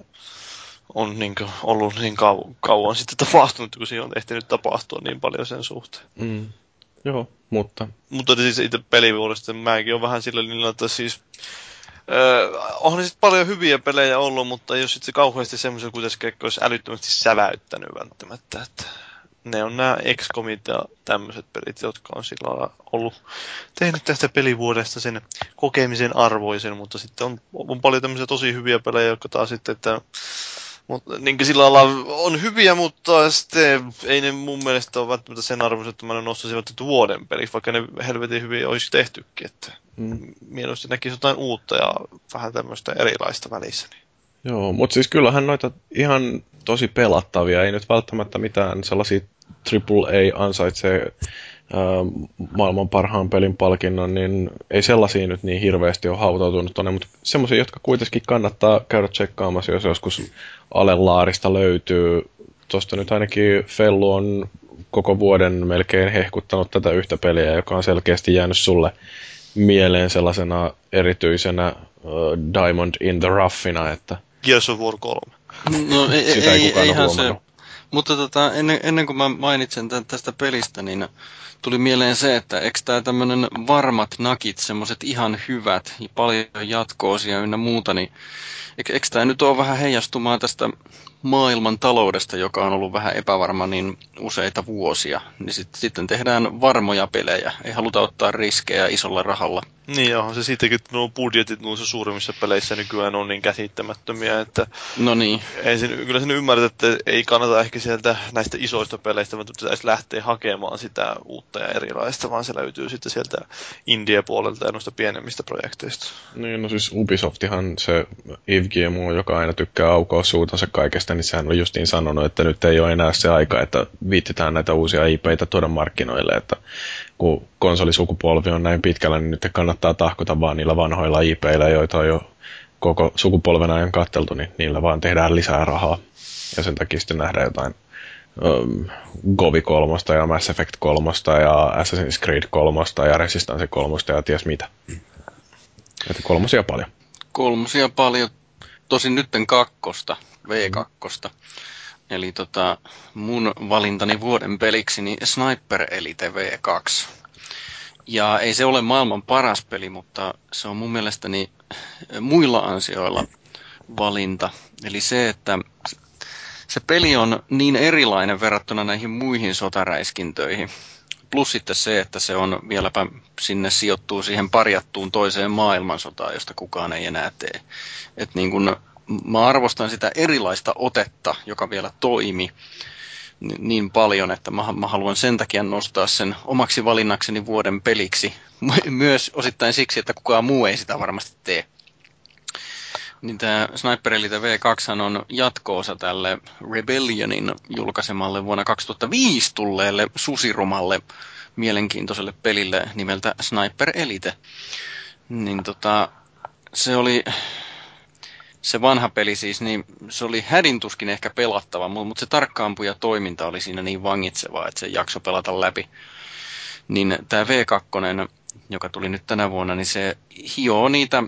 on niin kuin ollut niin kau- kauan sitten tapahtunut, kun siinä on ehtinyt tapahtua niin paljon sen suhteen. mm, joo, mutta Mutta siis itse pelivuodesta mäkin on vähän sillä linjalla, että siis Öö, onhan sitten paljon hyviä pelejä ollut, mutta ei ole sitten kauheasti semmoisia kuitenkin, olisi älyttömästi säväyttänyt välttämättä. Että ne on nämä XCOMit ja tämmöiset pelit, jotka on sillä lailla ollut tehnyt tästä pelivuodesta sen kokemisen arvoisen, mutta sitten on, on paljon tämmöisiä tosi hyviä pelejä, jotka taas sitten, että mutta niin sillä lailla on hyviä, mutta sitten ei ne mun mielestä ole välttämättä sen arvoiset, että mä ne nostaisin välttämättä vuoden peliksi, vaikka ne helvetin hyvin olisi tehtykin. Että mm, mieluusti näkisi jotain uutta ja vähän tämmöistä erilaista välissä. Niin. joo, mutta siis kyllähän noita ihan tosi pelattavia, ei nyt välttämättä mitään sellaisia AAA ansaitsee ää, maailman parhaan pelin palkinnon, niin ei sellaisia nyt niin hirveästi ole hautautunut tonne, mutta semmoisia, jotka kuitenkin kannattaa käydä tsekkaamassa, jos joskus alelaarista löytyy. Tuosta nyt ainakin Fellu on koko vuoden melkein hehkuttanut tätä yhtä peliä, joka on selkeästi jäänyt sulle mieleen sellaisena erityisenä uh, Diamond in the Roughina, että Gears of War 3. No ei, Sitä ei ei, kukaan ole eihän se. huomannut. Mutta tota, ennen, ennen kuin mä mainitsen tämän, tästä pelistä, niin tuli mieleen se, että eikö tämä tämmöinen varmat nakit, semmoiset ihan hyvät, ja paljon jatko-osia ynnä muuta, niin eikö, eikö tämä nyt ole vähän heijastumaan tästä maailman taloudesta, joka on ollut vähän epävarma niin useita vuosia, niin sit, sitten tehdään varmoja pelejä, ei haluta ottaa riskejä isolla rahalla. Niin joo, se siitäkin, että nuo budjetit noissa suurimmissa peleissä nykyään on niin käsittämättömiä, että No niin, ei sen, kyllä sen ymmärrät, että ei kannata ehkä sieltä näistä isoista peleistä, mutta pitäisi lähteä hakemaan sitä uutta ja erilaista, vaan se löytyy sitten sieltä India-puolelta ja noista pienemmistä projekteista. Niin, no siis Ubisoftihan se Yves Guillemot, joka aina tykkää aukoa suutansa kaikesta, niin sehän on justiin sanonut, että nyt ei ole enää se aika, että viittitään näitä uusia IPitä tuoda markkinoille, että kun konsolisukupolvi on näin pitkällä, niin nyt kannattaa tahkota vaan niillä vanhoilla IPillä, joita on jo koko sukupolven ajan katteltu, niin niillä vaan tehdään lisää rahaa. Ja sen takia sitten nähdään jotain um, Govi kolmosta ja Mass Effect kolmosta ja Assassin's Creed kolmosta ja Resistance kolmosta ja ties mitä. Että kolmosia paljon. kolmosia paljon, tosin nytten kakkosta, V2. Eli tota, mun valintani vuoden peliksi, niin Sniper Elite V2. Ja ei se ole maailman paras peli, mutta se on mun mielestäni muilla ansioilla valinta. Eli se, että se peli on niin erilainen verrattuna näihin muihin sotaräiskintöihin. Plus sitten se, että se on vieläpä sinne sijoittuu siihen parjattuun toiseen maailmansotaan, josta kukaan ei enää tee. Et niin kun, mä arvostan sitä erilaista otetta, joka vielä toimi. niin paljon, että mä, mä haluan sen takia nostaa sen omaksi valinnakseni vuoden peliksi. Myös osittain siksi, että kukaan muu ei sitä varmasti tee. Niin tämä Sniper Elite V2 on jatkoosa tälle Rebellionin julkaisemalle vuonna 2005 tulleelle susirumalle mielenkiintoiselle pelille nimeltä Sniper Elite. Niin tota, se oli se vanha peli siis, niin se oli hädintuskin ehkä pelattava, mutta se tarkkaampuja toiminta oli siinä niin vangitsevaa, että se jakso pelata läpi. Niin tämä V2, joka tuli nyt tänä vuonna, niin se hioo niitä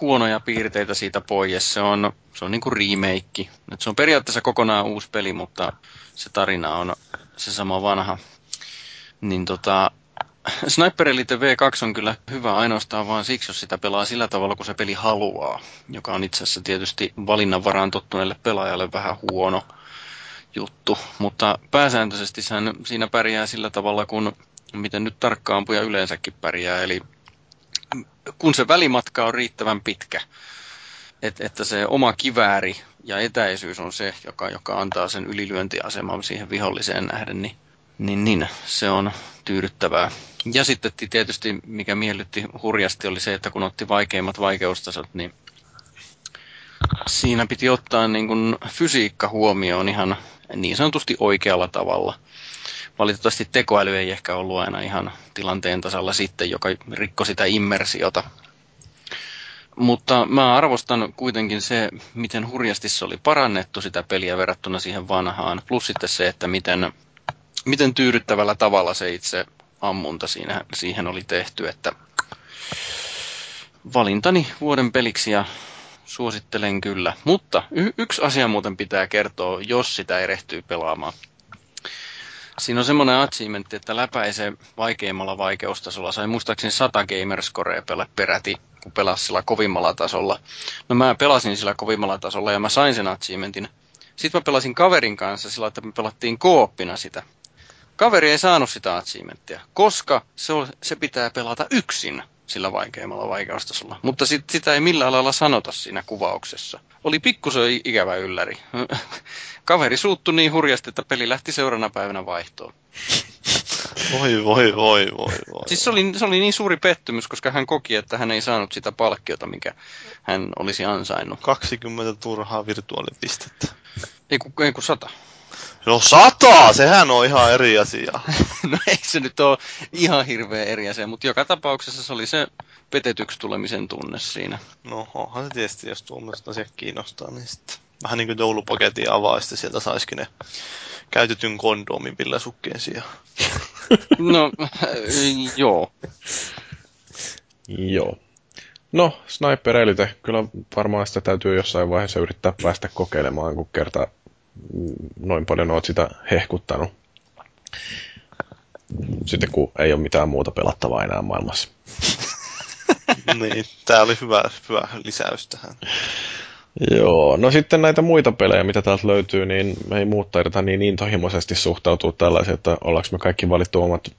huonoja piirteitä siitä pois. Se on, se on niin kuin remake. Et se on periaatteessa kokonaan uusi peli, mutta se tarina on se sama vanha. Niin tota, Sniper Elite V2 on kyllä hyvä ainoastaan vaan siksi, jos sitä pelaa sillä tavalla, kun se peli haluaa, joka on itse asiassa tietysti valinnanvaraan tottuneelle pelaajalle vähän huono juttu, mutta pääsääntöisesti siinä pärjää sillä tavalla, kun miten nyt tarkkaampuja yleensäkin pärjää, eli kun se välimatka on riittävän pitkä, et, että se oma kivääri ja etäisyys on se, joka, joka antaa sen ylilyöntiaseman siihen viholliseen nähden, niin, niin, niin se on tyydyttävää. Ja sitten tietysti, mikä miellytti hurjasti, oli se, että kun otti vaikeimmat vaikeustasot, niin siinä piti ottaa niin kuin fysiikka huomioon ihan niin sanotusti oikealla tavalla. Valitettavasti tekoäly ei ehkä ollut aina ihan tilanteen tasalla sitten, joka rikko sitä immersiota. Mutta mä arvostan kuitenkin se, miten hurjasti se oli parannettu sitä peliä verrattuna siihen vanhaan. Plus sitten se, että miten, miten tyydyttävällä tavalla se itse ammunta siinä, siihen oli tehty, että valintani vuoden peliksi ja suosittelen kyllä. Mutta y- yksi asia muuten pitää kertoa, jos sitä erehtyy pelaamaan. Siinä on semmoinen achievementti, että läpäisee vaikeimmalla vaikeustasolla. Sai muistaakseni 100 gamerscorea peräti, kun pelasi sillä kovimmalla tasolla. No mä pelasin sillä kovimmalla tasolla ja mä sain sen achievementin. Sitten mä pelasin kaverin kanssa sillä, että me pelattiin kooppina sitä. Kaveri ei saanut sitä achievementtia, koska se, on, se pitää pelata yksin sillä vaikeimmalla vaikeustasolla. Mutta sit, sitä ei millään lailla sanota siinä kuvauksessa. Oli pikkusen ikävä ylläri. Kaveri suuttu niin hurjasti, että peli lähti seuraavana päivänä vaihtoon. Voi, voi, voi, voi, voi. Siis se oli, se oli niin suuri pettymys, koska hän koki, että hän ei saanut sitä palkkiota, mikä hän olisi ansainnut. 20 turhaa virtuaalipistettä. Ei kun, ei kun sata. No sata, sehän on ihan eri asia. no ei se nyt ole ihan hirveä eri asia, mutta joka tapauksessa se oli se petetyksi tulemisen tunne siinä. No onhan se tietysti, jos tuommoiset asiat kiinnostaa, niin sitten vähän niin kuin joulupaketin avaa, ja sieltä saisikin ne käytetyn kondoomin pillasukkeen sijaan. no, joo. Joo. No, Sniper Elite, kyllä varmaan sitä täytyy jossain vaiheessa yrittää päästä kokeilemaan, kun kerta noin paljon oot sitä hehkuttanut. Sitten kun ei ole mitään muuta pelattavaa enää maailmassa. niin, tää oli hyvä, hyvä lisäys tähän. Joo, no sitten näitä muita pelejä, mitä täältä löytyy, niin me ei muut taideta niin intohimoisesti suhtautua tällaisiin, että ollaanko me kaikki valittu omat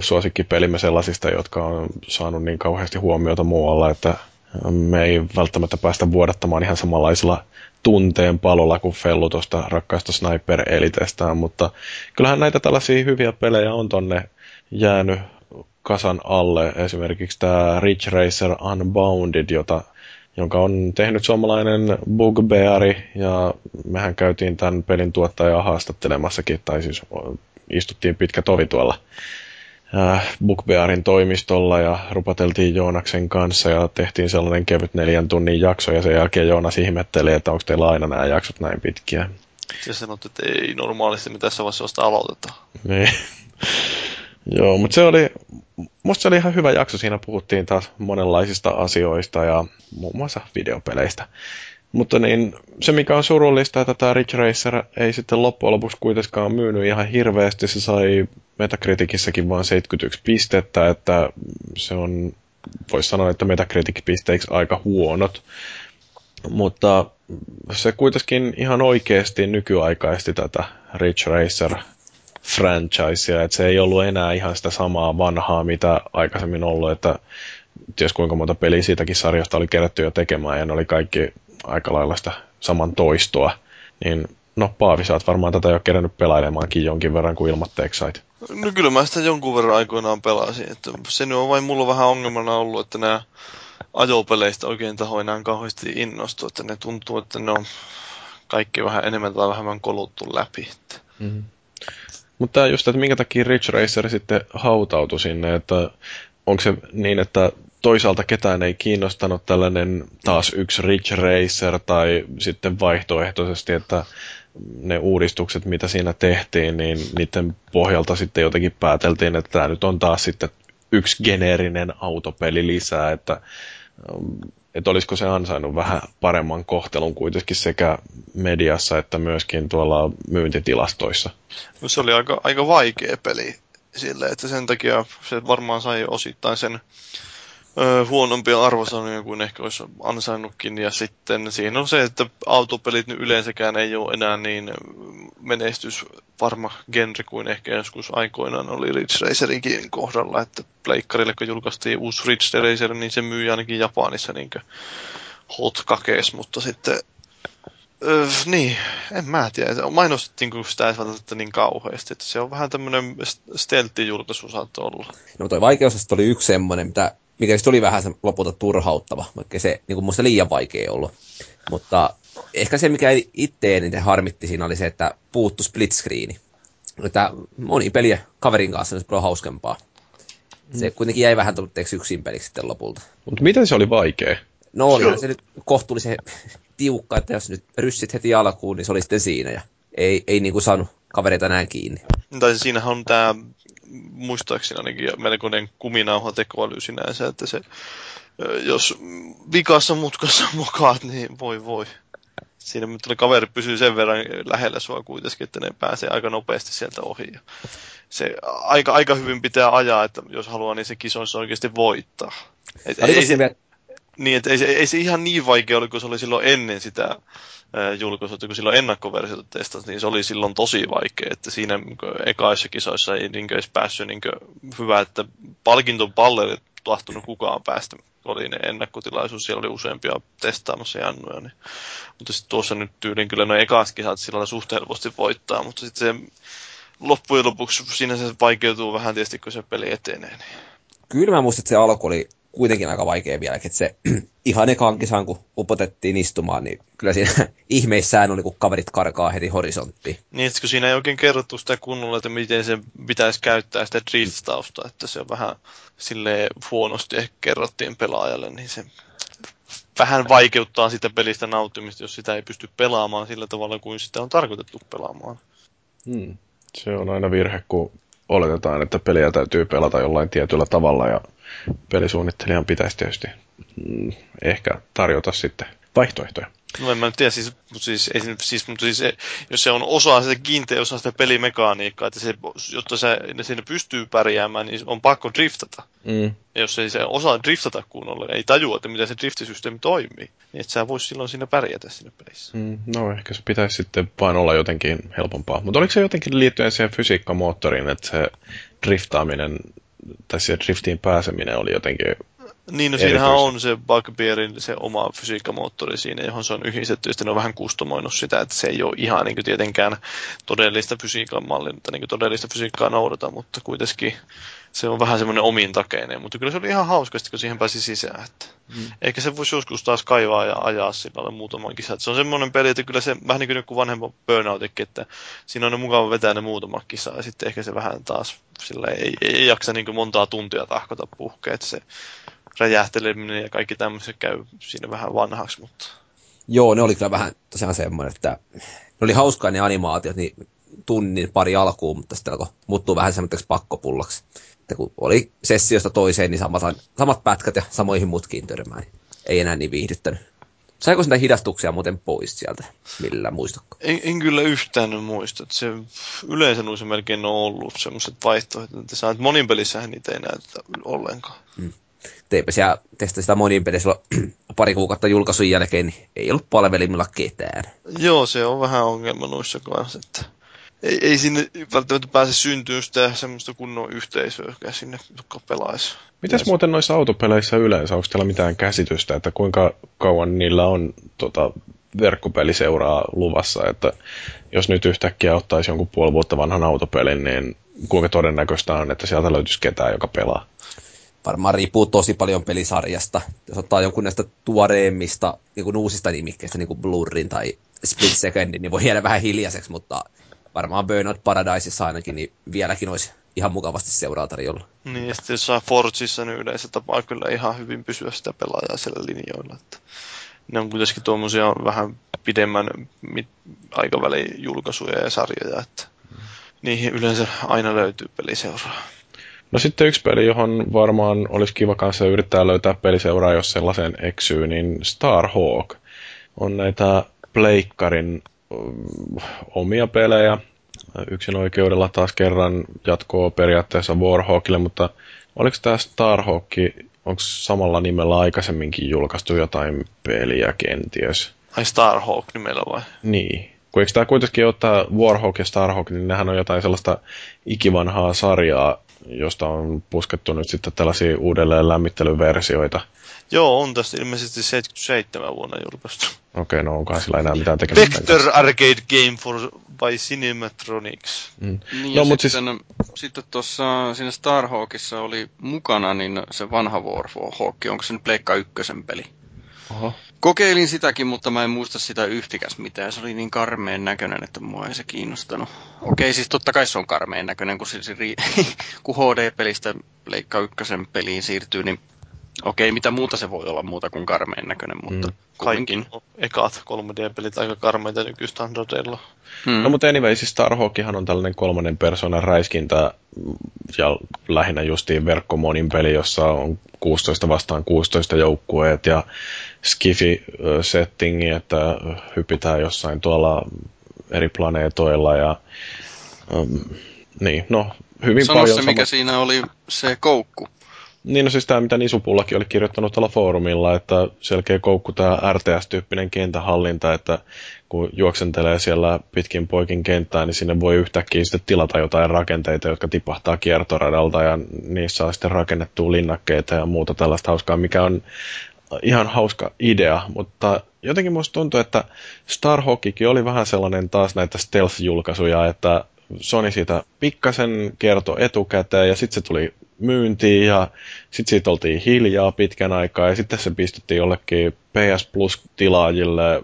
suosikkipelimme sellaisista, jotka on saanut niin kauheasti huomiota muualla, että me ei välttämättä päästä vuodattamaan ihan samanlaisilla tunteen palolla kuin Fellu tuosta rakkaasta Sniper Elitestään, mutta kyllähän näitä tällaisia hyviä pelejä on tonne jäänyt kasan alle. Esimerkiksi tämä Ridge Racer Unbounded, jota, jonka on tehnyt suomalainen Bugbeari, ja mehän käytiin tämän pelin tuottajaa haastattelemassakin, tai siis istuttiin pitkä tovi tuolla äh, Bookbearin toimistolla ja rupateltiin Joonaksen kanssa ja tehtiin sellainen kevyt neljän tunnin jakso ja sen jälkeen Joonas ihmettelee, että onko teillä aina nämä jaksot näin pitkiä. Ja sanot, että ei normaalisti mitä tässä vaiheessa vasta aloitetaan. Niin. Joo, mutta se oli, musta se oli ihan hyvä jakso. Siinä puhuttiin taas monenlaisista asioista ja muun muassa videopeleistä. Mutta niin, se mikä on surullista, että tämä Ridge Racer ei sitten loppujen lopuksi kuitenkaan myynyt ihan hirveästi. Se sai Metacriticissäkin vain 71 pistettä, että se on, voisi sanoa, että Metacritic-pisteiksi aika huonot. Mutta se kuitenkin ihan oikeasti nykyaikaisti tätä Ridge Racer franchisea, että se ei ollut enää ihan sitä samaa vanhaa, mitä aikaisemmin ollut, että ties kuinka monta peliä siitäkin sarjasta oli kerätty jo tekemään, ja ne oli kaikki aika lailla sitä saman toistoa, niin No Paavi, sä oot varmaan tätä jo kerännyt pelailemaankin jonkin verran, kuin ilmatteeksi sait. No kyllä mä sitä jonkun verran aikoinaan pelasin. Että se nyt on vain mulla vähän ongelmana ollut, että nämä ajopeleistä oikein taho enää kauheasti innostu, että ne tuntuu, että ne on kaikki vähän enemmän tai vähemmän koluttu läpi. Mm-hmm. Mutta just, että minkä takia Ridge Racer sitten hautautui sinne, että onko se niin, että toisaalta ketään ei kiinnostanut tällainen taas yksi Ridge Racer tai sitten vaihtoehtoisesti, että ne uudistukset, mitä siinä tehtiin, niin niiden pohjalta sitten jotenkin pääteltiin, että tämä nyt on taas sitten yksi geneerinen autopeli lisää, että, että olisiko se ansainnut vähän paremman kohtelun kuitenkin sekä mediassa että myöskin tuolla myyntitilastoissa. No se oli aika, aika vaikea peli sille, että sen takia se varmaan sai osittain sen huonompia arvosanoja kuin ehkä olisi ansainnutkin. Ja sitten siinä on se, että autopelit nyt yleensäkään ei ole enää niin menestys varma genre kuin ehkä joskus aikoinaan oli Ridge Racerinkin kohdalla, että pleikkarille kun julkaistiin uusi Ridge Racer, niin se myi ainakin Japanissa niin hot kakees, mutta sitten Öö, niin, en mä tiedä. Mainostettiin sitä ei niin kauheasti, että se on vähän tämmöinen steltti-julkaisu saattoi olla. No toi vaikeus oli yksi semmoinen, mitä, mikä oli vähän se lopulta turhauttava, vaikka se niin kuin liian vaikea ollut. Mutta ehkä se, mikä itse eniten harmitti siinä oli se, että puuttu split screeni. Että moni peliä kaverin kanssa olisi paljon hauskempaa. Se mm. kuitenkin jäi vähän tuotteeksi yksin peliksi sitten lopulta. Mutta miten se oli vaikea? No oli se nyt kohtuullisen tiukka, että jos nyt ryssit heti alkuun, niin se oli sitten siinä. Ja ei, ei niin kuin saanut kavereita näin kiinni. Tai siinähän on tämä, muistaakseni ainakin melkoinen kuminauha tekoäly sinänsä, että se, jos vikassa mutkassa mokaat, niin voi voi. Siinä mutta kaveri pysyy sen verran lähellä sua kuitenkin, että ne pääsee aika nopeasti sieltä ohi. Ja se aika, aika hyvin pitää ajaa, että jos haluaa, niin se kisoissa oikeasti voittaa. Et, ei, se, vielä... Niin, että ei, ei se ihan niin vaikea ole, kun se oli silloin ennen sitä julkaisua, kun silloin ennakkoversiota testasi, niin se oli silloin tosi vaikea, että siinä ekaissa kisoissa ei niin edes päässyt niin hyvä, että palkinton palle ei tahtunut kukaan päästä. Oli ne ennakkotilaisuus, siellä oli useampia testaamassa jannuja, niin. mutta sitten tuossa nyt tyylin kyllä noin ekas kisat sillä suht helposti voittaa, mutta sitten se loppujen lopuksi siinä se vaikeutuu vähän tietysti, kun se peli etenee. Niin. Kyllä mä muistan, että se alku oli kuitenkin aika vaikea vielä, että se ihan ekaan kisan, kun upotettiin istumaan, niin kyllä siinä ihmeissään oli, kun kaverit karkaa heti horisonttiin. Niin, että kun siinä ei oikein kerrottu sitä kunnolla, että miten se pitäisi käyttää sitä driftausta, että se on vähän sille huonosti ehkä kerrottiin pelaajalle, niin se vähän vaikeuttaa sitä pelistä nauttimista, jos sitä ei pysty pelaamaan sillä tavalla kuin sitä on tarkoitettu pelaamaan. Hmm. Se on aina virhe, kun oletetaan, että peliä täytyy pelata jollain tietyllä tavalla ja pelisuunnittelijan pitäisi tietysti mm, ehkä tarjota sitten vaihtoehtoja. No en mä tiedä, siis, mutta siis, ei, siis, mutta siis jos se on osa sitä kiinteä osa sitä pelimekaniikkaa, että se, jotta se, siinä pystyy pärjäämään, niin on pakko driftata. Mm. Ja jos ei se osaa driftata kunnolla, ei tajua, että miten se driftisysteemi toimii, niin että sä vois silloin siinä pärjätä siinä pelissä. Mm, no ehkä se pitäisi sitten vain olla jotenkin helpompaa. Mutta oliko se jotenkin liittyen siihen fysiikkamoottoriin, että se driftaaminen tai siihen driftiin pääseminen oli jotenkin niin, no siinähän on se Bugbearin se oma fysiikkamoottori siinä, johon se on yhdistetty, ja on vähän kustomoinut sitä, että se ei ole ihan niin kuin tietenkään todellista fysiikan mallinta, niin kuin todellista fysiikkaa noudata, mutta kuitenkin se on vähän semmoinen omintakeinen, mutta kyllä se oli ihan hauskasti, kun siihen pääsi sisään. Että mm. Ehkä se voisi joskus taas kaivaa ja ajaa sillä muutaman kisan. Se on semmoinen peli, että kyllä se vähän niin kuin vanhempa burnoutikin, että siinä on ne mukava vetää ne muutama kisa ja sitten ehkä se vähän taas sillä ei, ei, ei jaksa niin kuin montaa tuntia tahkota puhkea, että se räjähteleminen ja kaikki tämmöiset käy siinä vähän vanhaksi, mutta... Joo, ne oli kyllä vähän tosiaan semmoinen, että ne oli hauskaa ne animaatiot, niin tunnin pari alkuun, mutta sitten alkoi muuttuu vähän semmoiseksi pakkopullaksi. Että kun oli sessiosta toiseen, niin samat, samat pätkät ja samoihin mutkiin törmään. Niin ei enää niin viihdyttänyt. Saiko sitä hidastuksia muuten pois sieltä? Millä muistatko? En, en kyllä yhtään muista. Se yleensä noissa melkein on ollut semmoiset vaihtoehdot, että sä monin pelissähän niitä ei näytä ollenkaan. Hmm teipä siellä testasi sitä monin pelissä pari kuukautta julkaisun jälkeen, niin ei ollut palvelimilla ketään. Joo, se on vähän ongelma noissa kanssa, että ei, ei sinne välttämättä pääse syntyä sitä semmoista kunnon yhteisöä, joka sinne joka pelaisi. Mitäs muuten noissa autopeleissä yleensä, onko teillä mitään käsitystä, että kuinka kauan niillä on tota, verkkopeliseuraa luvassa, että jos nyt yhtäkkiä ottaisi jonkun puoli vuotta vanhan autopelin, niin kuinka todennäköistä on, että sieltä löytyisi ketään, joka pelaa? Varmaan riippuu tosi paljon pelisarjasta. Jos ottaa jonkun näistä tuoreimmista niin uusista nimikkeistä, niin kuin Blurrin tai Split Secondin, niin voi jäädä vähän hiljaiseksi, mutta varmaan Burnout Paradiseissa ainakin niin vieläkin olisi ihan mukavasti seuraa tarjolla. Niin, ja sitten jossain Forgissa niin yleensä tapaa kyllä ihan hyvin pysyä sitä pelaajaa siellä linjoilla. Että ne on kuitenkin tuommoisia vähän pidemmän mit- aikavälin julkaisuja ja sarjoja, että niihin yleensä aina löytyy peliseuraa. No sitten yksi peli, johon varmaan olisi kiva kanssa yrittää löytää peliseuraa, jos sellaisen eksyy, niin Starhawk on näitä Pleikkarin omia pelejä. Yksin oikeudella taas kerran jatkoa periaatteessa Warhawkille, mutta oliko tämä Starhawk, onko samalla nimellä aikaisemminkin julkaistu jotain peliä kenties? Ai Starhawk nimellä vai? Niin. Kun eikö tämä kuitenkin ottaa Warhawk ja Starhawk, niin nehän on jotain sellaista ikivanhaa sarjaa, josta on puskettu nyt sitten tällaisia uudelleen lämmittelyversioita. Joo, on tästä ilmeisesti 77 vuonna julkaistu. Okei, okay, no onkohan sillä enää mitään tekemistä. Vector Arcade Game for by Cinematronics. Mm. Niin, no, mutta sitten, siis... sitten tuossa siinä Starhawkissa oli mukana niin se vanha Warhawk, onko se nyt Pleikka ykkösen peli? Oho. Kokeilin sitäkin, mutta mä en muista sitä yhtikäs mitään. Se oli niin karmeen näköinen, että mua ei se kiinnostanut. Okei, siis totta kai se on karmeen näköinen, kun, se, se, kun HD-pelistä Leikka ykkösen peliin siirtyy, niin Okei, mitä muuta se voi olla muuta kuin karmeen näköinen, mutta mm. Kaikki ekat 3D-pelit aika karmeita nykystandardeilla. Hmm. No mutta anyway, siis Starhawkihan on tällainen kolmannen persoonan räiskintä ja lähinnä justiin verkkomonin peli, jossa on 16 vastaan 16 joukkueet ja skifi-settingi, että hypitään jossain tuolla eri planeetoilla ja um, niin, no hyvin Sano paljon... se, sama... mikä siinä oli se koukku. Niin no siis tämä, mitä Nisupullakin oli kirjoittanut tuolla foorumilla, että selkeä koukku tämä RTS-tyyppinen kentähallinta, että kun juoksentelee siellä pitkin poikin kenttää, niin sinne voi yhtäkkiä sitten tilata jotain rakenteita, jotka tipahtaa kiertoradalta ja niissä saa sitten rakennettua linnakkeita ja muuta tällaista hauskaa, mikä on ihan hauska idea, mutta jotenkin musta tuntuu, että Starhawkikin oli vähän sellainen taas näitä stealth-julkaisuja, että Sony siitä pikkasen kertoi etukäteen ja sitten se tuli myyntiin ja sitten siitä oltiin hiljaa pitkän aikaa ja sitten se pistettiin jollekin PS Plus-tilaajille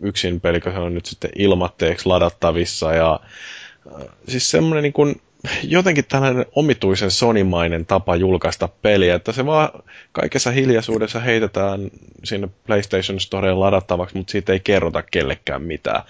yksin peli, se on nyt sitten ilmatteeksi ladattavissa ja äh, siis semmoinen niin kuin, jotenkin tällainen omituisen sonimainen tapa julkaista peliä, että se vaan kaikessa hiljaisuudessa heitetään sinne PlayStation Storeen ladattavaksi, mutta siitä ei kerrota kellekään mitään.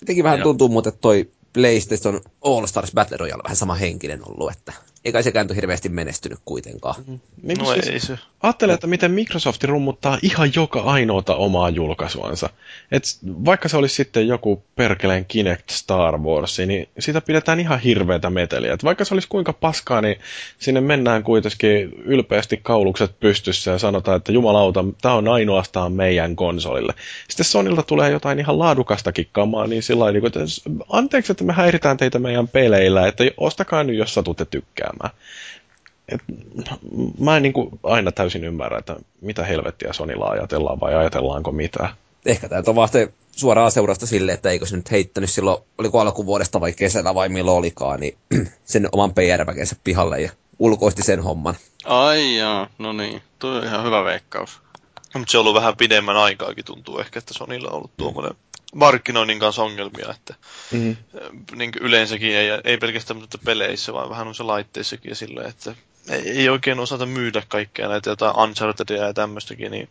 Jotenkin vähän tuntuu muuten, että toi PlayStation All Stars Battle Royale vähän sama henkinen ollut, että eikä sekään ole hirveästi menestynyt kuitenkaan. Mm. Niin no siis, ei se. Ajattele, että miten Microsoft rummuttaa ihan joka ainoata omaa julkaisuansa. Et vaikka se olisi sitten joku perkeleen Kinect Star Wars, niin sitä pidetään ihan hirveätä meteliä. Et vaikka se olisi kuinka paskaa, niin sinne mennään kuitenkin ylpeästi kaulukset pystyssä ja sanotaan, että jumalauta, tämä on ainoastaan meidän konsolille. Sitten Sonilta tulee jotain ihan laadukastakin kamaa, niin sillä niin että anteeksi, että me häiritään teitä meidän peleillä, että ostakaa nyt, jos satutte tykkäämään. Et, mä en niin kuin aina täysin ymmärrä, että mitä helvettiä Sonilla ajatellaan vai ajatellaanko mitä. Ehkä tämä on vasta suoraan seurasta sille, että eikö se nyt heittänyt silloin, oliko alkuvuodesta vai kesällä vai milloin olikaan, niin sen oman PR-väkensä pihalle ja ulkoisti sen homman. Ai jaa, no niin, tuo on ihan hyvä veikkaus. Mutta se on ollut vähän pidemmän aikaakin tuntuu ehkä, että Sonilla on ollut tuommoinen markkinoinnin kanssa ongelmia, että mm-hmm. niin yleensäkin ei, ei pelkästään mutta peleissä, vaan vähän on se laitteissakin ja silleen, että ei, ei oikein osata myydä kaikkea näitä jotain Unchartedia ja tämmöistäkin, niin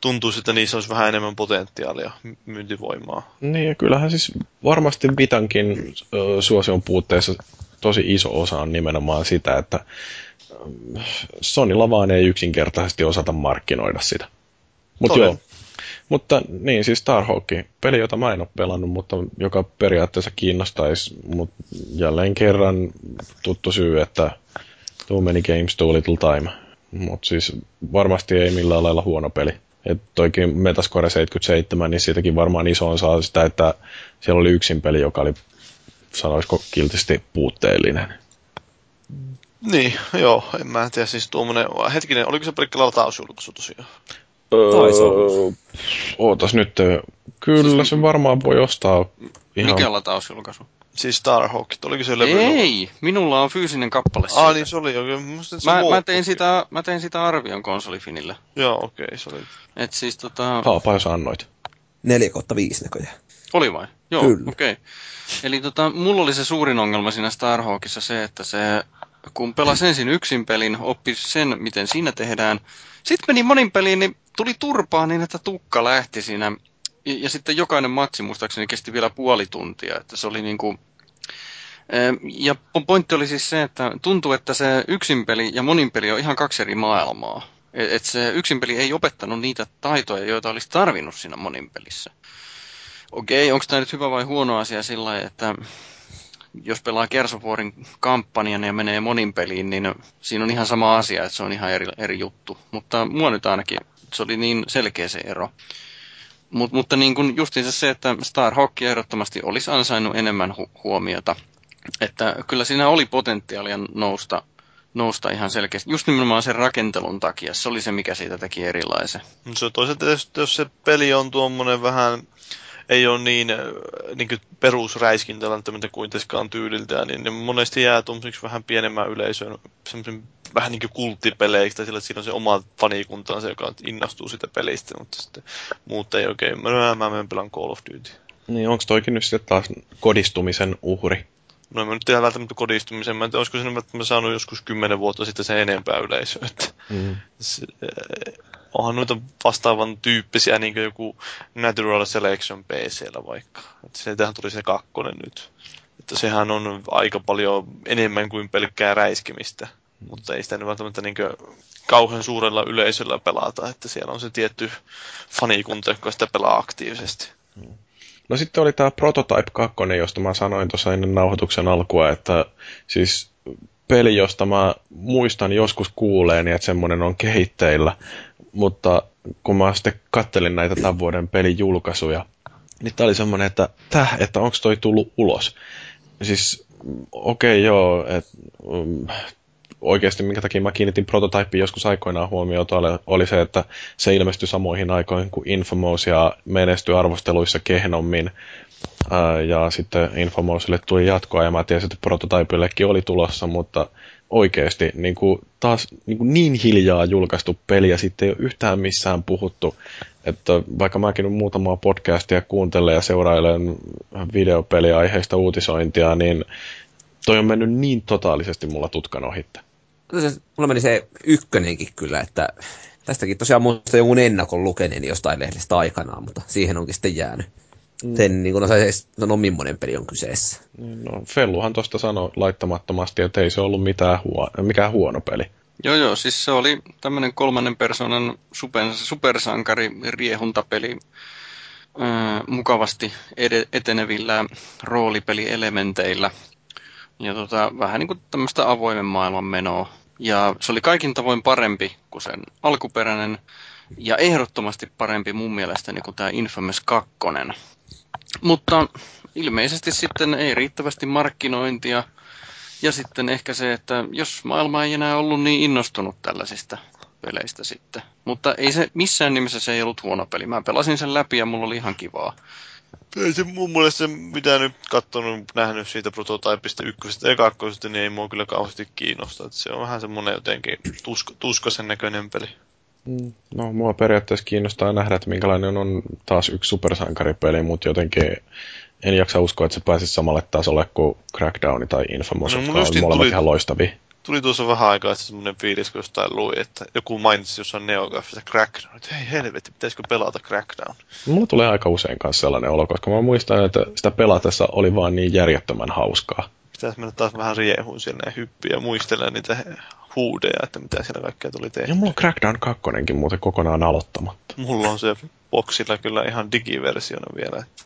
tuntuu, että niissä olisi vähän enemmän potentiaalia myyntivoimaa. Niin ja kyllähän siis varmasti Vitankin suosion puutteessa tosi iso osa on nimenomaan sitä, että Sonylla vaan ei yksinkertaisesti osata markkinoida sitä. Mutta joo, niin, siis Starhawk, peli, jota mä en ole pelannut, mutta joka periaatteessa kiinnostaisi, mutta jälleen kerran tuttu syy, että too many games, too little time. Mutta siis varmasti ei millään lailla huono peli. Et toikin Metascore 77, niin siitäkin varmaan iso osa sitä, että siellä oli yksin peli, joka oli, sanoisiko, kiltisti puutteellinen. Niin, joo, en mä tiedä, siis tuommoinen, hetkinen, oliko se pelkkä latausjulkaisu tosiaan? Öö, ootas nyt, Kyllä, se varmaan voi ostaa ihan... Mikä latausjulkaisu? Siis Starhawk, oliko se levy? Ei, minulla on fyysinen kappale siitä. Ah, niin se oli jo. Mä, mä, tein sitä, mä tein sitä arvion konsolifinillä. Joo, okei, okay, se oli. Et siis tota... Halpa, jos annoit. 4 kautta 5 näköjään. Oli vai? Joo, okei. Okay. Eli tota, mulla oli se suurin ongelma siinä Starhawkissa se, että se, kun pelasi ensin yksin pelin, oppi sen, miten siinä tehdään. Sitten meni monin peliin, niin tuli turpaa niin, että tukka lähti siinä. Ja, ja sitten jokainen matsi muistaakseni kesti vielä puoli tuntia, että se oli niinku... Em, Ja po- pointti oli siis se, että tuntuu, että se yksin peli ja monin peli on ihan kaksi eri maailmaa. Et et se yksin peli ei opettanut niitä taitoja, joita olisi tarvinnut siinä monin pelissä. Okei, onko tämä nyt hyvä vai huono asia sillä että jos pelaa Kersovuorin kampanjan ja menee monin peliin, niin siinä on ihan sama asia, että se on ihan eri, eri juttu. Mutta mua nyt ainakin, se oli niin selkeä se ero. Mut, mutta niin kuin justiinsa se, että Starhawk ehdottomasti olisi ansainnut enemmän hu- huomiota. Että kyllä siinä oli potentiaalia nousta, nousta ihan selkeästi. Just nimenomaan sen rakentelun takia. Se oli se, mikä siitä teki erilaisen. Mut Se toisaalta, jos, se peli on tuommoinen vähän, ei ole niin, niin kuin perusräiskintälantaminen kuitenkaan tyyliltään, niin ne monesti jää tuommoiseksi vähän pienemmän yleisön, vähän niin kuin kulttipeleiksi, tai sillä, siinä on se oma fanikuntansa, joka innastuu sitä pelistä, mutta sitten muut ei oikein. Mä, mä menen pelaan Call of Duty. Niin onko toikin nyt sitten taas kodistumisen uhri? No en mä nyt tiedä välttämättä kodistumisen. Mä en tiedä, olisiko siinä välttämättä saanut joskus kymmenen vuotta sitten sen enempää yleisöä. Että Mm. se, eh, onhan noita vastaavan tyyppisiä, niin kuin joku Natural Selection PCllä vaikka. Että se tähän tuli se kakkonen nyt. Että sehän on aika paljon enemmän kuin pelkkää räiskimistä. Mutta ei sitä nyt välttämättä niin kauhean suurella yleisöllä pelata, että siellä on se tietty fanikunta, joka sitä pelaa aktiivisesti. No sitten oli tämä Prototype 2, josta mä sanoin tuossa ennen nauhoituksen alkua, että siis peli, josta mä muistan joskus kuuleeni, että semmoinen on kehitteillä, mutta kun mä sitten kattelin näitä tämän vuoden pelijulkaisuja, niin tää oli semmoinen, että täh, että onko toi tullut ulos. Siis mm, okei okay, joo, että um, oikeasti minkä takia mä kiinnitin prototypeen joskus aikoinaan huomiota oli, oli se, että se ilmestyi samoihin aikoihin kuin Infamous ja menestyi arvosteluissa kehnommin. Ää, ja sitten Infamousille tuli jatkoa ja mä tiesin, että prototypillekin oli tulossa, mutta oikeasti niin, kuin, taas niin, kuin niin hiljaa julkaistu peli ja sitten ei ole yhtään missään puhuttu. Että vaikka mäkin nyt muutamaa podcastia kuuntelen ja seurailen videopeliaiheista uutisointia, niin toi on mennyt niin totaalisesti mulla tutkan ohitte. Mulla meni se ykkönenkin kyllä, että tästäkin tosiaan muista jonkun ennakon lukeneeni jostain lehdestä aikanaan, mutta siihen onkin sitten jäänyt. Mm. Sen niin kun osaa edes sanoa, millainen peli on kyseessä. No, Felluhan tuosta sanoi laittamattomasti, että ei se ollut mitään huo- mikään huono peli. Joo, joo, siis se oli tämmöinen kolmannen persoonan super, supersankari riehuntapeli mukavasti ed- etenevillä roolipelielementeillä. Ja tota, vähän niin kuin tämmöistä avoimen maailman menoa. Ja se oli kaikin tavoin parempi kuin sen alkuperäinen. Ja ehdottomasti parempi mun mielestäni kuin tämä Infamous 2. Mutta ilmeisesti sitten ei riittävästi markkinointia. Ja sitten ehkä se, että jos maailma ei enää ollut niin innostunut tällaisista peleistä sitten. Mutta ei se, missään nimessä se ei ollut huono peli. Mä pelasin sen läpi ja mulla oli ihan kivaa. Ei se mun mielestä, se, mitä nyt katsonut, nähnyt siitä prototypista ykkösestä ja kakkosesta, niin ei mua kyllä kauheasti kiinnosta. Että se on vähän semmonen jotenkin tuska, tuskasen näköinen peli. No, mua periaatteessa kiinnostaa nähdä, että minkälainen on taas yksi supersankaripeli, mutta jotenkin en jaksa uskoa, että se pääsisi samalle tasolle kuin Crackdown tai Infamous, No, jotka on molemmat tuli- ihan loistavia. Tuli tuossa vähän aikaa sitten semmonen fiilis, kun jostain luin, että joku mainitsi jossain Neogaffissa Crackdown. Että hei helvetti, pitäisikö pelata Crackdown? Mulla tulee aika usein kanssa sellainen olo, koska mä muistan, että sitä pelatessa oli vaan niin järjettömän hauskaa. Pitäisi mennä taas vähän riehuun siellä ja hyppiä ja muistella niitä huudeja, että mitä siellä kaikkea tuli tehty. Ja mulla on Crackdown 2 muuten kokonaan aloittamatta. Mulla on se boksilla kyllä ihan digiversiona vielä. että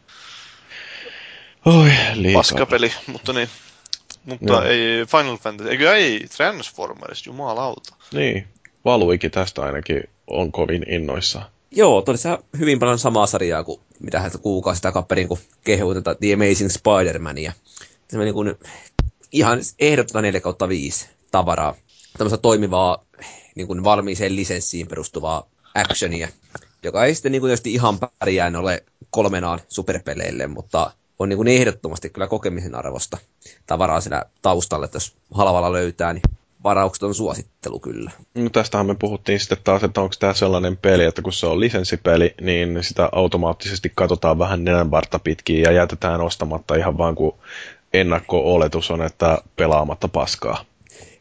Oi, liikaa. Paskapeli, mutta niin. Mutta Joo. ei Final Fantasy, eikö ei Transformers, jumalauta. Niin, Valuikin tästä ainakin on kovin innoissaan. Joo, todella hyvin paljon samaa sarjaa kuin mitä hän kuukausi takaperin, kun kehui tätä The Amazing Spider-Mania. Se meni kuin ihan ehdottuna 4 kautta 5 tavaraa. Tämmöistä toimivaa, niin kuin valmiiseen lisenssiin perustuvaa actionia. joka ei sitten niin kuin tietysti ihan pärjään ole kolmenaan superpeleille, mutta on niin kuin ehdottomasti kyllä kokemisen arvosta tavaraa siinä taustalla, että jos halvalla löytää, niin varaukset on suosittelu kyllä. No tästähän me puhuttiin sitten taas, että onko tämä sellainen peli, että kun se on lisenssipeli, niin sitä automaattisesti katsotaan vähän nenänvarta pitkin ja jätetään ostamatta ihan vaan kun ennakko-oletus on, että pelaamatta paskaa.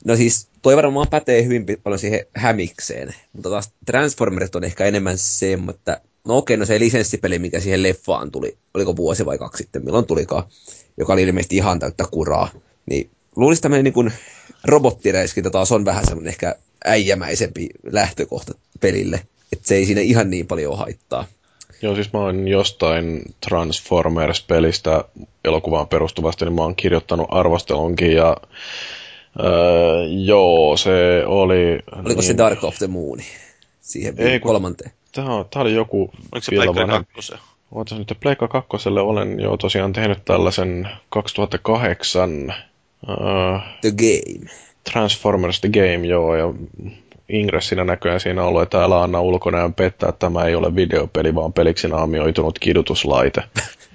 No siis toi varmaan pätee hyvin paljon siihen hämikseen, mutta taas Transformerit on ehkä enemmän se, että no okei, no se lisenssipeli, mikä siihen leffaan tuli, oliko vuosi vai kaksi sitten, milloin tulikaan, joka oli ilmeisesti ihan täyttä kuraa, niin luulisin tämmöinen niin robottiräiskintä taas on vähän semmoinen ehkä äijämäisempi lähtökohta pelille, että se ei siinä ihan niin paljon haittaa. Joo, siis mä oon jostain Transformers-pelistä elokuvaan perustuvasti, niin mä oon kirjoittanut arvostelunkin ja öö, joo, se oli... Oliko niin... se Dark of the Moon? Siihen ei, kun, kolmanteen. Tämä, tämä oli joku... Oliko se Pleikka 2? Ootas nyt, Pleikka 2 olen jo tosiaan tehnyt tällaisen 2008 Uh, the Game. Transformers The Game, joo, ja Ingressinä näköjään siinä on ollut, että älä anna ulkonäön pettää, että tämä ei ole videopeli, vaan peliksi naamioitunut kidutuslaite.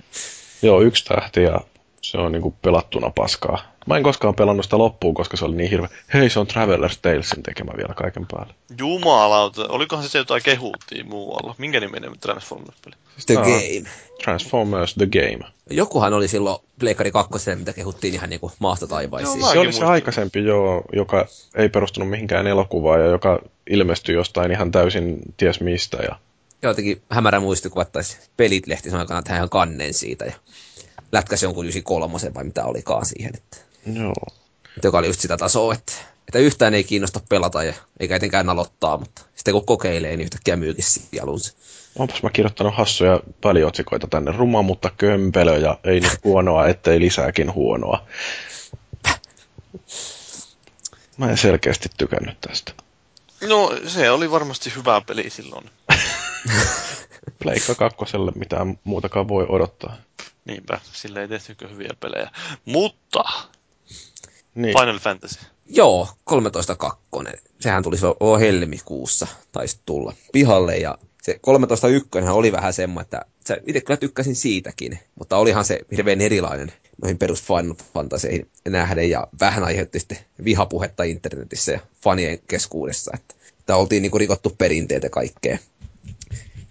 joo, yksi tähti ja se on niinku pelattuna paskaa. Mä en koskaan pelannut sitä loppuun, koska se oli niin hirveä. Hei, se on Traveler's Talesin tekemä vielä kaiken päälle. Jumalauta, olikohan se se jotain kehuttiin muualla? Minkä niminen Transformers-peli? The Game. Transformers The Game. Jokuhan oli silloin Pleikari 2, mitä kehuttiin ihan niinku maasta taivaisiin. Joo, se oli se aikaisempi, joo, joka ei perustunut mihinkään elokuvaan ja joka ilmestyi jostain ihan täysin ties mistä. Ja... Jotenkin hämärä muistikuva, että pelit lehti että hän kannen siitä ja lätkäsi jonkun 93 vai mitä olikaan siihen. Että... Joo. Joka oli just sitä tasoa, että, että yhtään ei kiinnosta pelata ja eikä etenkään aloittaa, mutta sitten kun kokeilee, niin yhtäkkiä myykin sielunsa. Onpas mä kirjoittanut hassuja väliotsikoita tänne. Ruma, mutta kömpelö ja ei nyt huonoa, ettei lisääkin huonoa. Mä en selkeästi tykännyt tästä. No, se oli varmasti hyvä peli silloin. Pleikka kakkoselle mitään muutakaan voi odottaa. Niinpä, sillä ei tehtykö hyviä pelejä. Mutta, niin. Final Fantasy. Joo, 13.2. Sehän tuli se helmikuussa, taisi tulla pihalle ja se 13.1 oli vähän semmoinen, että sä itse kyllä tykkäsin siitäkin, mutta olihan se hirveän erilainen noihin perus Final Fantasyihin nähden ja vähän aiheutti sitten vihapuhetta internetissä ja fanien keskuudessa, että, että oltiin niinku rikottu perinteet ja kaikkea.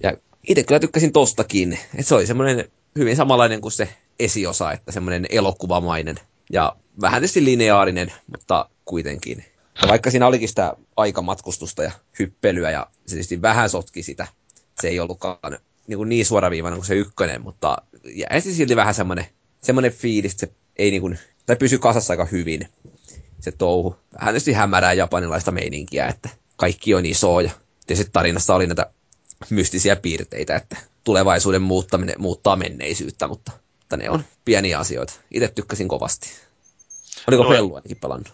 Ja itse kyllä tykkäsin tostakin, että se oli semmoinen hyvin samanlainen kuin se esiosa, että semmoinen elokuvamainen ja vähän tietysti lineaarinen, mutta kuitenkin. Ja vaikka siinä olikin sitä aikamatkustusta ja hyppelyä ja se tietysti vähän sotki sitä, se ei ollutkaan niin, kuin niin suoraviivainen kuin se ykkönen, mutta jäi silti vähän semmoinen, semmoinen fiilis, että se ei niin kuin, tai pysy kasassa aika hyvin se touhu. Vähän tietysti hämärää japanilaista meininkiä, että kaikki on isoa ja tietysti tarinassa oli näitä mystisiä piirteitä, että tulevaisuuden muuttaminen muuttaa menneisyyttä, mutta, mutta ne on pieniä asioita. Itse tykkäsin kovasti. Oliko no, Fellu ainakin pelannut?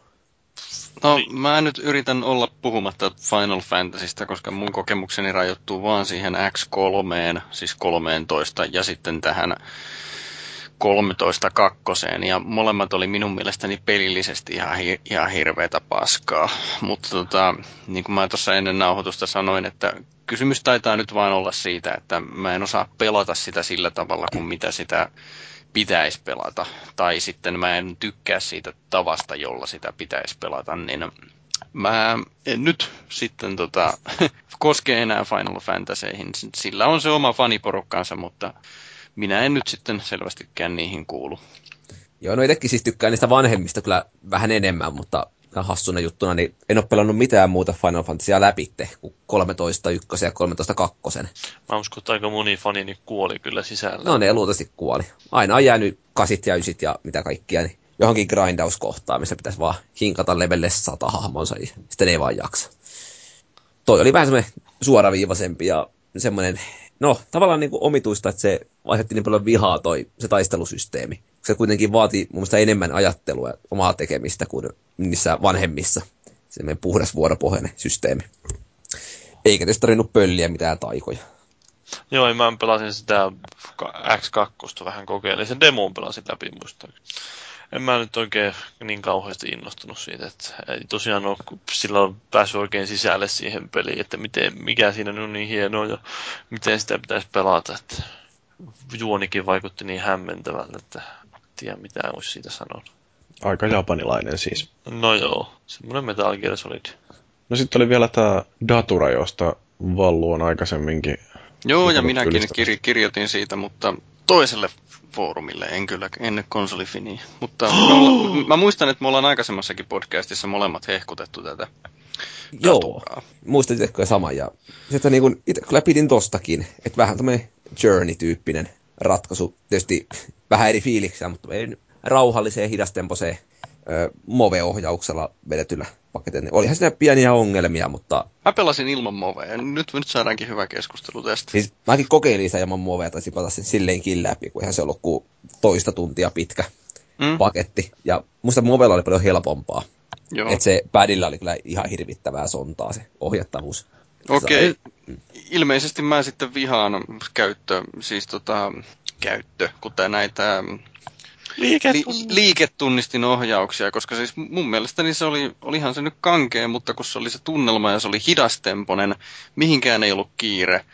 No, mä nyt yritän olla puhumatta Final Fantasystä, koska mun kokemukseni rajoittuu vaan siihen X3, siis 13, ja sitten tähän 13 kakkoseen, ja molemmat oli minun mielestäni pelillisesti ihan, hi- ihan hirveätä paskaa. Mutta tota, niin kuin mä tuossa ennen nauhoitusta sanoin, että kysymys taitaa nyt vain olla siitä, että mä en osaa pelata sitä sillä tavalla kuin mitä sitä pitäisi pelata, tai sitten mä en tykkää siitä tavasta, jolla sitä pitäisi pelata, niin mä en nyt sitten tota, koske enää Final Fantasyihin. Sillä on se oma faniporukkansa, mutta minä en nyt sitten selvästikään niihin kuulu. Joo, no itsekin siis tykkään niistä vanhemmista kyllä vähän enemmän, mutta hassuna juttuna, niin en ole pelannut mitään muuta Final Fantasyä läpitte kuin 13 ykkösen ja 13 kakkosen. Mä uskon, että aika moni fanini kuoli kyllä sisällä. No ne luultavasti kuoli. Aina on jäänyt kasit ja ysit ja mitä kaikkia, niin johonkin grindauskohtaan, missä pitäisi vaan hinkata levelle sata hahmonsa, ja sitten ei vaan jaksa. Toi oli vähän semmoinen suoraviivaisempi ja semmoinen, no tavallaan niin kuin omituista, että se aiheutti niin paljon vihaa toi se taistelusysteemi se kuitenkin vaatii mun mielestä enemmän ajattelua ja omaa tekemistä kuin niissä vanhemmissa. Se meidän puhdas vuoropohjainen systeemi. Eikä tietysti tarvinnut pölliä mitään taikoja. Joo, mä pelasin sitä X2 vähän kokeilin. Sen demon pelasin läpi muistaakseni. En mä nyt oikein niin kauheasti innostunut siitä, että ei tosiaan ole, kun sillä on päässyt oikein sisälle siihen peliin, että miten, mikä siinä on niin hienoa ja miten sitä pitäisi pelata, että juonikin vaikutti niin hämmentävältä, että en tiedä mitä olisi siitä sanonut. Aika japanilainen siis. No joo, semmoinen Metal Gear Solid. No sitten oli vielä tämä Datura, josta Vallu on aikaisemminkin Joo, ja minäkin kir- kirjoitin siitä, mutta toiselle foorumille, en kyllä ennen konsolifiniä. Mutta me olla, mä muistan, että me ollaan aikaisemmassakin podcastissa molemmat hehkutettu tätä. Joo, Daturaa. muistatitteko sama. Ja sitten niin kuin itse kyllä pidin tostakin, että vähän tämmöinen Journey-tyyppinen ratkaisu. Tietysti vähän eri fiiliksiä, mutta ei rauhalliseen, hidastemposeen ö, Move-ohjauksella vedetyllä paketilla. Olihan siinä pieniä ongelmia, mutta Mä pelasin ilman movea. Nyt, nyt saadaankin hyvä keskustelu tästä. siis mäkin kokeilin sitä ilman Movea, taisin pelata sen silleenkin läpi, kun eihän se ollut kuin toista tuntia pitkä Mm? paketti. Ja musta Movella oli paljon helpompaa. Joo. Että se padilla oli kyllä ihan hirvittävää sontaa se ohjattavuus. Okei. Se- Ilmeisesti mä sitten vihaan käyttö, siis tota, käyttö, kuten näitä li- liiketunnistin ohjauksia, koska siis mun mielestäni se oli, olihan se nyt kankea, mutta kun se oli se tunnelma ja se oli hidastemponen, mihinkään ei ollut kiire,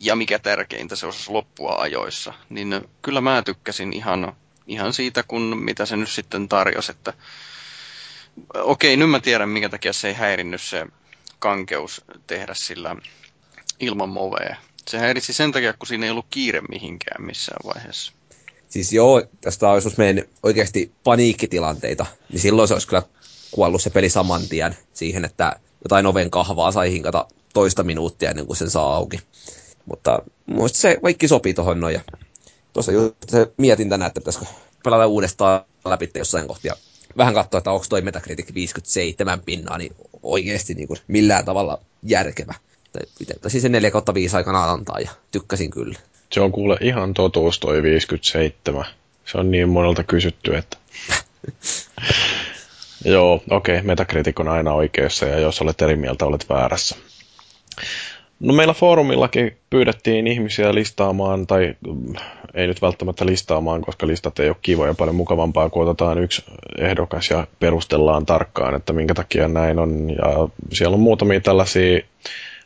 ja mikä tärkeintä, se osasi loppua ajoissa, niin kyllä mä tykkäsin ihan, ihan siitä, kun mitä se nyt sitten tarjosi, että okei, nyt mä tiedän, minkä takia se ei häirinnyt se kankeus tehdä sillä ilman movea. Se häiritsi sen takia, kun siinä ei ollut kiire mihinkään missään vaiheessa. Siis joo, tästä olisi mennyt oikeasti paniikkitilanteita, niin silloin se olisi kyllä kuollut se peli saman tien siihen, että jotain oven kahvaa sai hinkata toista minuuttia ennen kuin sen saa auki. Mutta muista se kaikki sopii tuohon noin. Tuossa just se mietin tänään, että pitäisikö pelata uudestaan läpi jossain kohtia. Vähän katsoa, että onko toi Metacritic 57 pinnaa, niin oikeasti niin kuin millään tavalla järkevä. Tai pitäisi se 4 kautta 5 aikana antaa ja tykkäsin kyllä. Se on kuule ihan totuus toi 57. Se on niin monelta kysytty, että... Joo, okei, okay, Metacritic on aina oikeassa ja jos olet eri mieltä, olet väärässä. No meillä foorumillakin pyydettiin ihmisiä listaamaan, tai mm, ei nyt välttämättä listaamaan, koska listat ei ole kivoja, paljon mukavampaa, kun otetaan yksi ehdokas ja perustellaan tarkkaan, että minkä takia näin on. Ja siellä on muutamia tällaisia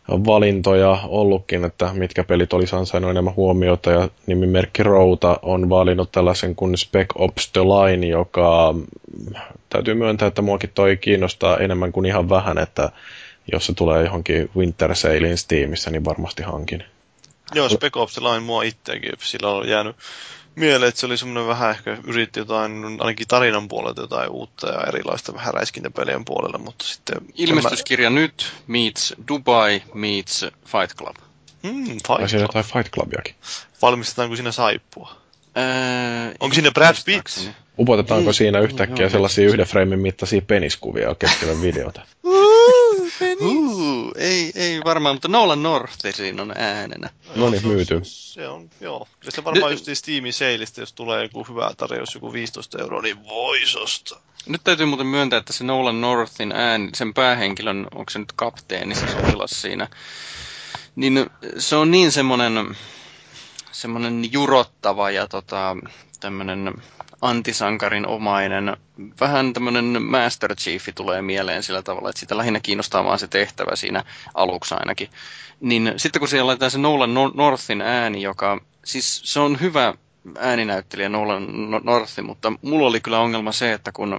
valintoja ollutkin, että mitkä pelit olisi ansainnut enemmän huomiota, ja nimimerkki Routa on valinnut tällaisen kuin Spec Ops The Line, joka mm, täytyy myöntää, että muakin toi kiinnostaa enemmän kuin ihan vähän, että jos se tulee johonkin Winter Sailin Steamissa, niin varmasti hankin. Joo, Spec Ops The Line mua itseäkin, sillä on jäänyt mieleen, että se oli semmoinen vähän ehkä yritti jotain, ainakin tarinan puolelta jotain uutta ja erilaista vähän räiskintäpelien puolella, mutta sitten... Ilmestyskirja nyt meets Dubai meets Fight Club. Hmm, Tai Fight Club. jotain Fight Clubiakin. Valmistetaanko siinä saippua? Ää, Onko siinä Brad Pitt? Upotetaanko Mm, siinä joo, yhtäkkiä joo. sellaisia yhden freimin mittaisia peniskuvia keskellä videota? Ei, ei varmaan, mutta Nolan North siinä on äänenä. No niin, se on- myyty. Se on, joo. Ja se varmaan Nyt- just Steamin seilistä, jos tulee joku hyvä tarjous, joku 15 euroa, niin vois ostaa. Nyt täytyy muuten myöntää, että se Nolan Northin ääni, sen päähenkilön, onko se nyt kapteeni, se sotilas siinä, niin se on niin semmoinen, semmoinen jurottava ja tota, tämmöinen antisankarin omainen, vähän tämmöinen Master Chiefi tulee mieleen sillä tavalla, että sitä lähinnä kiinnostaa vaan se tehtävä siinä aluksi ainakin. Niin sitten kun siellä laitetaan se Nolan Nor- Northin ääni, joka, siis se on hyvä ääninäyttelijä Nolan No- Northi, mutta mulla oli kyllä ongelma se, että kun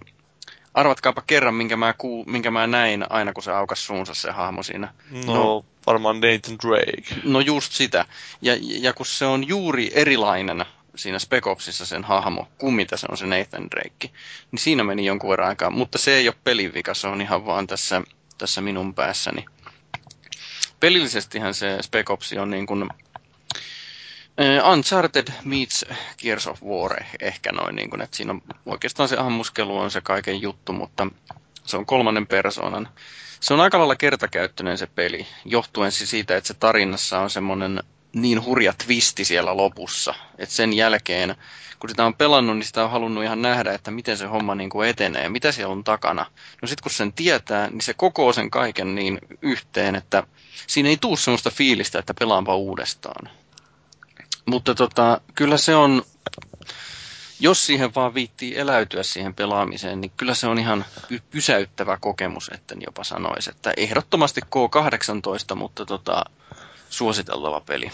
arvatkaapa kerran, minkä mä, kuu, minkä mä näin aina, kun se aukas suunsa se hahmo siinä. No, no varmaan Nathan Drake. No just sitä. Ja, ja kun se on juuri erilainen siinä Spec Opsissa sen hahmo, kuin mitä se on se Nathan Drake, niin siinä meni jonkun verran aikaa. Mutta se ei ole pelin vika, se on ihan vaan tässä, tässä minun päässäni. Pelillisestihän se Spec Ops on niin kuin eh, Uncharted meets Gears of War eh- ehkä noin, niin kuin, että siinä on oikeastaan se ammuskelu on se kaiken juttu, mutta se on kolmannen persoonan. Se on aika lailla kertakäyttöinen se peli, johtuen siitä, että se tarinassa on semmoinen niin hurja twisti siellä lopussa, että sen jälkeen, kun sitä on pelannut, niin sitä on halunnut ihan nähdä, että miten se homma niin kuin etenee, mitä siellä on takana. No sitten kun sen tietää, niin se kokoo sen kaiken niin yhteen, että siinä ei tuu semmoista fiilistä, että pelaanpa uudestaan. Mutta tota, kyllä se on, jos siihen vaan viittii eläytyä siihen pelaamiseen, niin kyllä se on ihan pysäyttävä kokemus, etten jopa sanoisi. Että ehdottomasti K18, mutta tota, suositeltava peli.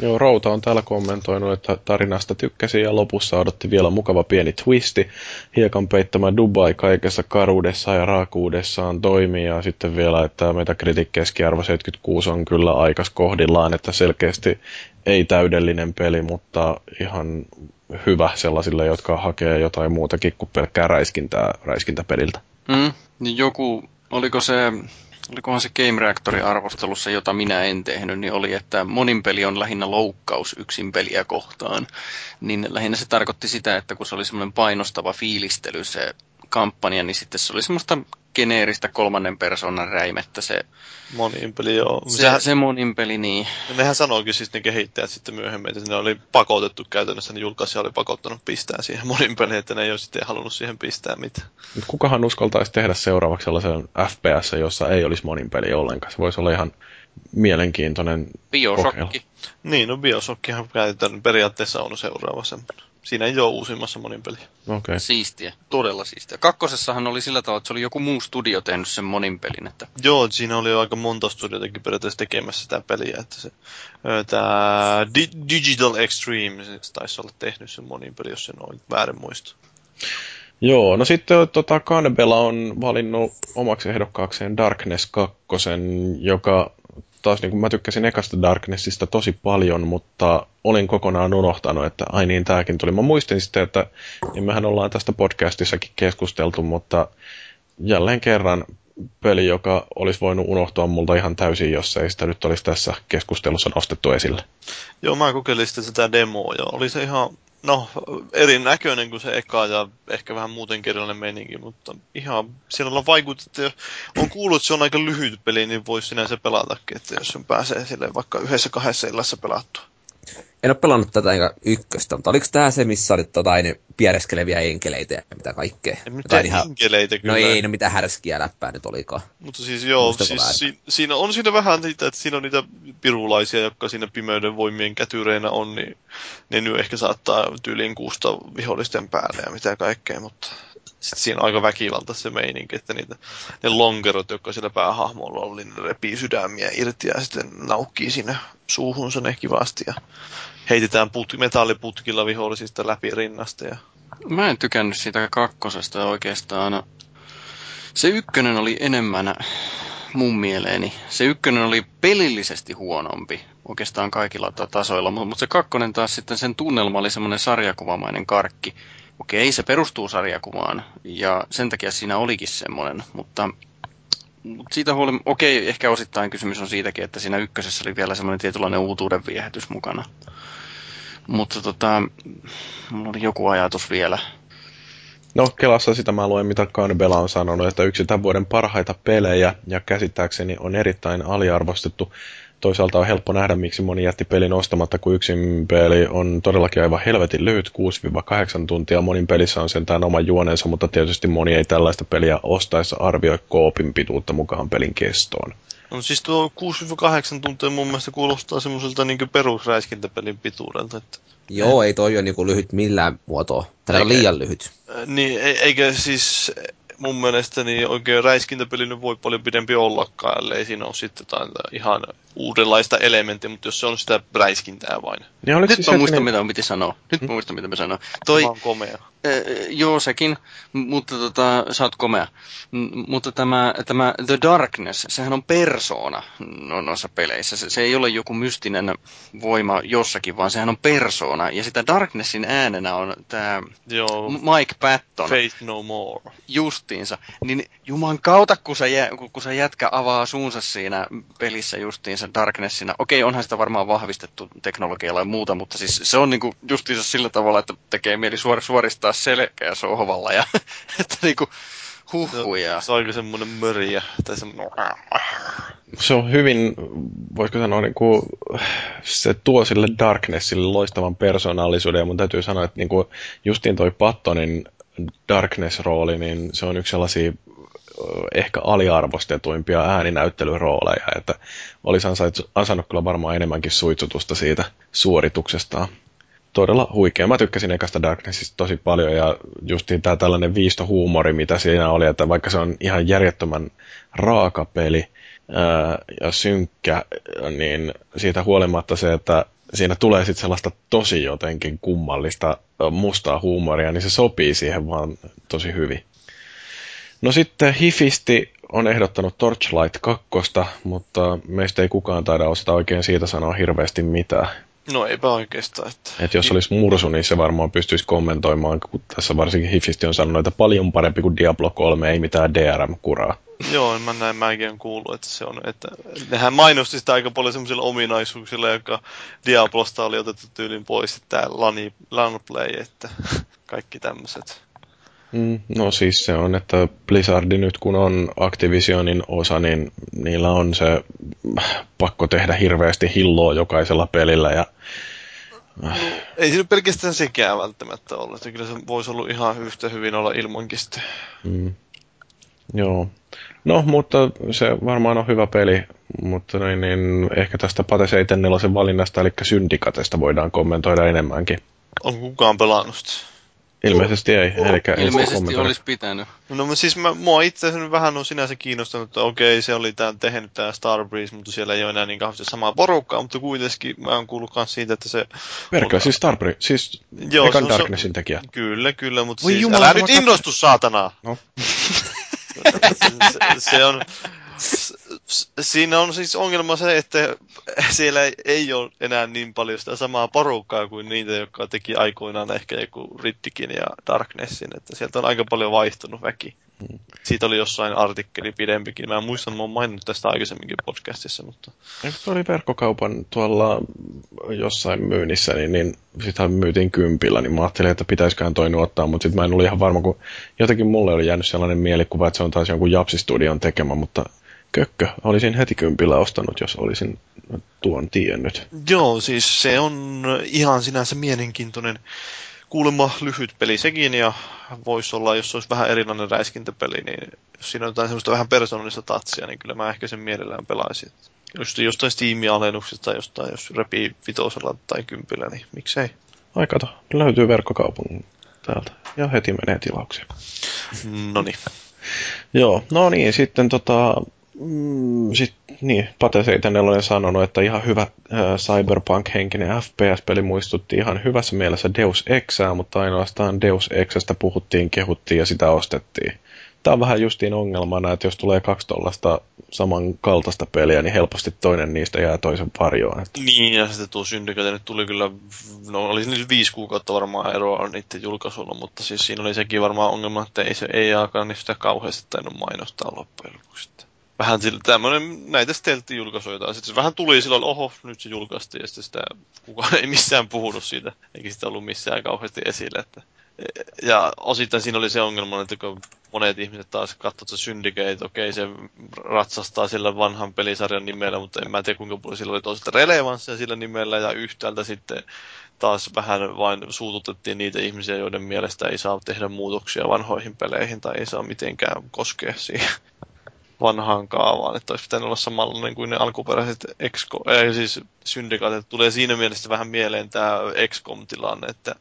Joo, Routa on täällä kommentoinut, että tarinasta tykkäsi ja lopussa odotti vielä mukava pieni twisti. Hiekan peittämä Dubai kaikessa karuudessa ja raakuudessaan toimii ja sitten vielä, että Metacritic keskiarvo 76 on kyllä aikas kohdillaan, että selkeästi ei täydellinen peli, mutta ihan hyvä sellaisille, jotka hakee jotain muutakin kuin pelkkää räiskintää räiskintäpeliltä. Mm, niin joku, oliko se olikohan se Game Reactorin arvostelussa, jota minä en tehnyt, niin oli, että monin peli on lähinnä loukkaus yksin peliä kohtaan. Niin lähinnä se tarkoitti sitä, että kun se oli semmoinen painostava fiilistely se kampanja, niin sitten se oli semmoista geneeristä kolmannen persoonan räimettä se... Monin peli, joo. Se, Sehän, se monin peli, niin. Ja nehän sanoikin siis ne kehittäjät sitten myöhemmin, että ne oli pakotettu käytännössä, ne julkaisija oli pakottanut pistää siihen monin peliin, että ne ei ole sitten halunnut siihen pistää mitään. Kukahan uskaltaisi tehdä seuraavaksi sellaisen FPS, jossa ei olisi monin peli ollenkaan? Se voisi olla ihan mielenkiintoinen Biosokki. Niin, no Biosokkihan periaatteessa on seuraava semmoinen. Siinä ei ole uusimmassa monin peli. Okay. Siistiä, todella siistiä. Kakkosessahan oli sillä tavalla, että se oli joku muu studio tehnyt sen monin pelin. Että... Joo, siinä oli jo aika monta studiotakin periaatteessa tekemässä sitä peliä. Että se, tämä Di- Digital Extreme se taisi olla tehnyt sen monin peli, jos sen on väärin muista. Joo, no sitten tota, Kanbela on valinnut omaksi ehdokkaakseen Darkness 2, joka taas niin kuin mä tykkäsin ekasta Darknessista tosi paljon, mutta olin kokonaan unohtanut, että ai niin, tääkin tuli. Mä muistin sitten, että niin mehän ollaan tästä podcastissakin keskusteltu, mutta jälleen kerran peli, joka olisi voinut unohtua multa ihan täysin, jos ei sitä nyt olisi tässä keskustelussa nostettu esille. Joo, mä kokeilin sitten sitä demoa ja oli se ihan no, erinäköinen kuin se eka ja ehkä vähän muuten erilainen meininki, mutta ihan siellä on vaikutettu, on kuullut, että se on aika lyhyt peli, niin voisi sinänsä pelatakin, että jos sen pääsee sille vaikka yhdessä kahdessa illassa pelattua. En ole pelannut tätä enkä ykköstä, mutta oliko tämä se, missä oli jotain piereskeleviä enkeleitä ja mitä kaikkea? Ei mitään ihan... enkeleitä kyllä. No ei, no mitä härskiä läppää nyt olikaan. Mutta siis joo, siis si- siinä on siinä vähän niitä, että siinä on niitä pirulaisia, jotka siinä pimeyden voimien kätyreinä on, niin ne nyt ehkä saattaa tyyliin kuusta vihollisten päälle ja mitä kaikkea, mutta sitten siinä aika väkivalta se meininki, että niitä, ne lonkerot, jotka siellä päähahmolla oli, ne repii sydämiä irti ja sitten naukkii sinne suuhunsa ne kivasti ja heitetään put, metalliputkilla vihollisista läpi rinnasta. Ja... Mä en tykännyt siitä kakkosesta oikeastaan. Se ykkönen oli enemmän mun mieleeni. Se ykkönen oli pelillisesti huonompi oikeastaan kaikilla tasoilla, mutta se kakkonen taas sitten sen tunnelma oli semmoinen sarjakuvamainen karkki. Okei, se perustuu sarjakuvaan ja sen takia siinä olikin semmoinen, mutta mutta siitä huoli, okei, ehkä osittain kysymys on siitäkin, että siinä ykkösessä oli vielä semmoinen tietynlainen uutuuden viehätys mukana. Mutta tota, mulla oli joku ajatus vielä. No, Kelassa sitä mä luen, mitä Kanbela on sanonut, että yksi tämän vuoden parhaita pelejä, ja käsittääkseni on erittäin aliarvostettu. Toisaalta on helppo nähdä, miksi moni jätti pelin ostamatta, kun yksin peli on todellakin aivan helvetin lyhyt, 6-8 tuntia. Monin pelissä on sentään oma juonensa, mutta tietysti moni ei tällaista peliä ostaessa arvioi koopin pituutta mukaan pelin kestoon. No siis tuo 6-8 tuntia mun mielestä kuulostaa semmoiselta niin perusräiskintäpelin pituudelta. Että... Joo, ei toi ole niin lyhyt millään muotoa. Tämä on liian lyhyt. Niin, eikä siis mun mielestä niin oikein räiskintäpeli voi paljon pidempi ollakaan, ellei siinä ole sitten ihan uudenlaista elementtiä, mutta jos se on sitä räiskintää vain. Niin Nyt siis mä muistan, mitä mä piti sanoa. Nyt hmm? mä muistan, mitä mä sanoin. Toi, mä oon komea. Äh, joo, sekin, mutta tota, sä oot komea. M- mutta tämä, tämä The Darkness, sehän on persoona no, noissa peleissä. Se, se ei ole joku mystinen voima jossakin, vaan sehän on persoona. Ja sitä Darknessin äänenä on tämä Mike Patton. Faith No More. Justiinsa. Niin juman kautta, kun se, jä, kun se jätkä avaa suunsa siinä pelissä justiinsa Darknessina. Okei, onhan sitä varmaan vahvistettu teknologialla ja muuta, mutta siis se on niinku justiinsa sillä tavalla, että tekee mieli suor, suoristaa selkeä sohvalla ja että niinku huhuja. Se, se on aika semmoinen möriä. Tai semmoinen... Se on hyvin, voisiko sanoa, niin kuin, se tuo sille Darknessille loistavan persoonallisuuden, ja mun täytyy sanoa, että niin kuin, justiin toi Pattonin Darkness-rooli, niin se on yksi sellaisia ehkä aliarvostetuimpia ääninäyttelyrooleja, että olisi ansainnut kyllä varmaan enemmänkin suitsutusta siitä suorituksestaan. todella huikea. Mä tykkäsin ekasta Darknessista tosi paljon ja justiin tää tällainen viistohuumori, mitä siinä oli, että vaikka se on ihan järjettömän raaka peli ää, ja synkkä, niin siitä huolimatta se, että siinä tulee sitten sellaista tosi jotenkin kummallista mustaa huumoria, niin se sopii siihen vaan tosi hyvin. No sitten Hifisti on ehdottanut Torchlight 2, mutta meistä ei kukaan taida osata oikein siitä sanoa hirveästi mitään. No eipä oikeastaan. Että... Et jos olisi mursu, niin se varmaan pystyisi kommentoimaan, kun tässä varsinkin Hifisti on sanonut, että paljon parempi kuin Diablo 3, ei mitään DRM-kuraa. Joo, mä näin mäkin on kuullut, että se on, että nehän mainosti sitä aika paljon semmoisilla ominaisuuksilla, joka Diablosta oli otettu tyylin pois, että tämä LAN play, että kaikki tämmöiset. Mm, no siis se on, että Blizzard nyt kun on Activisionin osa, niin niillä on se pakko tehdä hirveästi hilloa jokaisella pelillä ja No, ei siinä pelkästään sekään välttämättä ollut, että kyllä se voisi olla ihan yhtä hyvin olla ilmankin sitten. Mm. Joo. No, mutta se varmaan on hyvä peli, mutta niin, niin ehkä tästä Pate 74 valinnasta, eli Syndikatesta voidaan kommentoida enemmänkin. On kukaan pelannut sitä? Ilmeisesti ei. Eli Ilmeisesti olisi pitänyt. No mä siis mä, mua itse asiassa vähän on sinänsä kiinnostanut, että okei, se oli tää, tehnyt tämä Starbreeze, mutta siellä ei ole enää niin kauheasti samaa porukkaa, mutta kuitenkin mä oon kuullut myös siitä, että se... Perkele, siis Starbreeze, siis Joo, ekan Darknessin tekijä. Kyllä, kyllä, mutta Voi siis jumala, älä nyt innostu, saatana! No. se, se, se, on, Siinä on siis ongelma se, että siellä ei ole enää niin paljon sitä samaa porukkaa kuin niitä, jotka teki aikoinaan ehkä joku Rittikin ja Darknessin, että sieltä on aika paljon vaihtunut väki. Siitä oli jossain artikkeli pidempikin. Mä en muista, että mä oon maininnut tästä aikaisemminkin podcastissa, mutta... Eikö se oli verkkokaupan tuolla jossain myynnissä, niin, niin sitä myytiin kympillä, niin mä ajattelin, että pitäisikään toi ottaa, mutta sitten mä en ollut ihan varma, kun jotenkin mulle oli jäänyt sellainen mielikuva, että se on taas jonkun Japsi-studion tekemä, mutta kökkö. Olisin heti kympillä ostanut, jos olisin tuon tiennyt. Joo, siis se on ihan sinänsä mielenkiintoinen kuulemma lyhyt peli sekin, ja voisi olla, jos se olisi vähän erilainen räiskintäpeli, niin jos siinä on jotain semmoista vähän persoonallista tatsia, niin kyllä mä ehkä sen mielellään pelaisin. Just jostain Steam-alennuksesta tai jostain, jos repii vitosella tai kympillä, niin miksei. Ai kato, löytyy verkkokaupan täältä ja heti menee tilaukseen. No niin. Joo, no niin, sitten tota, Mm, sit, niin, Pate 74 on sanonut, että ihan hyvä äh, cyberpunk-henkinen FPS-peli muistutti ihan hyvässä mielessä Deus Exää, mutta ainoastaan Deus Exästä puhuttiin, kehuttiin ja sitä ostettiin. Tämä on vähän justiin ongelmana, että jos tulee kaksi tuollaista samankaltaista peliä, niin helposti toinen niistä jää toisen varjoon. Että... Niin, ja sitten tuo Syndicate nyt tuli kyllä, no oli nyt viisi kuukautta varmaan eroa niiden julkaisulla, mutta siis siinä oli sekin varmaan ongelma, että ei se ei alkaa niistä kauheasti tainnut mainostaa loppujen lopuksi vähän sillä, tämmönen, näitä stealth-julkaisuja. Sitten se vähän tuli silloin, oho, nyt se julkaistiin, ja sitten sitä kukaan ei missään puhunut siitä, eikä sitä ollut missään kauheasti esille. Että, ja osittain siinä oli se ongelma, että kun monet ihmiset taas katsovat se Syndicate, okei se ratsastaa sillä vanhan pelisarjan nimellä, mutta en mä tiedä kuinka paljon sillä oli toisaalta relevanssia sillä nimellä, ja yhtäältä sitten taas vähän vain suututettiin niitä ihmisiä, joiden mielestä ei saa tehdä muutoksia vanhoihin peleihin tai ei saa mitenkään koskea siihen vanhaan kaavaan, että olisi pitänyt olla samanlainen kuin ne alkuperäiset Exco, äh, siis syndikaatit. Tulee siinä mielessä vähän mieleen tämä XCOM-tilanne, että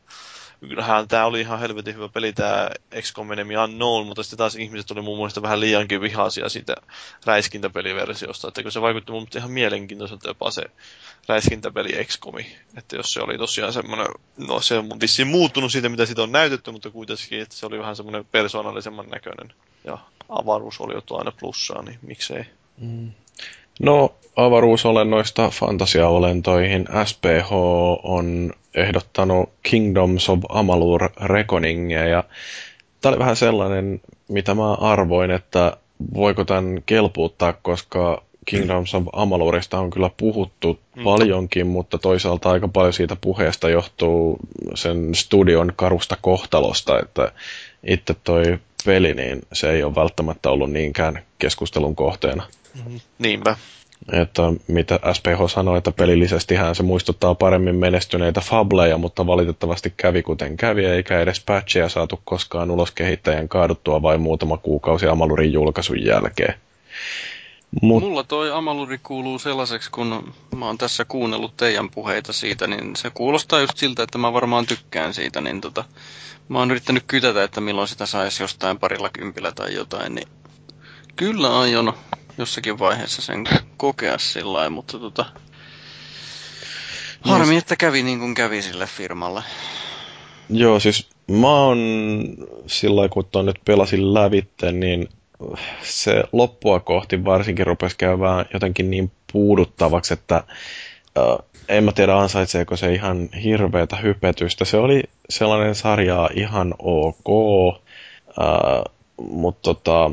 kyllähän tämä oli ihan helvetin hyvä peli, tämä XCOM Enemy Unknown, mutta sitten taas ihmiset oli muun muassa vähän liiankin vihaisia siitä räiskintäpeliversiosta, että se vaikutti mun ihan mielenkiintoiselta jopa se räiskintäpeli XCOMi, että jos se oli tosiaan semmoinen, no se on vissiin muuttunut siitä, mitä siitä on näytetty, mutta kuitenkin, että se oli vähän semmoinen persoonallisemman näköinen ja avaruus oli jo aina plussaa, niin miksei. Mm. No, avaruusolennoista fantasiaolentoihin SPH on ehdottanut Kingdoms of Amalur Reckoningia ja tämä oli vähän sellainen, mitä mä arvoin, että voiko tämän kelpuuttaa, koska Kingdoms of Amalurista on kyllä puhuttu mm. paljonkin, mutta toisaalta aika paljon siitä puheesta johtuu sen studion karusta kohtalosta, että itse toi peli, niin se ei ole välttämättä ollut niinkään keskustelun kohteena. Mm, niinpä. Että mitä SPH sanoi, että pelillisesti hän se muistuttaa paremmin menestyneitä Fableja, mutta valitettavasti kävi kuten kävi, eikä edes patcheja saatu koskaan ulos kehittäjän kaaduttua vain muutama kuukausi Amalurin julkaisun jälkeen. Mut, Mulla toi Amaluri kuuluu sellaiseksi, kun mä oon tässä kuunnellut teidän puheita siitä, niin se kuulostaa just siltä, että mä varmaan tykkään siitä, niin tota, mä oon yrittänyt kytätä, että milloin sitä saisi jostain parilla kympillä tai jotain, niin kyllä aion jossakin vaiheessa sen kokea sillä lailla, mutta tota, harmi, että kävi niin kuin kävi sille firmalle. Joo, siis mä oon sillä lailla, kun nyt pelasin lävitte, niin se loppua kohti varsinkin rupesi käymään jotenkin niin puuduttavaksi, että äh, en mä tiedä ansaitseeko se ihan hirveätä hypetystä. Se oli sellainen sarja ihan ok, äh, mutta tota,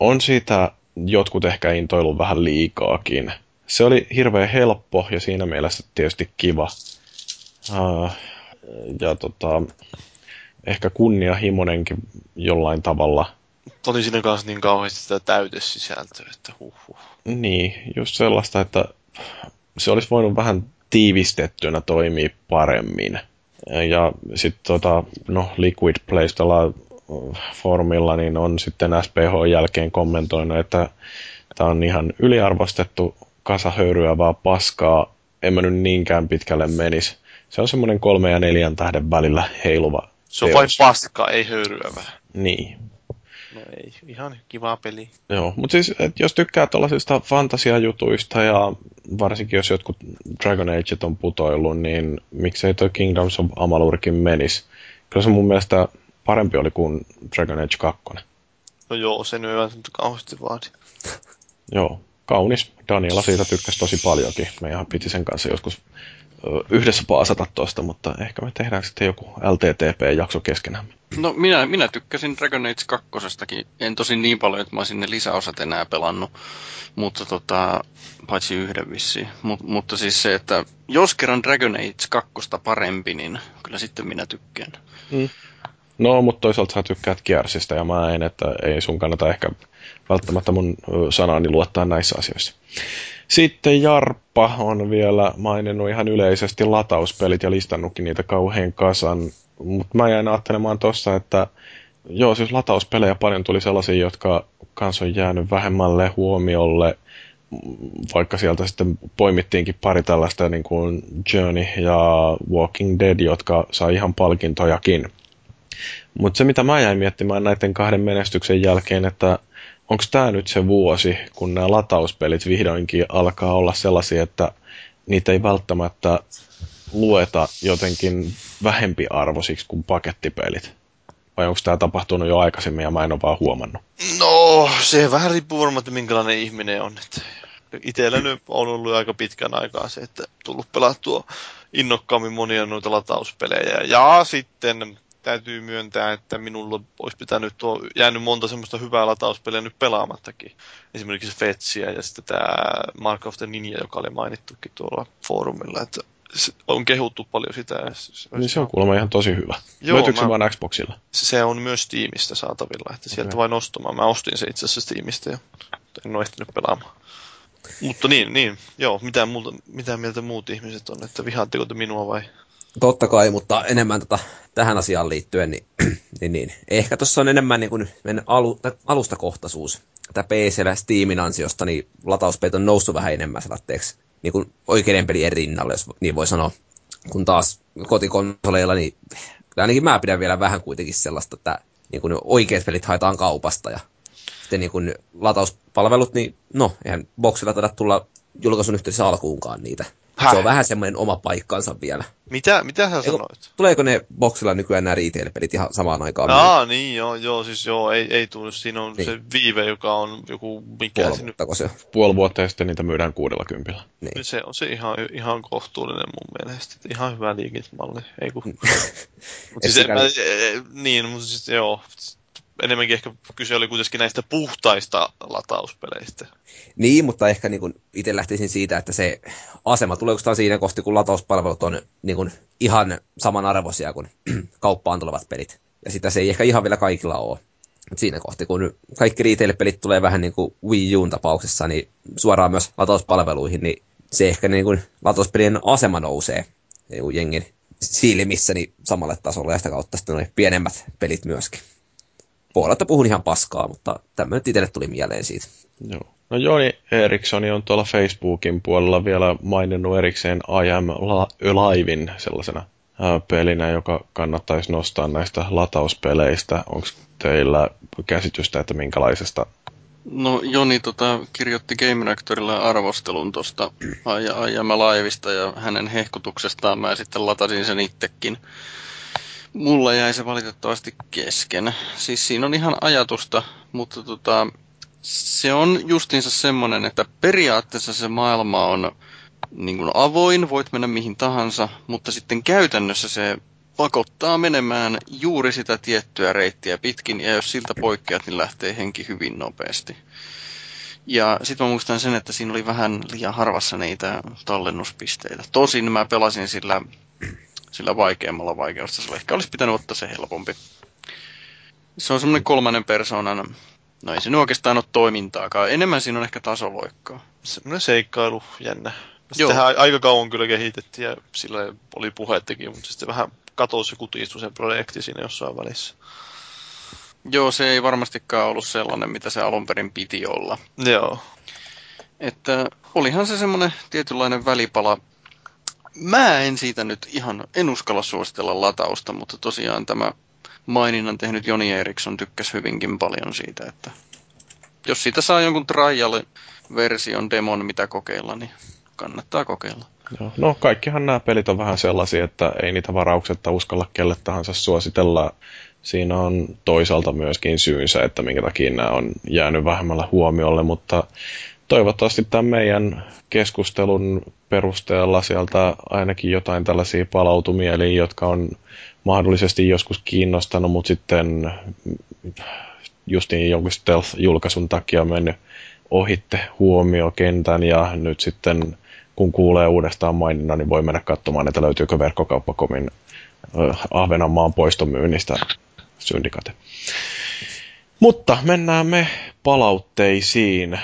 on siitä jotkut ehkä intoillut vähän liikaakin. Se oli hirveän helppo ja siinä mielessä tietysti kiva. Uh, ja tota, ehkä kunnianhimoinenkin jollain tavalla. Oli siinä kanssa niin kauheasti sitä täytesisältöä, että huh. Niin, just sellaista, että se olisi voinut vähän tiivistettynä toimia paremmin. Ja sitten tota, no, Liquid Place foorumilla niin on sitten SPH jälkeen kommentoinut, että tämä on ihan yliarvostettu kasa höyryävää paskaa. En mä nyt niinkään pitkälle menisi. Se on semmoinen kolme ja neljän tähden välillä heiluva Se on vain paskaa, ei höyryävää. Niin. No ei, ihan kiva peli. Joo, mutta siis et jos tykkää tuollaisista fantasiajutuista ja varsinkin jos jotkut Dragon Ageet on putoillut, niin miksei toi Kingdoms of Amalurkin menisi. Kyllä se mun mielestä parempi oli kuin Dragon Age 2. No joo, sen ei välttämättä kauheasti vaadi. Joo, kaunis. Daniela siitä tykkäsi tosi paljonkin. Me ihan piti sen kanssa joskus yhdessä paasata tosta, mutta ehkä me tehdään sitten joku LTTP-jakso keskenämme. No minä, minä tykkäsin Dragon Age 2. En tosin niin paljon, että mä olisin ne lisäosat enää pelannut, mutta tota, paitsi yhden vissiin. Mut, mutta siis se, että jos kerran Dragon Age 2 parempi, niin kyllä sitten minä tykkään. Mm. No, mutta toisaalta sä tykkäät Kiersistä ja mä en, että ei sun kannata ehkä välttämättä mun sanani luottaa näissä asioissa. Sitten Jarppa on vielä maininnut ihan yleisesti latauspelit ja listannutkin niitä kauhean kasan. Mutta mä jäin ajattelemaan tossa, että joo, siis latauspelejä paljon tuli sellaisia, jotka kans on jäänyt vähemmälle huomiolle, vaikka sieltä sitten poimittiinkin pari tällaista niin kuin Journey ja Walking Dead, jotka sai ihan palkintojakin. Mutta se, mitä mä jäin miettimään näiden kahden menestyksen jälkeen, että onko tämä nyt se vuosi, kun nämä latauspelit vihdoinkin alkaa olla sellaisia, että niitä ei välttämättä lueta jotenkin vähempiarvoisiksi kuin pakettipelit? Vai onko tämä tapahtunut jo aikaisemmin ja mä en ole vaan huomannut? No, se vähän riippuu varmaan, että minkälainen ihminen on. Että itsellä nyt on ollut aika pitkän aikaa se, että tullut pelattua innokkaammin monia noita latauspelejä. Ja sitten täytyy myöntää, että minulla olisi pitänyt tuo, jäänyt monta semmoista hyvää latauspeliä nyt pelaamattakin. Esimerkiksi Fetsiä ja sitten tämä Mark of the Ninja, joka oli mainittukin tuolla foorumilla. Että on kehuttu paljon sitä. Se, niin se on kuulemma ihan tosi hyvä. Joo, Löytyykö se vain Xboxilla? Se on myös Steamista saatavilla, että sieltä okay. vain ostamaan. Mä ostin se itse asiassa Steamista ja en ole ehtinyt pelaamaan. Mutta niin, niin joo, mitä, muuta, mitä mieltä muut ihmiset on, että vihaatteko te minua vai Totta kai, mutta enemmän tota, tähän asiaan liittyen, niin, niin, niin. ehkä tuossa on enemmän niin kuin alu, alustakohtaisuus. Tämä PCllä Steamin ansiosta, niin latauspeit on noussut vähän enemmän selatteeksi niin kuin oikeiden pelien rinnalle, jos niin voi sanoa. Kun taas kotikonsoleilla, niin ainakin mä pidän vielä vähän kuitenkin sellaista, että niin kuin oikeat pelit haetaan kaupasta ja sitten niin kuin latauspalvelut, niin no, eihän boksilla taida tulla julkaisun yhteydessä alkuunkaan niitä. Häh? Se on vähän semmoinen oma paikkansa vielä. Mitä, mitä sä Eiku, sanoit? Tuleeko ne boksilla nykyään nämä retail-pelit ihan samaan aikaan? Aa, niin joo, joo, siis joo, ei, ei tule. Siinä on niin. se viive, joka on joku, mikä Puoli sinne... se Puoli vuotta ja sitten niitä myydään kuudella kympillä. Niin. Se on se ihan, ihan kohtuullinen mun mielestä. Ihan hyvä liikintämalli, ei kun... Mut siis, mä, niin, mutta siis joo, enemmänkin ehkä kyse oli kuitenkin näistä puhtaista latauspeleistä. Niin, mutta ehkä niin kuin itse lähtisin siitä, että se asema tulee oikeastaan siinä kohti, kun latauspalvelut on niin kuin ihan samanarvoisia kuin kauppaan tulevat pelit. Ja sitä se ei ehkä ihan vielä kaikilla ole. Mut siinä kohti, kun kaikki retail-pelit tulee vähän niin kuin Wii Uun tapauksessa, niin suoraan myös latauspalveluihin, niin se ehkä niin kuin latauspelien asema nousee niin jengin silmissä niin samalle tasolle ja sitä kautta sitten pienemmät pelit myöskin voi olla, että puhun ihan paskaa, mutta tämmöinen itselle tuli mieleen siitä. Joo. No Joni Erikssoni on tuolla Facebookin puolella vielä maininnut erikseen I Am Alivein sellaisena pelinä, joka kannattaisi nostaa näistä latauspeleistä. Onko teillä käsitystä, että minkälaisesta No Joni tota, kirjoitti Game Reactorille arvostelun tuosta Ajama Laivista ja hänen hehkutuksestaan mä sitten latasin sen itsekin. Mulla jäi se valitettavasti kesken. Siis siinä on ihan ajatusta, mutta tota, se on justiinsa semmonen, että periaatteessa se maailma on niin kuin avoin, voit mennä mihin tahansa, mutta sitten käytännössä se pakottaa menemään juuri sitä tiettyä reittiä pitkin, ja jos siltä poikkeat, niin lähtee henki hyvin nopeasti. Ja sitten mä muistan sen, että siinä oli vähän liian harvassa niitä tallennuspisteitä. Tosin mä pelasin sillä, sillä vaikeammalla vaikeustasolla. Ehkä olisi pitänyt ottaa se helpompi. Se on semmoinen kolmannen persoonan, no ei se oikeastaan ole toimintaakaan. Enemmän siinä on ehkä tasoloikkaa. Semmoinen seikkailu, jännä. Sitähän aika kauan kyllä kehitettiin ja sillä oli puhettakin, mutta sitten vähän katosi ja kutistui se projekti siinä jossain välissä. Joo, se ei varmastikaan ollut sellainen, mitä se alun perin piti olla. Joo. Että olihan se semmoinen tietynlainen välipala. Mä en siitä nyt ihan, en uskalla suositella latausta, mutta tosiaan tämä maininnan tehnyt Joni Eriksson tykkäsi hyvinkin paljon siitä, että jos siitä saa jonkun trial-version demon, mitä kokeilla, niin kannattaa kokeilla. Joo. No kaikkihan nämä pelit on vähän sellaisia, että ei niitä varauksetta uskalla kelle tahansa suositella. Siinä on toisaalta myöskin syynsä, että minkä takia nämä on jäänyt vähemmällä huomiolle, mutta toivottavasti tämän meidän keskustelun perusteella sieltä ainakin jotain tällaisia palautumieliä, jotka on mahdollisesti joskus kiinnostanut, mutta sitten justiin jonkun stealth-julkaisun takia mennyt ohitte huomiokentän ja nyt sitten kun kuulee uudestaan maininnan, niin voi mennä katsomaan, että löytyykö verkkokauppakomin Ahvenanmaan poistomyynnistä syndikate. Mutta mennään me palautteisiin.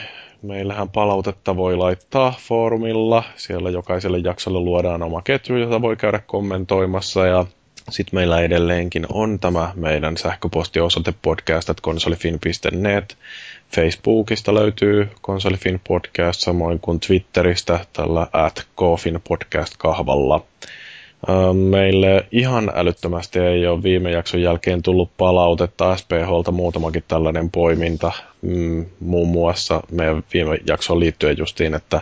Meillähän palautetta voi laittaa foorumilla. Siellä jokaiselle jaksolle luodaan oma ketju, jota voi käydä kommentoimassa. Ja sitten meillä edelleenkin on tämä meidän sähköpostiosoite podcast.konsolifin.net. Facebookista löytyy Konsolifin podcast, samoin kuin Twitteristä tällä at podcast kahvalla. Meille ihan älyttömästi ei ole viime jakson jälkeen tullut palautetta SPHlta muutamakin tällainen poiminta. Mm, muun muassa meidän viime jaksoon liittyen justiin, että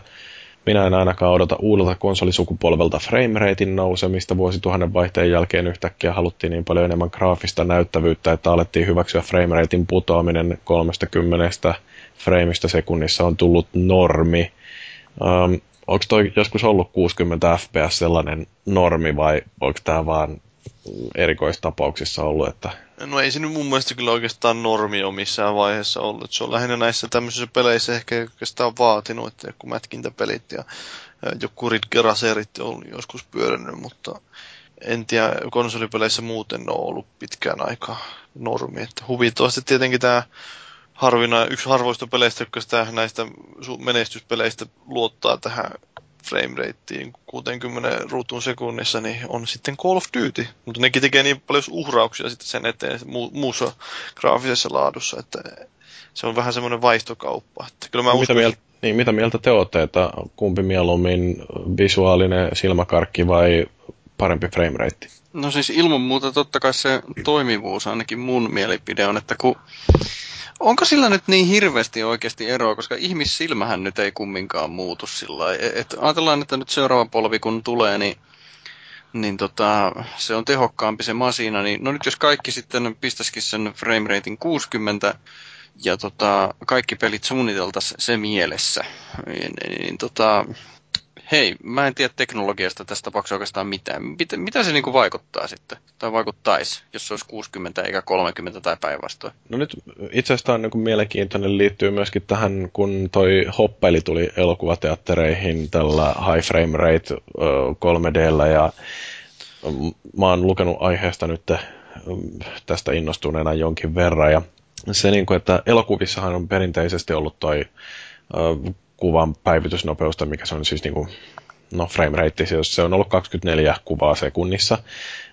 minä en ainakaan odota uudelta konsolisukupolvelta frameratein nousemista vuosituhannen vaihteen jälkeen yhtäkkiä haluttiin niin paljon enemmän graafista näyttävyyttä, että alettiin hyväksyä frameratein putoaminen 30 frameista sekunnissa on tullut normi. Um, onko toi joskus ollut 60 fps sellainen normi vai onko tämä vaan erikoistapauksissa ollut, että No ei se nyt mun mielestä kyllä oikeastaan normi ole missään vaiheessa ollut. Se on lähinnä näissä tämmöisissä peleissä ehkä oikeastaan vaatinut, että joku mätkintäpelit ja joku ridgeraserit on joskus pyörinyt, mutta en tiedä, konsolipeleissä muuten ole ollut pitkään aikaa normi. Että huvittavasti tietenkin tämä harvina, yksi harvoista peleistä, jotka sitä näistä menestyspeleistä luottaa tähän framerateen 60 ruutun sekunnissa, niin on sitten Call of Duty. Mutta nekin tekee niin paljon uhrauksia sitten sen eteen mu- muussa graafisessa laadussa, että se on vähän semmoinen vaihtokauppa. Että kyllä mä mitä, uskon, mieltä, niin, mitä mieltä te olette, että kumpi mieluummin visuaalinen silmäkarkki vai parempi framerate? No siis ilman muuta totta kai se toimivuus, ainakin mun mielipide on, että kun Onko sillä nyt niin hirveästi oikeasti eroa, koska ihmissilmähän nyt ei kumminkaan muutu sillä e- et Ajatellaan, että nyt seuraava polvi kun tulee, niin, niin tota, se on tehokkaampi se masina. Niin, no nyt jos kaikki sitten pistäisikin sen frameratein 60 ja tota, kaikki pelit suunniteltaisiin se mielessä, niin, niin tota, hei, mä en tiedä teknologiasta tästä tapauksessa oikeastaan mitään. Mitä, mitä se niinku vaikuttaa sitten? Tai vaikuttaisi, jos se olisi 60 eikä 30 tai päinvastoin? No nyt itse asiassa on niin mielenkiintoinen liittyy myöskin tähän, kun toi Hoppeli tuli elokuvateattereihin tällä high frame rate 3Dllä ja mä oon lukenut aiheesta nyt tästä innostuneena jonkin verran ja se, niin kuin, että elokuvissahan on perinteisesti ollut toi kuvan päivitysnopeus, mikä se on siis niin kuin, no frame rate, se on ollut 24 kuvaa sekunnissa,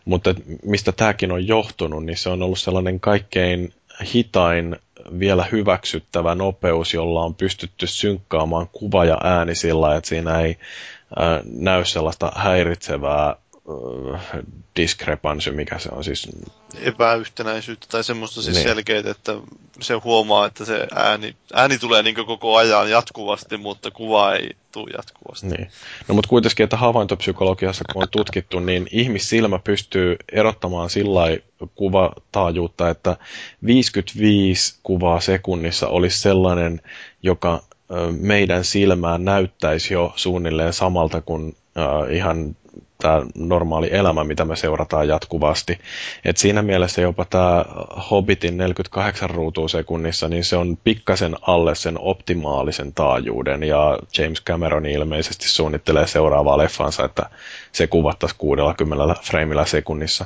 mutta mistä tämäkin on johtunut, niin se on ollut sellainen kaikkein hitain vielä hyväksyttävä nopeus, jolla on pystytty synkkaamaan kuva ja ääni sillä, että siinä ei näy sellaista häiritsevää discrepancy, mikä se on siis... Epäyhtenäisyyttä tai semmoista siis niin. selkeää, että se huomaa, että se ääni, ääni tulee niin koko ajan jatkuvasti, mutta kuva ei tule jatkuvasti. Niin. No mutta kuitenkin, että havaintopsykologiassa kun on tutkittu, niin ihmissilmä pystyy erottamaan sillä kuvataajuutta, että 55 kuvaa sekunnissa olisi sellainen, joka meidän silmään näyttäisi jo suunnilleen samalta kuin ihan tämä normaali elämä, mitä me seurataan jatkuvasti. Et siinä mielessä jopa tämä Hobbitin 48 ruutua sekunnissa, niin se on pikkasen alle sen optimaalisen taajuuden, ja James Cameron ilmeisesti suunnittelee seuraavaa leffansa, että se kuvattaisiin 60 freimillä sekunnissa.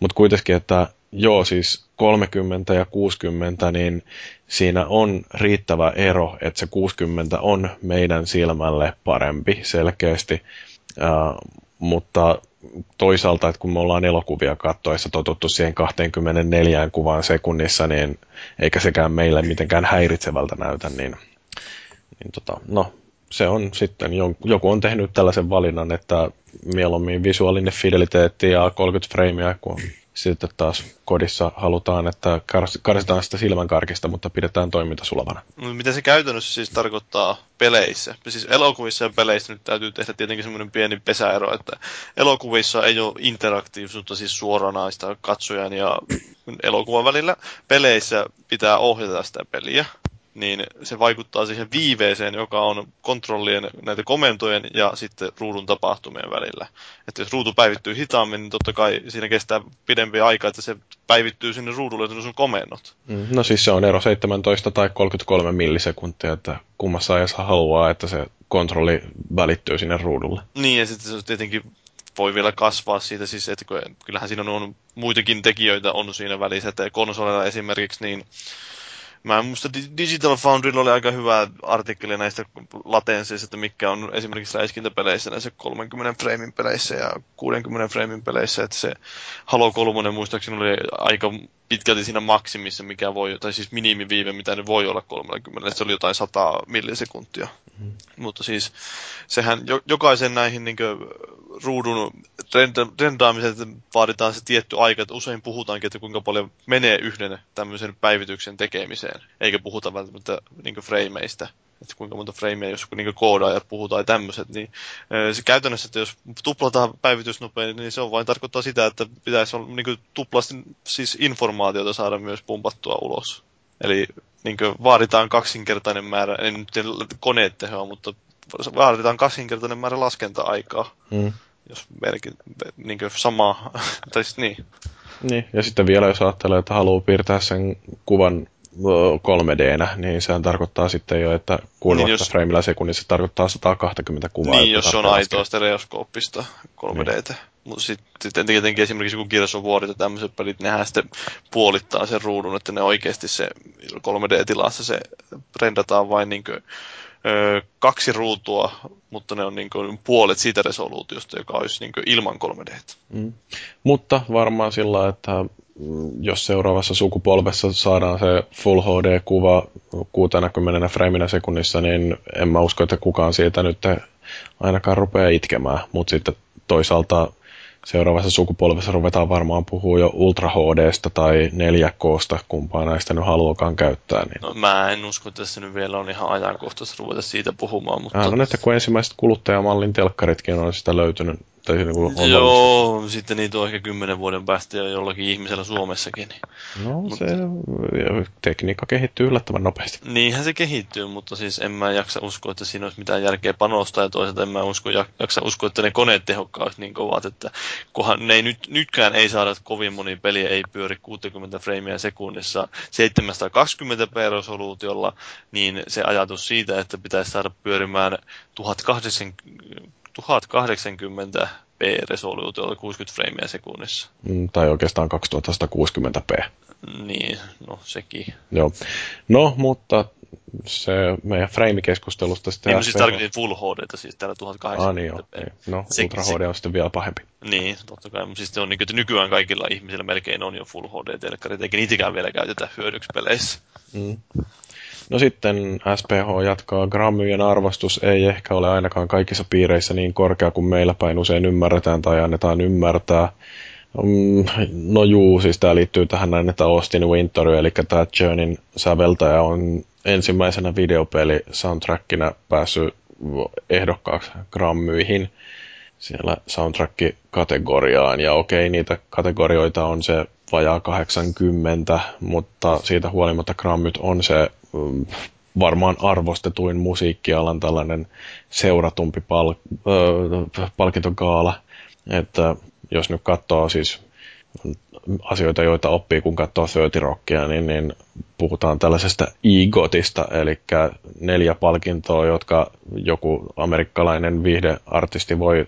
Mutta kuitenkin, että joo, siis 30 ja 60, niin siinä on riittävä ero, että se 60 on meidän silmälle parempi selkeästi, mutta toisaalta, että kun me ollaan elokuvia kattoessa totuttu siihen 24 kuvaan sekunnissa, niin eikä sekään meille mitenkään häiritsevältä näytä, niin, niin tota, no, se on sitten, joku on tehnyt tällaisen valinnan, että mieluummin visuaalinen fideliteetti ja 30 freimiä, kun sitten taas kodissa halutaan, että karsitaan sitä silmänkarkista, mutta pidetään toiminta sulavana. No, mitä se käytännössä siis tarkoittaa peleissä? Siis elokuvissa ja peleissä nyt täytyy tehdä tietenkin semmoinen pieni pesäero, että elokuvissa ei ole interaktiivisuutta siis suoranaista katsojan ja elokuvan välillä. Peleissä pitää ohjata sitä peliä niin se vaikuttaa siihen viiveeseen, joka on kontrollien näitä komentojen ja sitten ruudun tapahtumien välillä. Että jos ruutu päivittyy hitaammin, niin totta kai siinä kestää pidempi aika, että se päivittyy sinne ruudulle että sun komennot. Mm, no siis se on ero 17 tai 33 millisekuntia, että kummassa ajassa haluaa, että se kontrolli välittyy sinne ruudulle. Niin, ja sitten se tietenkin voi vielä kasvaa siitä, siis että kyllähän siinä on muitakin tekijöitä on siinä välissä, että konsoleilla esimerkiksi, niin Mä muista Digital Foundrylla oli aika hyvä artikkeli näistä latensseista, että mikä on esimerkiksi räiskintäpeleissä näissä 30 framein peleissä ja 60 framein peleissä, että se Halo 3 muistaakseni oli aika pitkälti siinä maksimissa, mikä voi, tai siis minimiviive, mitä ne voi olla 30, se oli jotain 100 millisekuntia. Mm. Mutta siis sehän jo, jokaisen näihin niin kuin, ruudun rendaamiseen vaaditaan se tietty aika, että usein puhutaankin, että kuinka paljon menee yhden tämmöisen päivityksen tekemiseen, eikä puhuta välttämättä niin frameista että kuinka monta frameja, jos niin koodaajat puhutaan tai tämmöiset, niin se käytännössä, että jos tuplataan päivitysnopein, niin se on vain tarkoittaa sitä, että pitäisi olla niin tuplasti siis informaatiota saada myös pumpattua ulos. Eli niin vaaditaan kaksinkertainen määrä, ei nyt koneet tehoa, mutta vaaditaan kaksinkertainen määrä laskenta-aikaa. Mm. Jos merkin, niin sama, tai siis niin. Niin, ja sitten vielä jos ajattelee, että haluaa piirtää sen kuvan 3D, niin sehän tarkoittaa sitten jo, että 60 niin jos... frameilla sekunnissa tarkoittaa 120 kuvaa. Niin, jos se on aitoa stereoskooppista 3D. Niin. Mutta sitten tietenkin esimerkiksi kun Gears of War ja tämmöiset pelit, nehän sitten puolittaa sen ruudun, että ne oikeasti se 3D-tilassa se rendataan vain niin kuin, ö, kaksi ruutua, mutta ne on niin kuin puolet siitä resoluutiosta, joka olisi niin kuin ilman 3D. Mm. Mutta varmaan sillä, että jos seuraavassa sukupolvessa saadaan se Full HD-kuva 60 frameinä sekunnissa, niin en mä usko, että kukaan siitä nyt ainakaan rupeaa itkemään. Mutta sitten toisaalta seuraavassa sukupolvessa ruvetaan varmaan puhua jo Ultra HDstä tai 4Ksta, kumpaa näistä nyt haluakaan käyttää. Niin... No, mä en usko, että tässä nyt vielä on ihan ajankohtaisesti ruveta siitä puhumaan. Mutta... Hän on, että kun ensimmäiset kuluttajamallin telkkaritkin on sitä löytynyt tai niin kuin on Joo, valmis. sitten niitä on ehkä kymmenen vuoden päästä jo jollakin ihmisellä Suomessakin. Niin. No mutta... se tekniikka kehittyy yllättävän nopeasti. Niinhän se kehittyy, mutta siis en mä jaksa uskoa, että siinä olisi mitään järkeä panostaa ja toisaalta en mä usko, jaksa uskoa, että ne koneet tehokkaat niin kovat, että kunhan ne ei nyt, nytkään ei saada kovin moni peliä ei pyöri 60 freimiä sekunnissa 720p resoluutiolla, niin se ajatus siitä, että pitäisi saada pyörimään 1080 1080 p-resoluutiolla 60 freimiä sekunnissa. Mm, tai oikeastaan 2160p. Niin, no sekin. Joo. No, mutta se meidän frame-keskustelusta sitten... Niin, siis tarkoitin Full HD, siis täällä 1080. Ah, niin joo. Niin. No, se, Ultra HD on sitten vielä pahempi. Niin, totta kai. Mutta siis se on niin, että nykyään kaikilla ihmisillä melkein on jo Full HD-telkkarit, eikä niitäkään vielä käytetä hyödyksi peleissä. Mm. No sitten SPH jatkaa, grammyjen arvostus ei ehkä ole ainakaan kaikissa piireissä niin korkea kuin meillä päin usein ymmärretään tai annetaan ymmärtää. Mm, no juu, siis tämä liittyy tähän näin, että Austin Winter, eli tämä Journeyn säveltäjä on ensimmäisenä videopeli soundtrackina päässyt ehdokkaaksi grammyihin siellä soundtrack-kategoriaan. Ja okei, niitä kategorioita on se vajaa 80, mutta siitä huolimatta Grammyt on se varmaan arvostetuin musiikkialan tällainen seuratumpi pal- äh, palkintogaala. Että jos nyt katsoo siis asioita, joita oppii, kun katsoo 30 Rockia, niin, niin puhutaan tällaisesta EGOTista, eli neljä palkintoa, jotka joku amerikkalainen viihdeartisti voi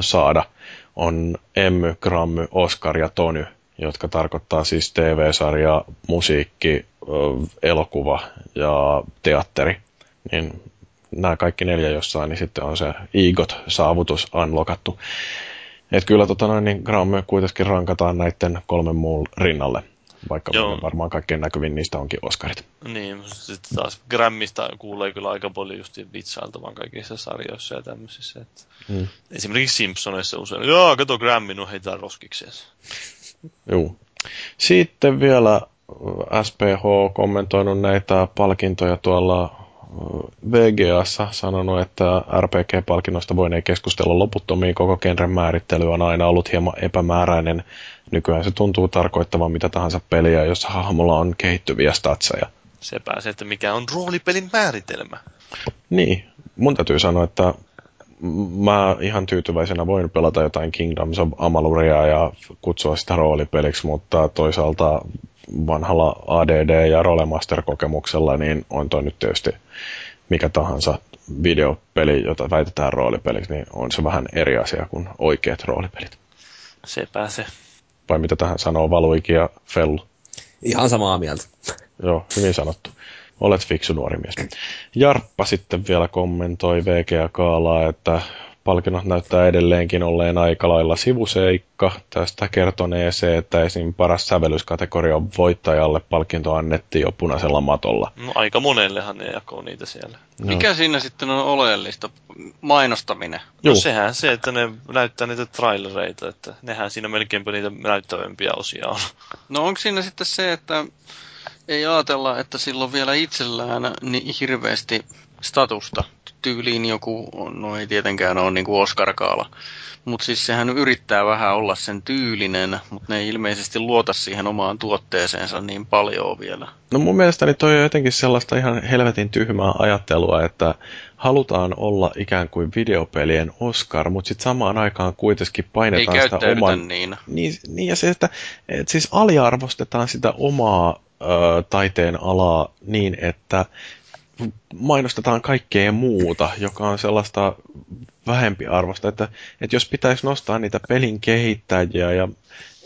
saada, on Emmy, Grammy, Oscar ja Tony, jotka tarkoittaa siis TV-sarja, musiikki, elokuva ja teatteri. Niin nämä kaikki neljä jossain, niin sitten on se EGOT-saavutus unlockattu. Et kyllä tota noin, niin Grammy kuitenkin rankataan näiden kolmen muun rinnalle, vaikka Joo. varmaan kaikkein näkyvin niistä onkin Oscarit. Niin, sitten taas Grammista kuulee kyllä aika paljon just vitsailtavan kaikissa sarjoissa ja tämmöisissä. Että hmm. Esimerkiksi Simpsonissa usein, joo, kato Grammy, no heitä roskikseen. Joo. Sitten vielä SPH kommentoinut näitä palkintoja tuolla VGAssa sanonut, että RPG-palkinnoista voineen keskustella loputtomiin. Koko genren määrittely on aina ollut hieman epämääräinen. Nykyään se tuntuu tarkoittavan mitä tahansa peliä, jossa hahmolla on kehittyviä statseja. Se pääsee, että mikä on roolipelin määritelmä. Niin, mun täytyy sanoa, että mä ihan tyytyväisenä voin pelata jotain Kingdoms of Amaluria ja kutsua sitä roolipeliksi, mutta toisaalta vanhalla ADD- ja Rolemaster-kokemuksella, niin on toi nyt tietysti mikä tahansa videopeli, jota väitetään roolipeliksi, niin on se vähän eri asia kuin oikeat roolipelit. Sepä se. Vai mitä tähän sanoo Valuiki ja Fellu? Ihan samaa mieltä. Joo, hyvin sanottu. Olet fiksu nuori mies. Jarppa sitten vielä kommentoi VGA Kaalaa, että palkinnot näyttää edelleenkin olleen aika lailla sivuseikka. Tästä kertonee se, että esim. paras sävellyskategorian voittajalle palkinto annettiin jo punaisella matolla. No aika monellehan ne jakoo niitä siellä. No. Mikä siinä sitten on oleellista? Mainostaminen? No sehän se, että ne näyttää niitä trailereita, että nehän siinä melkeinpä niitä näyttävämpiä osia on. No onko siinä sitten se, että ei ajatella, että silloin vielä itsellään niin hirveästi statusta tyyliin joku, no ei tietenkään ole niin kuin Oscar-kaala, mutta siis sehän yrittää vähän olla sen tyylinen, mutta ne ei ilmeisesti luota siihen omaan tuotteeseensa niin paljon vielä. No mun mielestäni toi on jotenkin sellaista ihan helvetin tyhmää ajattelua, että halutaan olla ikään kuin videopelien Oscar, mutta sitten samaan aikaan kuitenkin painetaan ei sitä oman... niin. Niin, niin ja se, että, että siis aliarvostetaan sitä omaa taiteen alaa niin, että mainostetaan kaikkea muuta, joka on sellaista vähempi arvosta, että, että jos pitäisi nostaa niitä pelin kehittäjiä ja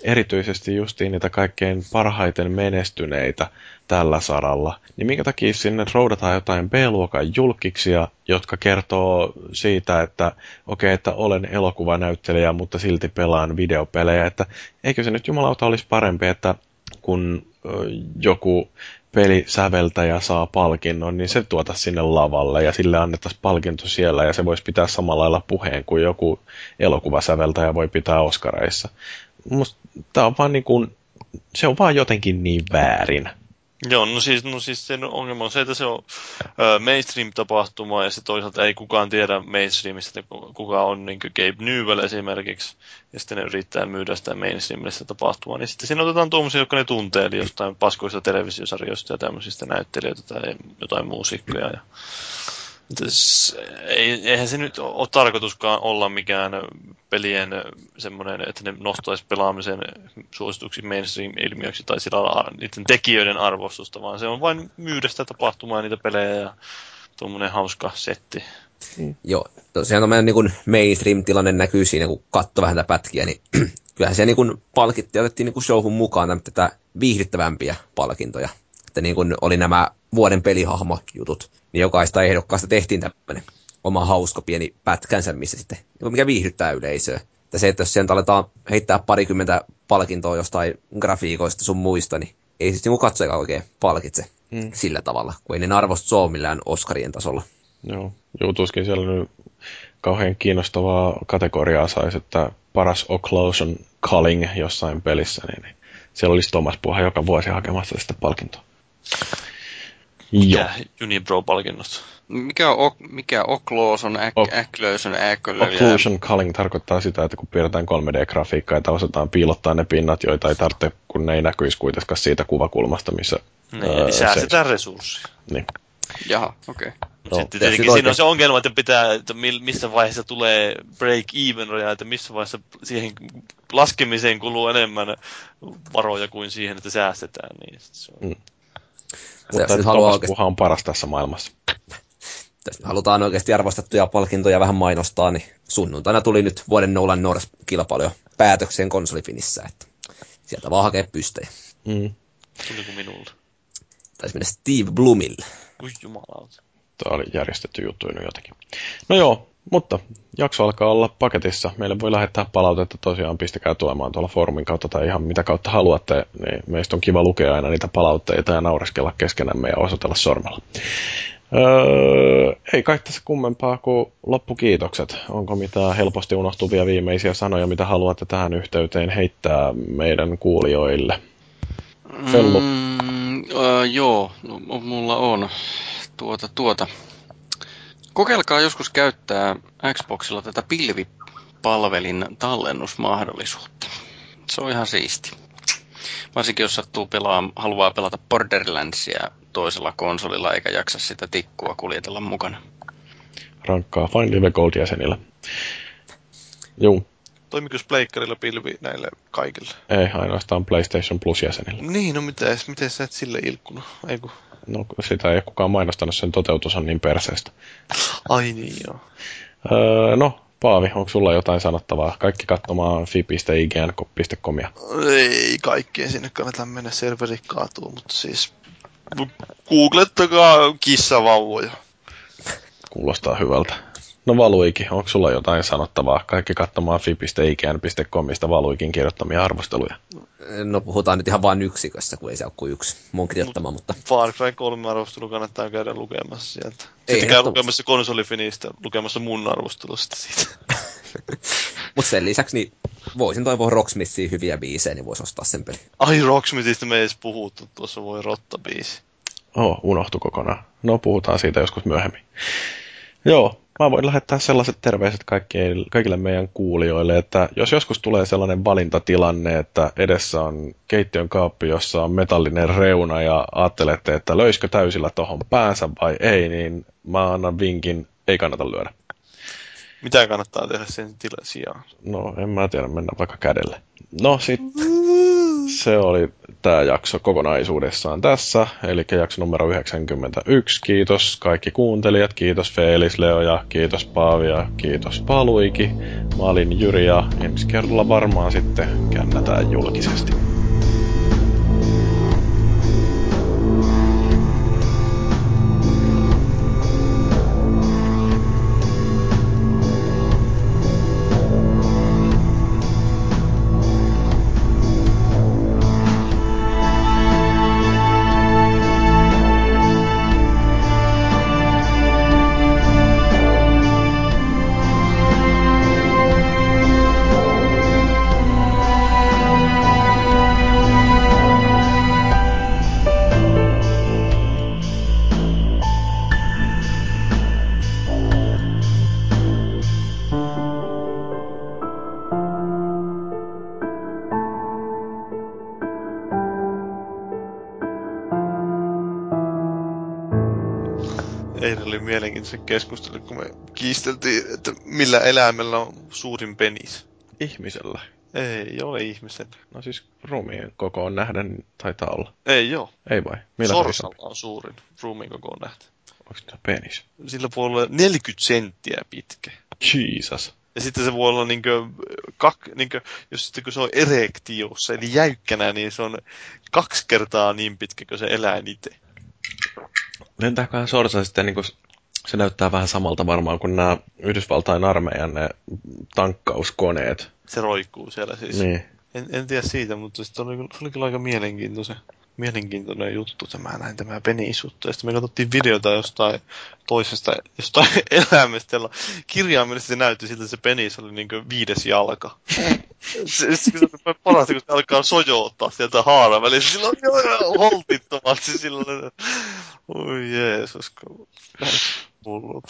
erityisesti justiin niitä kaikkein parhaiten menestyneitä tällä saralla, niin minkä takia sinne roudataan jotain B-luokan julkiksia, jotka kertoo siitä, että okei, okay, että olen elokuvanäyttelijä, mutta silti pelaan videopelejä, että eikö se nyt jumalauta olisi parempi, että kun joku pelisäveltäjä saa palkinnon, niin se tuota sinne lavalle ja sille annettaisiin palkinto siellä ja se voisi pitää samalla lailla puheen kuin joku elokuvasäveltäjä voi pitää Oscareissa. Musta tämä on vaan niin kuin, se on vaan jotenkin niin väärin. Joo, no siis, no siis sen ongelma on se, että se on mainstream-tapahtuma ja se toisaalta ei kukaan tiedä mainstreamista, että kuka on niin Gabe Newell esimerkiksi ja sitten ne yrittää myydä sitä mainstreamista tapahtumaa, niin sitten siinä otetaan tuommoisia, jotka ne tuntee, eli jostain paskoista televisiosarjoista ja tämmöisistä näyttelijöitä tai jotain muusikkoja ja ei, eihän se nyt ole tarkoituskaan olla mikään pelien semmoinen, että ne nostaisi pelaamisen suosituksi mainstream-ilmiöksi tai sillä niiden tekijöiden arvostusta, vaan se on vain myydä sitä tapahtumaa niitä pelejä ja tuommoinen hauska setti. Mm. Joo, tosiaan meidän niin mainstream-tilanne näkyy siinä, kun katsoo vähän tätä pätkiä, niin kyllähän se niin palkittiin otettiin niin showhun mukaan tätä viihdyttävämpiä palkintoja. Että niin kun oli nämä vuoden pelihahmojutut, niin jokaista ehdokkaasta tehtiin tämmöinen oma hauska pieni pätkänsä, missä sitten, mikä viihdyttää yleisöä. Että se, että jos sieltä aletaan heittää parikymmentä palkintoa jostain grafiikoista sun muista, niin ei siis niin katsojakaan oikein palkitse hmm. sillä tavalla, kun ei ne arvosta ole millään Oscarien tasolla. Joo, joutuisikin siellä nyt kauhean kiinnostavaa kategoriaa saisi, että paras occlusion culling jossain pelissä, niin, niin siellä olisi Thomas Puha joka vuosi hakemassa sitä palkintoa. Joo. Unibro-palkinnosta. Mikä on, mikä occlusion, occlusion, Occlusion culling tarkoittaa sitä, että kun piirretään 3D-grafiikkaa, että osataan piilottaa ne pinnat, joita ei tarvitse, kun ne ei näkyisi kuitenkaan siitä kuvakulmasta, missä... Niin, öö, eli säästetään resursseja. Niin. Jaha, okei. Okay. No, sitten tietenkin siinä on se ongelma, että pitää, että missä vaiheessa tulee break even raja, että missä vaiheessa siihen laskemiseen kuluu enemmän varoja kuin siihen, että säästetään. Niin se on... mm. Mutta Thomas oikeasti... on paras tässä maailmassa. Jos halutaan oikeasti arvostettuja palkintoja vähän mainostaa, niin sunnuntaina tuli nyt vuoden Nolan North-kilpailu päätökseen konsolifinissä, että sieltä vaan hakee pystejä. Mm. Tuliko minulle? Taisi mennä Steve Blumille. Ui jumalauta. Tämä oli järjestetty juttu jotenkin. No joo, mutta jakso alkaa olla paketissa. Meille voi lähettää palautetta tosiaan, pistäkää tulemaan tuolla foorumin kautta tai ihan mitä kautta haluatte. Niin meistä on kiva lukea aina niitä palautteita ja naureskella keskenämme ja osoitella sormella. Öö, ei kai tässä kummempaa kuin loppukiitokset. Onko mitään helposti unohtuvia viimeisiä sanoja, mitä haluatte tähän yhteyteen heittää meidän kuulijoille? Mm, uh, joo, no, mulla on tuota, tuota. Kokeilkaa joskus käyttää Xboxilla tätä pilvipalvelin tallennusmahdollisuutta. Se on ihan siisti. Varsinkin jos sattuu pelaa, haluaa pelata Borderlandsia toisella konsolilla eikä jaksa sitä tikkua kuljetella mukana. Rankkaa Fine Live Gold-jäsenillä. Juu. Toimiko pleikkarilla pilvi näille kaikille? Ei, ainoastaan PlayStation Plus-jäsenillä. Niin, no miten, miten sä et sille ilkkunut? Eiku. No sitä ei kukaan mainostanut, sen toteutus on niin perseestä. Ai niin joo. Öö, no, Paavi, onko sulla jotain sanottavaa? Kaikki katsomaan fi.ign.comia. Ei kaikkeen sinne kannata mennä, serveri kaatuu, mutta siis googlettakaa kissavauvoja. Kuulostaa hyvältä. No Valuiki, onko sulla jotain sanottavaa? Kaikki katsomaan fi.ign.comista Valuikin kirjoittamia arvosteluja. No puhutaan nyt ihan vain yksikössä, kun ei se ole kuin yksi mun kirjoittama, mutta... Far Cry 3 arvostelu kannattaa käydä lukemassa sieltä. Sitten käy lukemassa konsolifinistä, lukemassa mun arvostelusta siitä. mutta sen lisäksi niin voisin toivoa Rocksmithiin hyviä biisejä, niin voisi ostaa sen peli. Ai Rocksmithista me ei edes puhuttu, tuossa voi rotta biisi. Oh, unohtu kokonaan. No, puhutaan siitä joskus myöhemmin. Joo, mä voin lähettää sellaiset terveiset kaikille, kaikille meidän kuulijoille, että jos joskus tulee sellainen valintatilanne, että edessä on keittiön kaappi, jossa on metallinen reuna ja ajattelette, että löyskö täysillä tohon päänsä vai ei, niin mä annan vinkin, ei kannata lyödä. Mitä kannattaa tehdä sen tila sijaan? No, en mä tiedä, mennä vaikka kädelle. No sitten se oli tämä jakso kokonaisuudessaan tässä, eli jakso numero 91. Kiitos kaikki kuuntelijat, kiitos Felis, Leo ja kiitos Paavi ja kiitos Paluiki. Mä olin Jyri ja ensi kerralla varmaan sitten kännätään julkisesti. Se keskustelu, kun me kiisteltiin, että millä eläimellä on suurin penis. Ihmisellä? Ei ole ihmisellä. No siis ruumiin kokoon nähden taitaa olla. Ei joo. Ei vai? Millä Sorsalla on suurin ruumiin kokoon nähden. Onko tämä penis? Sillä puolella 40 senttiä pitkä. Jesus. Ja sitten se voi olla niinkö, kak, niinkö, jos sitten kun se on erektiossa, eli jäykkänä, niin se on kaksi kertaa niin pitkä kuin se eläin itse. Lentääköhän sorsa sitten niin kuin, se näyttää vähän samalta varmaan kuin nämä Yhdysvaltain armeijan ne tankkauskoneet. Se roikkuu siellä siis. Niin. En, en tiedä siitä, mutta se oli, se oli kyllä aika mielenkiintoinen, mielenkiintoinen juttu tämä näin, tämä penisjuttu. Ja sitten me katsottiin videota jostain toisesta, jostain eläimestä, jolla kirjaimellisesti se näytti siltä, että se penis oli niin viides jalka. se, se, se, se parasta, kun se alkaa sojouttaa sieltä haaran välissä, silloin joo, holtittomasti silloin. Oi Jeesus, kun hullut.